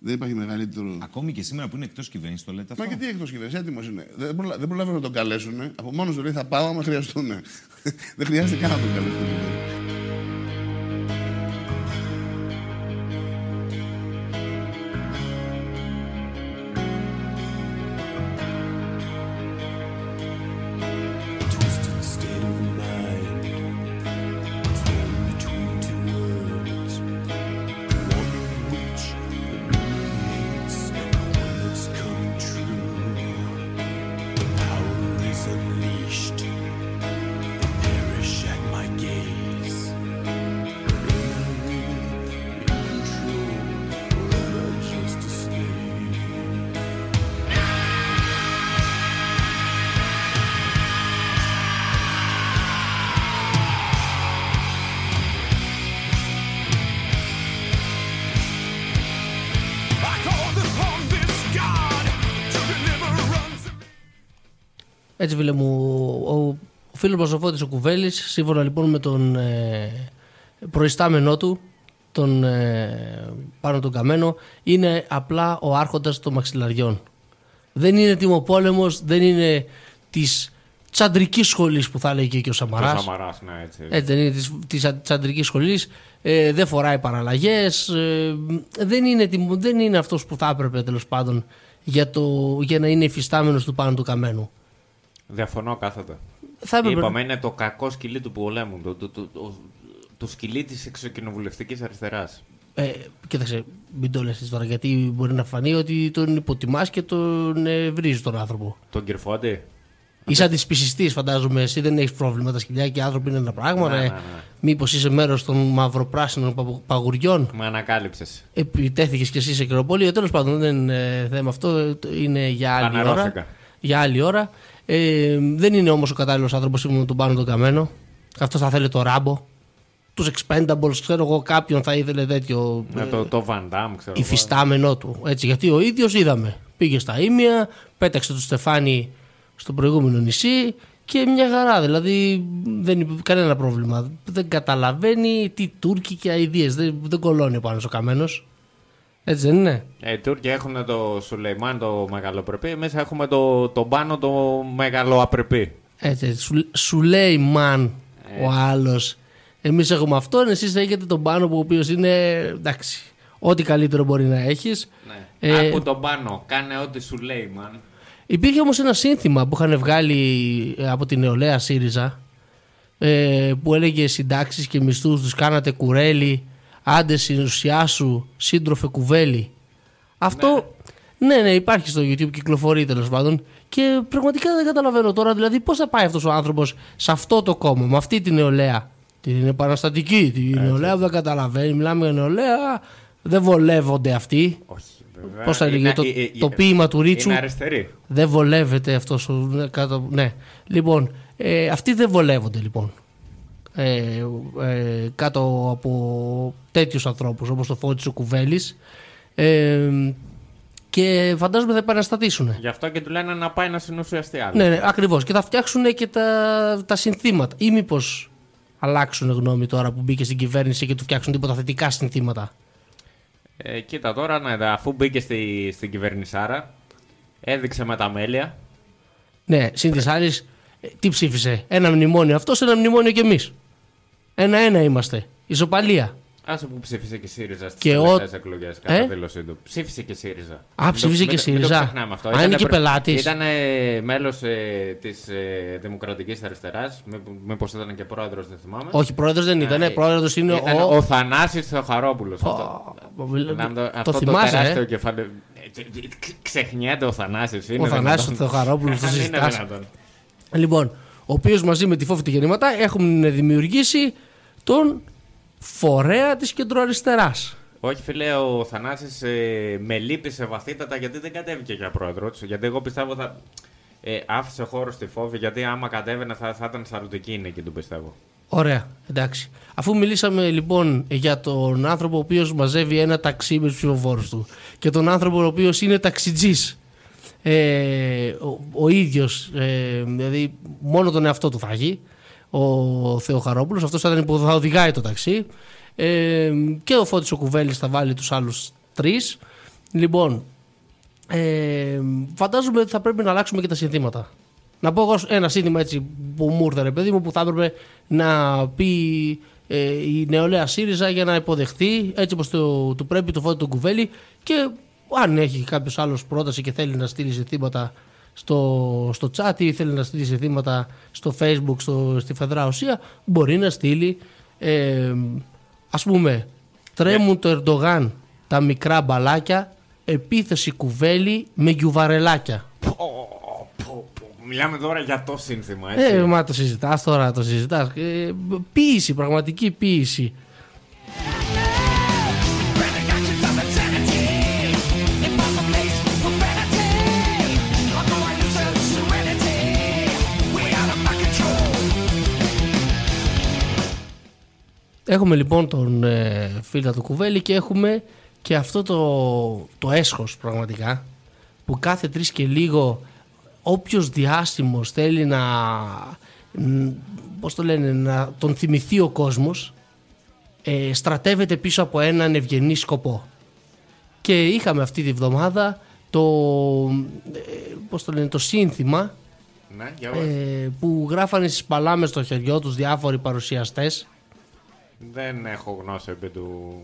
Δεν υπάρχει μεγαλύτερο. Ακόμη και σήμερα που είναι εκτός κυβέρνησης το λέτε αυτό; Μα και τι εκτός κυβέρνησης, έτοιμος είναι. Δεν, προλα... δεν προλαβαίνουν να τον καλέσουν. Από μόνος του λέει θα πάω άμα χρειαστούν. [LAUGHS] δεν χρειάζεται καν να τον καλέσουν. Έτσι, φίλε μου, ο, ο φίλος μας ο Φώτης ο Κουβέλης, σύμφωνα λοιπόν με τον ε, προϊστάμενό του, τον ε, πάνω τον Καμένο, είναι απλά ο άρχοντας των μαξιλαριών. Δεν είναι τιμοπόλεμος, δεν είναι της τσαντρικής σχολής που θα έλεγε και ο Ο Σαμαράς. Σαμαράς, ναι, έτσι. Έτσι δεν είναι της, της α- τσαντρικής σχολής, ε, δεν φοράει παραλλαγές, ε, δεν, είναι, τιμ- δεν είναι αυτός που θα έπρεπε τέλος πάντων για, το, για να είναι υφιστάμενος του πάνω του Καμένου. Διαφωνώ κάθετα. Θα έπρεπε- Είπαμε είναι το κακό σκυλί του πολέμου. Το, το, το, το, το σκυλί της εξοκοινοβουλευτικής αριστεράς. Ε, κοίταξε, μην το λες τώρα, γιατί μπορεί να φανεί ότι τον υποτιμάς και τον ε, βρίζεις τον άνθρωπο. Τον Κυρφόντι. Είσαι αντισπισιστής, φαντάζομαι. Εσύ δεν έχεις πρόβλημα. Τα σκυλιά και οι άνθρωποι είναι ένα πράγμα. Ναι, ρε. ναι, ναι. Μήπως είσαι μέρος των μαυροπράσινων παγου- παγουριών. Με ανακάλυψες. Επιτέθηκε και εσύ σε κρεοπολείο. Τέλος πάντων, δεν είναι θέμα αυτό. Είναι για άλλη ώρα. Φανερώθηκα. Για άλλη ώρα. Ε, δεν είναι όμως ο κατάλληλος άνθρωπος σύμφωνα με τον πάνω τον καμένο. Αυτός θα θέλει το ράμπο. Τους expendables, ξέρω εγώ, κάποιον θα ήθελε τέτοιο. Με ε, το, το Van Damme, ξέρω. εγώ. υφιστάμενό του. Έτσι, γιατί ο ίδιος είδαμε. Πήγε στα Ήμια, πέταξε το Στεφάνι στο προηγούμενο νησί και μια χαρά. Δηλαδή δεν είπε κανένα πρόβλημα. Δεν καταλαβαίνει τι Τούρκοι και αειδίε. Δεν, δεν κολώνει πάνω ο καμένος. Έτσι δεν είναι; Ε, οι Τούρκοι έχουν το Σουλεϊμάν το μεγαλοπρεπή, εμείς έχουμε το, το πάνω το μεγαλοαπρεπή. Έτσι, έτσι. Σου, σου λέει μαν ο άλλος. Εμείς έχουμε αυτόν, εσείς έχετε τον πάνω που ο οποίος είναι. εντάξει. Ό,τι καλύτερο μπορεί να έχεις. Ναι. Άκου τον πάνω, κάνε ό,τι σου λέει, man. Υπήρχε όμως ένα σύνθημα που είχαν βγάλει ε, από την νεολαία ΣΥΡΙΖΑ ε, που έλεγε συντάξεις και μισθούς τους κάνατε κουρέλι άντε συνουσιά σου σύντροφε κουβέλι. Αυτό ναι. ναι, υπάρχει στο YouTube, κυκλοφορεί τέλος πάντων και πραγματικά δεν καταλαβαίνω τώρα δηλαδή πώς θα πάει αυτός ο άνθρωπος σε αυτό το κόμμα, με αυτή τη νεολαία. Την επαναστατική, τη νεολαία που δεν καταλαβαίνει, μιλάμε για νεολαία, δεν βολεύονται αυτοί. Βέβαια, Πώς θα έλεγε είναι- το, ε, ε, το ποίημα του Ρίτσου. Είναι αριστερή. Δεν βολεύεται αυτός. Ναι, κάτω, ναι. Λοιπόν, ε, αυτοί δεν βολεύονται λοιπόν. Ε, ε, κάτω από τέτοιους ανθρώπους όπως το Φώτης ο Κουβέλης ε, και φαντάζομαι θα επαναστατήσουν. Γι' αυτό και του λένε να πάει να συνουσιαστεί άλλο. Ναι, ναι ακριβώς. Και θα φτιάξουν και τα, τα συνθήματα. Ή μήπως αλλάξουν γνώμη τώρα που μπήκε στην κυβέρνηση και του φτιάξουν τίποτα θετικά συνθήματα; Ε, κοίτα τώρα, ναι, αφού μπήκε στη, στην κυβερνησάρα, έδειξε με τα μέλια. Ναι, συν της άλλης, τι ψήφισε. Ένα μνημόνιο αυτός, ένα μνημόνιο κι εμείς. Ένα-ένα είμαστε. Ισοπαλία. Άσε που ψήφισε και η ΣΥΡΙΖΑ στις Και ο- τελευταίες εκλογές, κατά Ε; δήλωσή του. Ψήφισε και η ΣΥΡΙΖΑ. Α, ψήφισε και η Μην το ΣΥΡΙΖΑ. ξεχνάμε αυτό. Α, Ήτανε είναι και προ- πελάτης. Ήταν μέλος ε, της ε, Δημοκρατικής Αριστεράς. Μήπως ήταν και πρόεδρος, δεν θυμάμαι. Όχι, πρόεδρος δεν ήταν. Ναι, Πρόεδρος είναι ήταν ο. ο Θανάσης Θεοχαρόπουλος. Αυτό, μιλάμε- το, το αυτό το θυμάσαι, τεράστιο ε; κεφάλαιο. Ε, ξε- Ξεχνιέται ο Θανάσης. Είναι Ο Θανάσης δυνατόν. Θεοχαρόπουλος, το Δεν [LAUGHS] είναι συζητάς. δυνατόν. Λοιπόν, ο οποίος μαζί με τη Φόφη τη Γεννήματα έχουν δημιουργήσει τον φορέα της κεντροαριστεράς. Όχι, φίλε, ο Θανάσης ε, με λύπησε βαθύτατα γιατί δεν κατέβηκε για πρόεδρο. Γιατί εγώ πιστεύω θα. Ε, άφησε χώρο στη φόβη γιατί άμα κατέβαινε θα, θα ήταν σαλουτική εκεί του πιστεύω. Ωραία, εντάξει. Αφού μιλήσαμε λοιπόν για τον άνθρωπο ο οποίος μαζεύει ένα ταξί με τους ψηφοφόρους του και τον άνθρωπο ο οποίος είναι ταξιτζής. Ε, ο, ο ίδιος, ε, δηλαδή μόνο τον εαυτό του θα έχει, ο Θεοχαρόπουλος, αυτός θα ήταν που θα οδηγάει το ταξί. Ε, και ο Φώτης ο Κουβέλης θα βάλει τους άλλους τρεις. Λοιπόν, ε, φαντάζομαι ότι θα πρέπει να αλλάξουμε και τα συνθήματα. Να πω εγώ ένα σύνθημα έτσι που μου ήρθε ρε παιδί μου που θα έπρεπε να πει ε, η νεολαία ΣΥΡΙΖΑ για να υποδεχθεί έτσι όπως το, του πρέπει το φώτι του κουβέλι και αν έχει κάποιος άλλος πρόταση και θέλει να στείλει ζητήματα στο, στο chat ή θέλει να στείλει ζητήματα στο facebook, στο, στη Φεδρά Οσία μπορεί να στείλει ε, ας πούμε τρέμουν το Ερντογάν τα μικρά μπαλάκια επίθεση κουβέλι με γιουβαρελάκια Μιλάμε τώρα για το σύνθημα, έτσι. ε, μα το συζητάς τώρα, το συζητάς. Ε, ποίηση, πραγματική ποίηση. Έχουμε λοιπόν τον ε, φίλο του Κουβέλη και έχουμε και αυτό το, το έσχος πραγματικά που κάθε τρεις και λίγο όποιος διάσημος θέλει να μ, πώς το λένε, να τον θυμηθεί ο κόσμος ε, στρατεύεται πίσω από έναν ευγενή σκοπό. Και είχαμε αυτή τη βδομάδα το, ε, πώς το λένε, το σύνθημα Ναι, για πες. ε, που γράφανε στις παλάμες στο χεριό τους διάφοροι παρουσιαστές Δεν έχω γνώση επί του.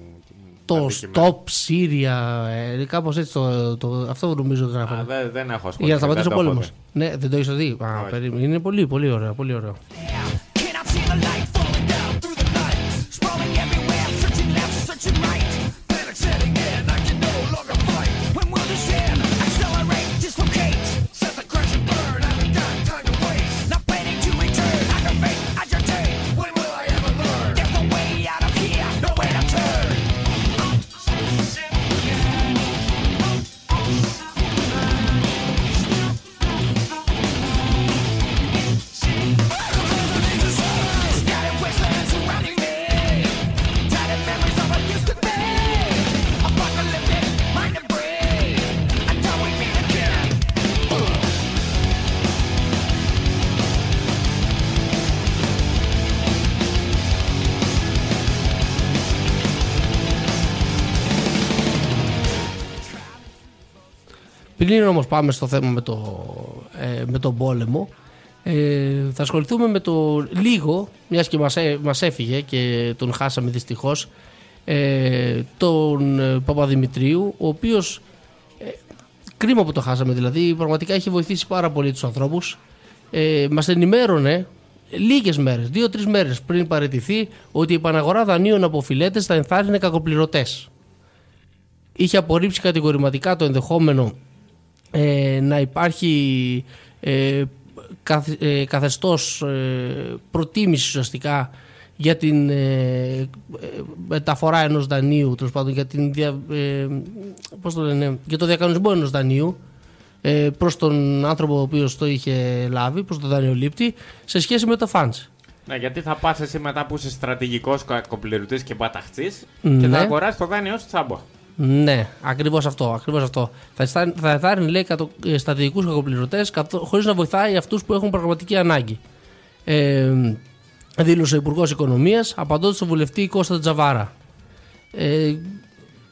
το αντικειμένου. Stop Syria, ε, κάπως έτσι το, το, αυτό νομίζω γράφανε. Α, δεν, δεν έχω ασχοληθεί. Για να σταματήσει ο δεν το έχω πόλεμος. Ναι, δεν το είσαι δει. Α, Όχι. περίμενε. Είναι πολύ, πολύ ωραίο. Πολύ ωραίο. When Πριν όμως πάμε στο θέμα με, το, ε, με τον πόλεμο, ε, θα ασχοληθούμε με το λίγο, μιας και μας, έ- μας έφυγε και τον χάσαμε δυστυχώς, ε, τον ε, Παπαδημητρίου, ο οποίος ε, κρίμα που το χάσαμε δηλαδή, πραγματικά έχει βοηθήσει πάρα πολύ τους ανθρώπους. Ε, μας ενημέρωνε λίγες μέρες, δύο-τρεις μέρες πριν παραιτηθεί, ότι η επαναγορά δανείων από φιλέτες θα ενθάρρυνε κακοπληρωτές. Είχε απορρίψει κατηγορηματικά το ενδεχόμενο ε, να υπάρχει ε, καθ, ε, καθεστώς ε, προτίμηση ουσιαστικά για την ε, ε, μεταφορά ενός δανείου, τέλος πάντων για, την δια, ε, πώς το λένε, για το διακανονισμό ενός δανείου ε, προς τον άνθρωπο ο οποίος το είχε λάβει, προς τον δανειολήπτη, σε σχέση με το funds. Ναι, γιατί θα πας εσύ μετά που είσαι στρατηγικός κακοπληρωτής και παταχτή και Ναι. θα αγοράσεις το δάνειό σου τσάμπα. Ναι, ακριβώς αυτό. Ακριβώς αυτό. Θα, εστά- θα εθάρρυνε λέει στρατηγικούς κακοπληρωτές χωρίς να βοηθάει αυτούς που έχουν πραγματική ανάγκη. Ε, δήλωσε ο Υπουργός Οικονομίας απαντώντας στον βουλευτή Κώστα Τζαβάρα. Ε,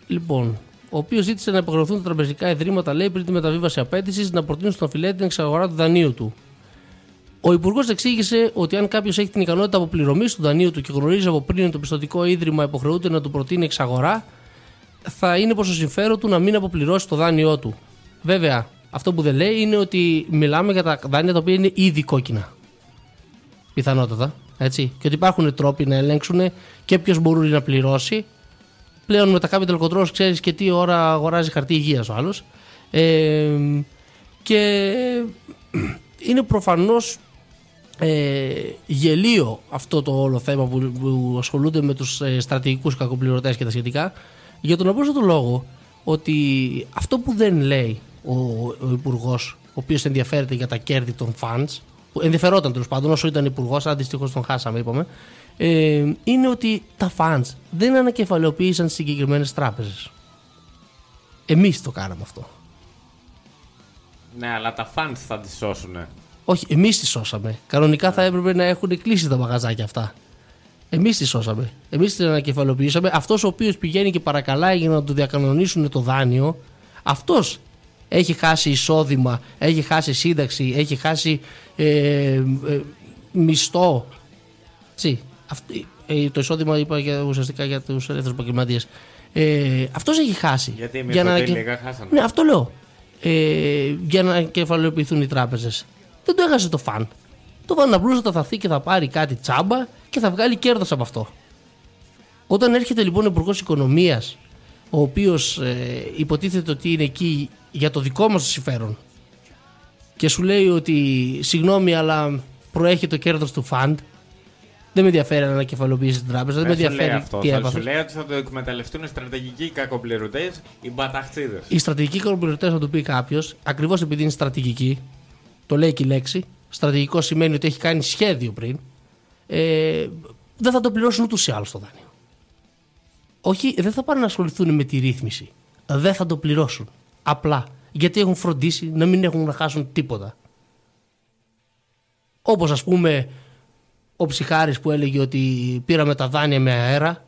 λοιπόν, ο οποίος ζήτησε να υποχρεωθούν τα τραπεζικά ιδρύματα, λέει, πριν τη μεταβίβαση απέτησης να προτείνουν στον αφιλέτη την εξαγορά του δανείου του. Ο Υπουργός εξήγησε ότι αν κάποιος έχει την ικανότητα αποπληρωμής του δανείου του και γνωρίζει από πριν ότι το πιστοτικό ίδρυμα υποχρεούται να του προτείνει εξαγορά, θα είναι προς το συμφέρον του να μην αποπληρώσει το δάνειό του. Βέβαια, αυτό που δεν λέει είναι ότι μιλάμε για τα δάνεια τα οποία είναι ήδη κόκκινα. Πιθανότατα. Έτσι. Και ότι υπάρχουν τρόποι να ελέγξουν και ποιος μπορεί να πληρώσει. Πλέον με τα capital controls ξέρεις και τι ώρα αγοράζει χαρτί υγείας ο άλλος. Ε, και είναι προφανώς ε, γελίο αυτό το όλο θέμα που, που ασχολούνται με τους ε, στρατηγικούς κακοπληρωτές και τα σχετικά για τον απλούστατο λόγο ότι αυτό που δεν λέει ο, ο υπουργός, ο οποίος ενδιαφέρεται για τα κέρδη των funds που ενδιαφερόταν τέλος πάντων όσο ήταν υπουργός, αλλά δυστυχώς τον χάσαμε είπαμε ε, είναι ότι τα funds δεν ανακεφαλαιοποίησαν στις συγκεκριμένες τράπεζες εμείς το κάναμε αυτό Ναι, αλλά τα fans θα τη σώσουν. όχι, εμείς τη σώσαμε. Κανονικά θα έπρεπε να έχουν κλείσει τα μαγαζάκια αυτά. Εμείς τη σώσαμε. Εμείς την ανακεφαλοποιήσαμε. Αυτός ο οποίος πηγαίνει και παρακαλάει για να του διακανονίσουν το δάνειο, αυτός έχει χάσει εισόδημα, έχει χάσει σύνταξη, έχει χάσει ε, ε, μισθό. Έτσι. Αυτή- ε, το εισόδημα είπα για, ουσιαστικά για τους ελεύθερου επαγγελματίε. Ε, αυτός έχει χάσει. Γιατί οι Για να μισθωτοί ανακε- λίγα χάσανε. Ναι, αυτό λέω. Ε, για να κεφαλαιοποιηθούν οι τράπεζες. Δεν το έχασε το φαν. Το φαν απλούστατα θα έρθει και θα πάρει κάτι τσάμπα και θα βγάλει κέρδος από αυτό. Όταν έρχεται λοιπόν ο Υπουργός Οικονομίας, ο οποίος ε, υποτίθεται ότι είναι εκεί για το δικό μας συμφέρον και σου λέει ότι συγγνώμη, αλλά προέχει το κέρδος του φαντ. Δεν με ενδιαφέρει να ανακεφαλοποιήσει την τράπεζα. Δεν με Δεν σου λέει ενδιαφέρει αυτό. τι Θα έπαθε. σου λέει ότι θα το εκμεταλλευτούν οι στρατηγικοί κακοπληρωτές, οι μπαταχτίδες. Οι στρατηγικοί κορποριτέ, να το πει κάποιος, ακριβώς επειδή είναι στρατηγική, το λέει και η λέξη, στρατηγικό σημαίνει ότι έχει κάνει σχέδιο πριν, ε, δεν θα το πληρώσουν ούτως ή άλλως το δάνειο. Όχι, δεν θα πάνε να ασχοληθούν με τη ρύθμιση. Δεν θα το πληρώσουν. Απλά. Γιατί έχουν φροντίσει να μην έχουν να χάσουν τίποτα. Όπως ας πούμε ο ψυχάρης που έλεγε ότι πήραμε τα δάνεια με αέρα.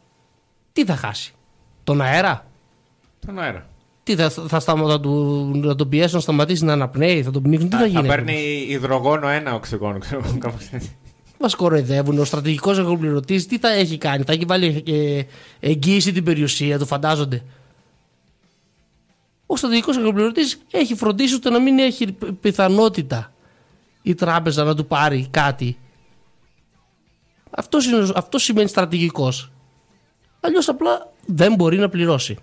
Τι θα χάσει. Τον αέρα; Τον αέρα. Τι θα, θα, σταμα- θα, του, να τον πιέσουν να σταματήσει να αναπνέει, θα τον πνίξουν, τι θα, Θα, γίνει. παίρνει υδρογόνο ένα οξυγόνο, ξέρω εγώ, κάπως έτσι. Μας κοροϊδεύουν. Ο στρατηγικός εγωπληρωτή τι θα έχει κάνει, θα έχει βάλει ε, εγγύηση την περιουσία του, φαντάζονται. Ο στρατηγικός εγωπληρωτή έχει φροντίσει ώστε να μην έχει πι- πιθανότητα η τράπεζα να του πάρει κάτι. Αυτό, είναι, αυτό σημαίνει στρατηγικός. Αλλιώς απλά δεν μπορεί να πληρώσει.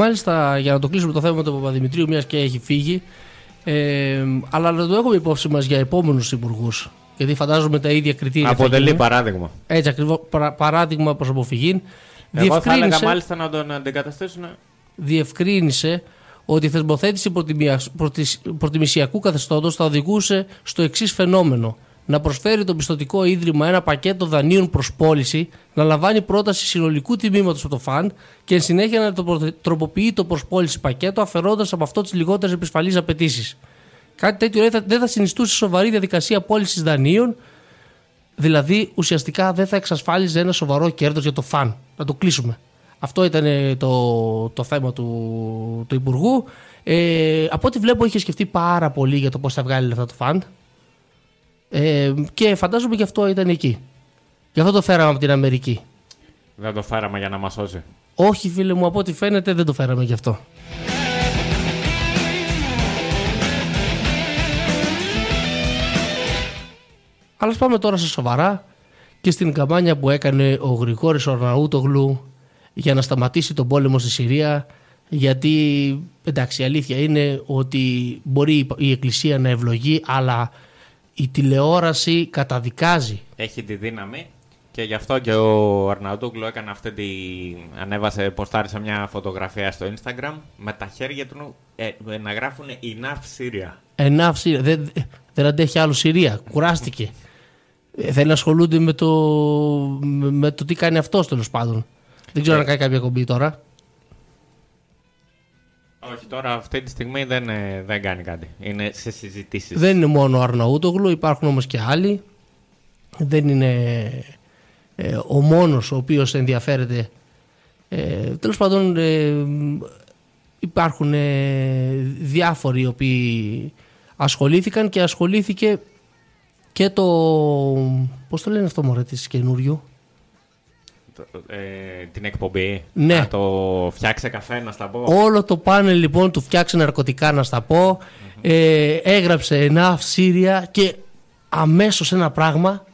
Μάλιστα για να το κλείσουμε το θέμα του Παπαδημητρίου, μιας και έχει φύγει, ε, αλλά να το έχουμε υπόψη μας για επόμενους υπουργούς. Γιατί φαντάζομαι τα ίδια κριτήρια. θα Αποτελεί γίνουν. παράδειγμα. Έτσι ακριβώς. παράδειγμα προς αποφυγή. Εγώ θα έλεγα μάλιστα να τον αντικαταστήσουν. διευκρίνησε ότι η θεσμοθέτηση προτιμια- προτις- προτιμησιακού καθεστώτος θα οδηγούσε στο εξής φαινόμενο. Να προσφέρει το πιστοτικό ίδρυμα ένα πακέτο δανείων προς πώληση, να λαμβάνει πρόταση συνολικού τιμήματος από το φαντ και εν συνέχεια να το προ- τροποποιεί το προς πώληση πακέτο αφαιρώντας από αυτό τις λιγότερες επισφαλείς απαιτήσεις. Κάτι τέτοιο δεν θα- δεν θα συνιστούσε σοβαρή διαδικασία πώλησης δανείων, δηλαδή ουσιαστικά δεν θα εξασφάλιζε ένα σοβαρό κέρδος για το φαν. Να το κλείσουμε. Αυτό ήταν ε, το, το θέμα του, του Υπουργού. Ε, από ό,τι βλέπω είχε σκεφτεί πάρα πολύ για το πώς θα βγάλει λεφτά το φαντ. Ε, και φαντάζομαι γι' αυτό ήταν εκεί. Γι' αυτό το φέραμε από την Αμερική. Δεν το φέραμε για να μας σώσει. Όχι φίλε μου, από ό,τι φαίνεται δεν το φέραμε γι' αυτό. Αλλά ας πάμε τώρα σε σοβαρά και στην καμπάνια που έκανε ο Γρηγόρης Ορναούτογλου για να σταματήσει τον πόλεμο στη Συρία γιατί εντάξει η αλήθεια είναι ότι μπορεί η Εκκλησία να ευλογεί αλλά η τηλεόραση καταδικάζει Έχει τη δύναμη και γι' αυτό και ο Αρναούτογλου έκανε αυτή τη. ανέβασε, ποστάρισε μια φωτογραφία στο Instagram με τα χέρια του ε, να γράφουν Enough Syria. Enough Syria. Δεν, δεν αντέχει άλλο Συρία. Κουράστηκε. Ε, θέλει να ασχολούνται με το, με, με το τι κάνει αυτός τέλος πάντων. Δεν ξέρω Ε. αν κάνει κάποια κομπή τώρα. Όχι, τώρα αυτή τη στιγμή δεν, ε, δεν κάνει κάτι. Είναι σε συζητήσεις. Δεν είναι μόνο ο Αρναούτογλου, υπάρχουν όμως και άλλοι. Δεν είναι ε, ο μόνος ο οποίος ενδιαφέρεται. Ε, τέλος πάντων ε, υπάρχουν ε, διάφοροι οι οποίοι ασχολήθηκαν και ασχολήθηκε και το... Πώς το λένε αυτό μωρέ της καινούριου. Ε, την εκπομπή. Ναι. Να το φτιάξε καφέ, να στα πω. Όλο το πάνελ λοιπόν του φτιάξε ναρκωτικά να στα πω. Ε, έγραψε ένα Σύρια και αμέσως ένα πράγμα.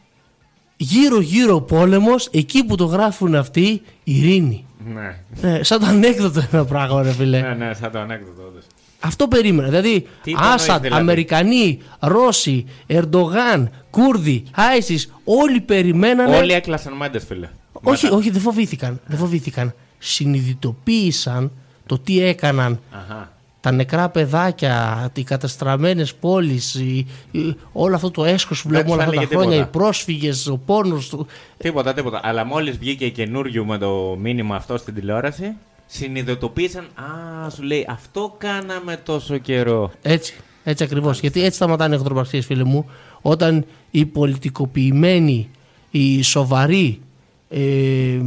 Γύρω γύρω ο πόλεμος, εκεί που το γράφουν αυτοί, ειρήνη. Ναι. Ε, σαν το ανέκδοτο ένα πράγμα ρε φίλε. ναι, ναι, σαν το ανέκδοτο. όντως. Αυτό περίμενα. Δηλαδή, Τι υπονοείς, Άσαντ, δηλαδή; Αμερικανοί, Ρώσοι, Ερντογάν, Κούρδοι, Άισις, όλοι περιμένανε. Όλοι έκλασαν μάντες, φίλε. Όχι, όχι, δεν φοβήθηκαν. Δεν φοβήθηκαν. Συνειδητοποίησαν το τι έκαναν Αχα. τα νεκρά παιδάκια, οι καταστραμμένες πόλεις, η- η- όλο αυτό το έσχος που βλέπουμε όλα Δεν αυτά τους τα χρόνια, οι έλεγε πρόσφυγες, ο πόνος του. Τίποτα, τίποτα. Αλλά μόλις βγήκε καινούριο με το μήνυμα αυτό στην τηλεόραση, συνειδητοποίησαν. Α, σου λέει, αυτό κάναμε τόσο καιρό. Έτσι, έτσι ακριβώς. Γιατί έτσι σταματάνε οι εχθροπραξίες φίλε μου, όταν οι πολιτικοποιημένοι, οι σοβαροί ε,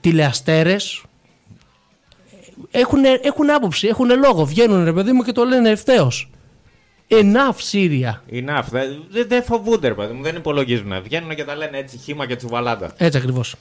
τηλεαστέρες έχουν, έχουν άποψη, έχουν λόγο, βγαίνουν ρε παιδί μου και το λένε ευθέως. Enough Σύρια. Enough. Δεν δε, δεν φοβούνται, ρε παιδί μου, δεν υπολογίζουν. Βγαίνουν και τα λένε έτσι χήμα και τσουβαλάτα. Έτσι ακριβώς.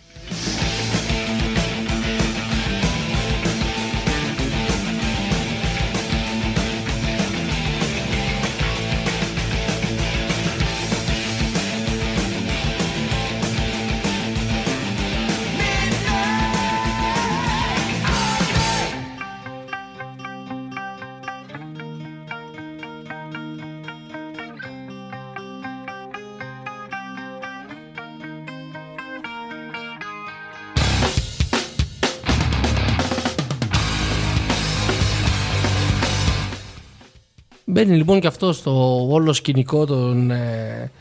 Μπαίνει λοιπόν και αυτό στο όλο σκηνικό των ε,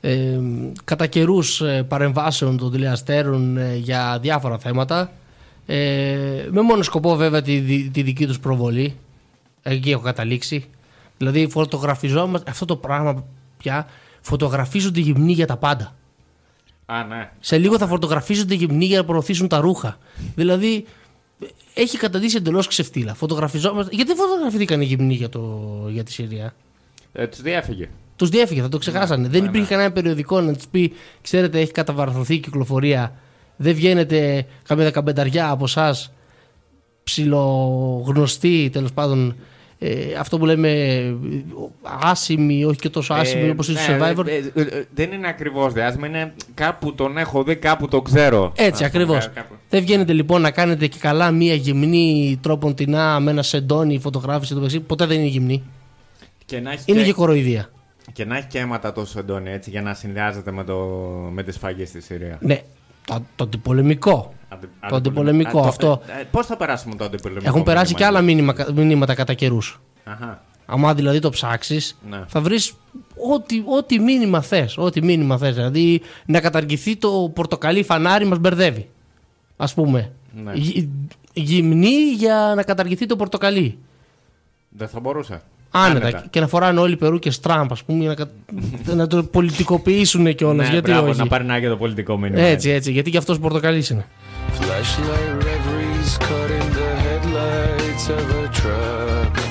ε, κατά καιρούς παρεμβάσεων των τηλεαστέρων ε, για διάφορα θέματα. Ε, με μόνο σκοπό βέβαια τη, δι- τη δική τους προβολή. Εκεί έχω καταλήξει. Δηλαδή φωτογραφιζόμαστε αυτό το πράγμα πια. Φωτογραφίζονται γυμνοί για τα πάντα. Α, ναι. Σε λίγο θα φωτογραφίζονται γυμνοί για να προωθήσουν τα ρούχα. Δηλαδή έχει καταντήσει εντελώς ξεφτύλα. Φωτογραφιζόμαστε. Γιατί φωτογραφηθήκαν οι γυμνοί για, το, για τη Συρία. Ε, τους διέφυγε. Τους διέφυγε, θα το ξεχάσανε. Δεν υπήρχε κανένα περιοδικό να τους πει: Ξέρετε, έχει καταβαρθωθεί η κυκλοφορία. Δεν βγαίνετε καμία δεκαπενταριά από εσάς ψιλογνωστοί τέλος πάντων. Ε, αυτό που λέμε ε, άσημοι, όχι και τόσο άσημοι Ε, όπως όπως ναι, το Survivor. ε, ε, ε, δεν είναι ακριβώς διάσημο, είναι κάπου τον έχω δει, κάπου το ξέρω. Έτσι, Ας πούμε, ακριβώς. κάπου. Δεν βγαίνετε λοιπόν να κάνετε και καλά μία γυμνή τρόπον τεινά με ένα σεντόνι, φωτογράφηση το μεταξύ. Ποτέ δεν είναι γυμνή. Και να έχει Είναι και, και κοροϊδία. και να έχει και αίματα τόσο εντόνι έτσι για να συνδυάζεται με, το, με τις φαγές στη Συρία. Ναι, το, το αντιπολεμικό. Αντι- Το αντιπολεμικό, Α, το- αυτό. ε, ε, πώς θα περάσουμε το αντιπολεμικό. Έχουν περάσει μήνυμα, και άλλα έτσι; μήνυμα, μηνύματα κατά καιρούς. Αχα. Άμα δηλαδή το ψάξεις, Ναι. θα βρεις ό,τι, ό,τι μήνυμα θες. Ό,τι μήνυμα θες. Δηλαδή να καταργηθεί το πορτοκαλί φανάρι μας μπερδεύει. Α πούμε. Ναι. Γυ- γυμνή για να καταργηθεί το πορτοκαλί. Δεν θα μπορούσε. Άνετα. Και να φοράνε όλοι περούκε Τραμπ, ας πούμε, για να, κα- [LAUGHS] να το πολιτικοποιήσουν κιόλας. Ναι, γιατί μπράβο, όχι. να περνάει και το πολιτικό μήνυμα. Έτσι, έτσι. Γιατί και αυτός πορτοκαλί είναι. Flashlight reveries caught in the headlights of a truck.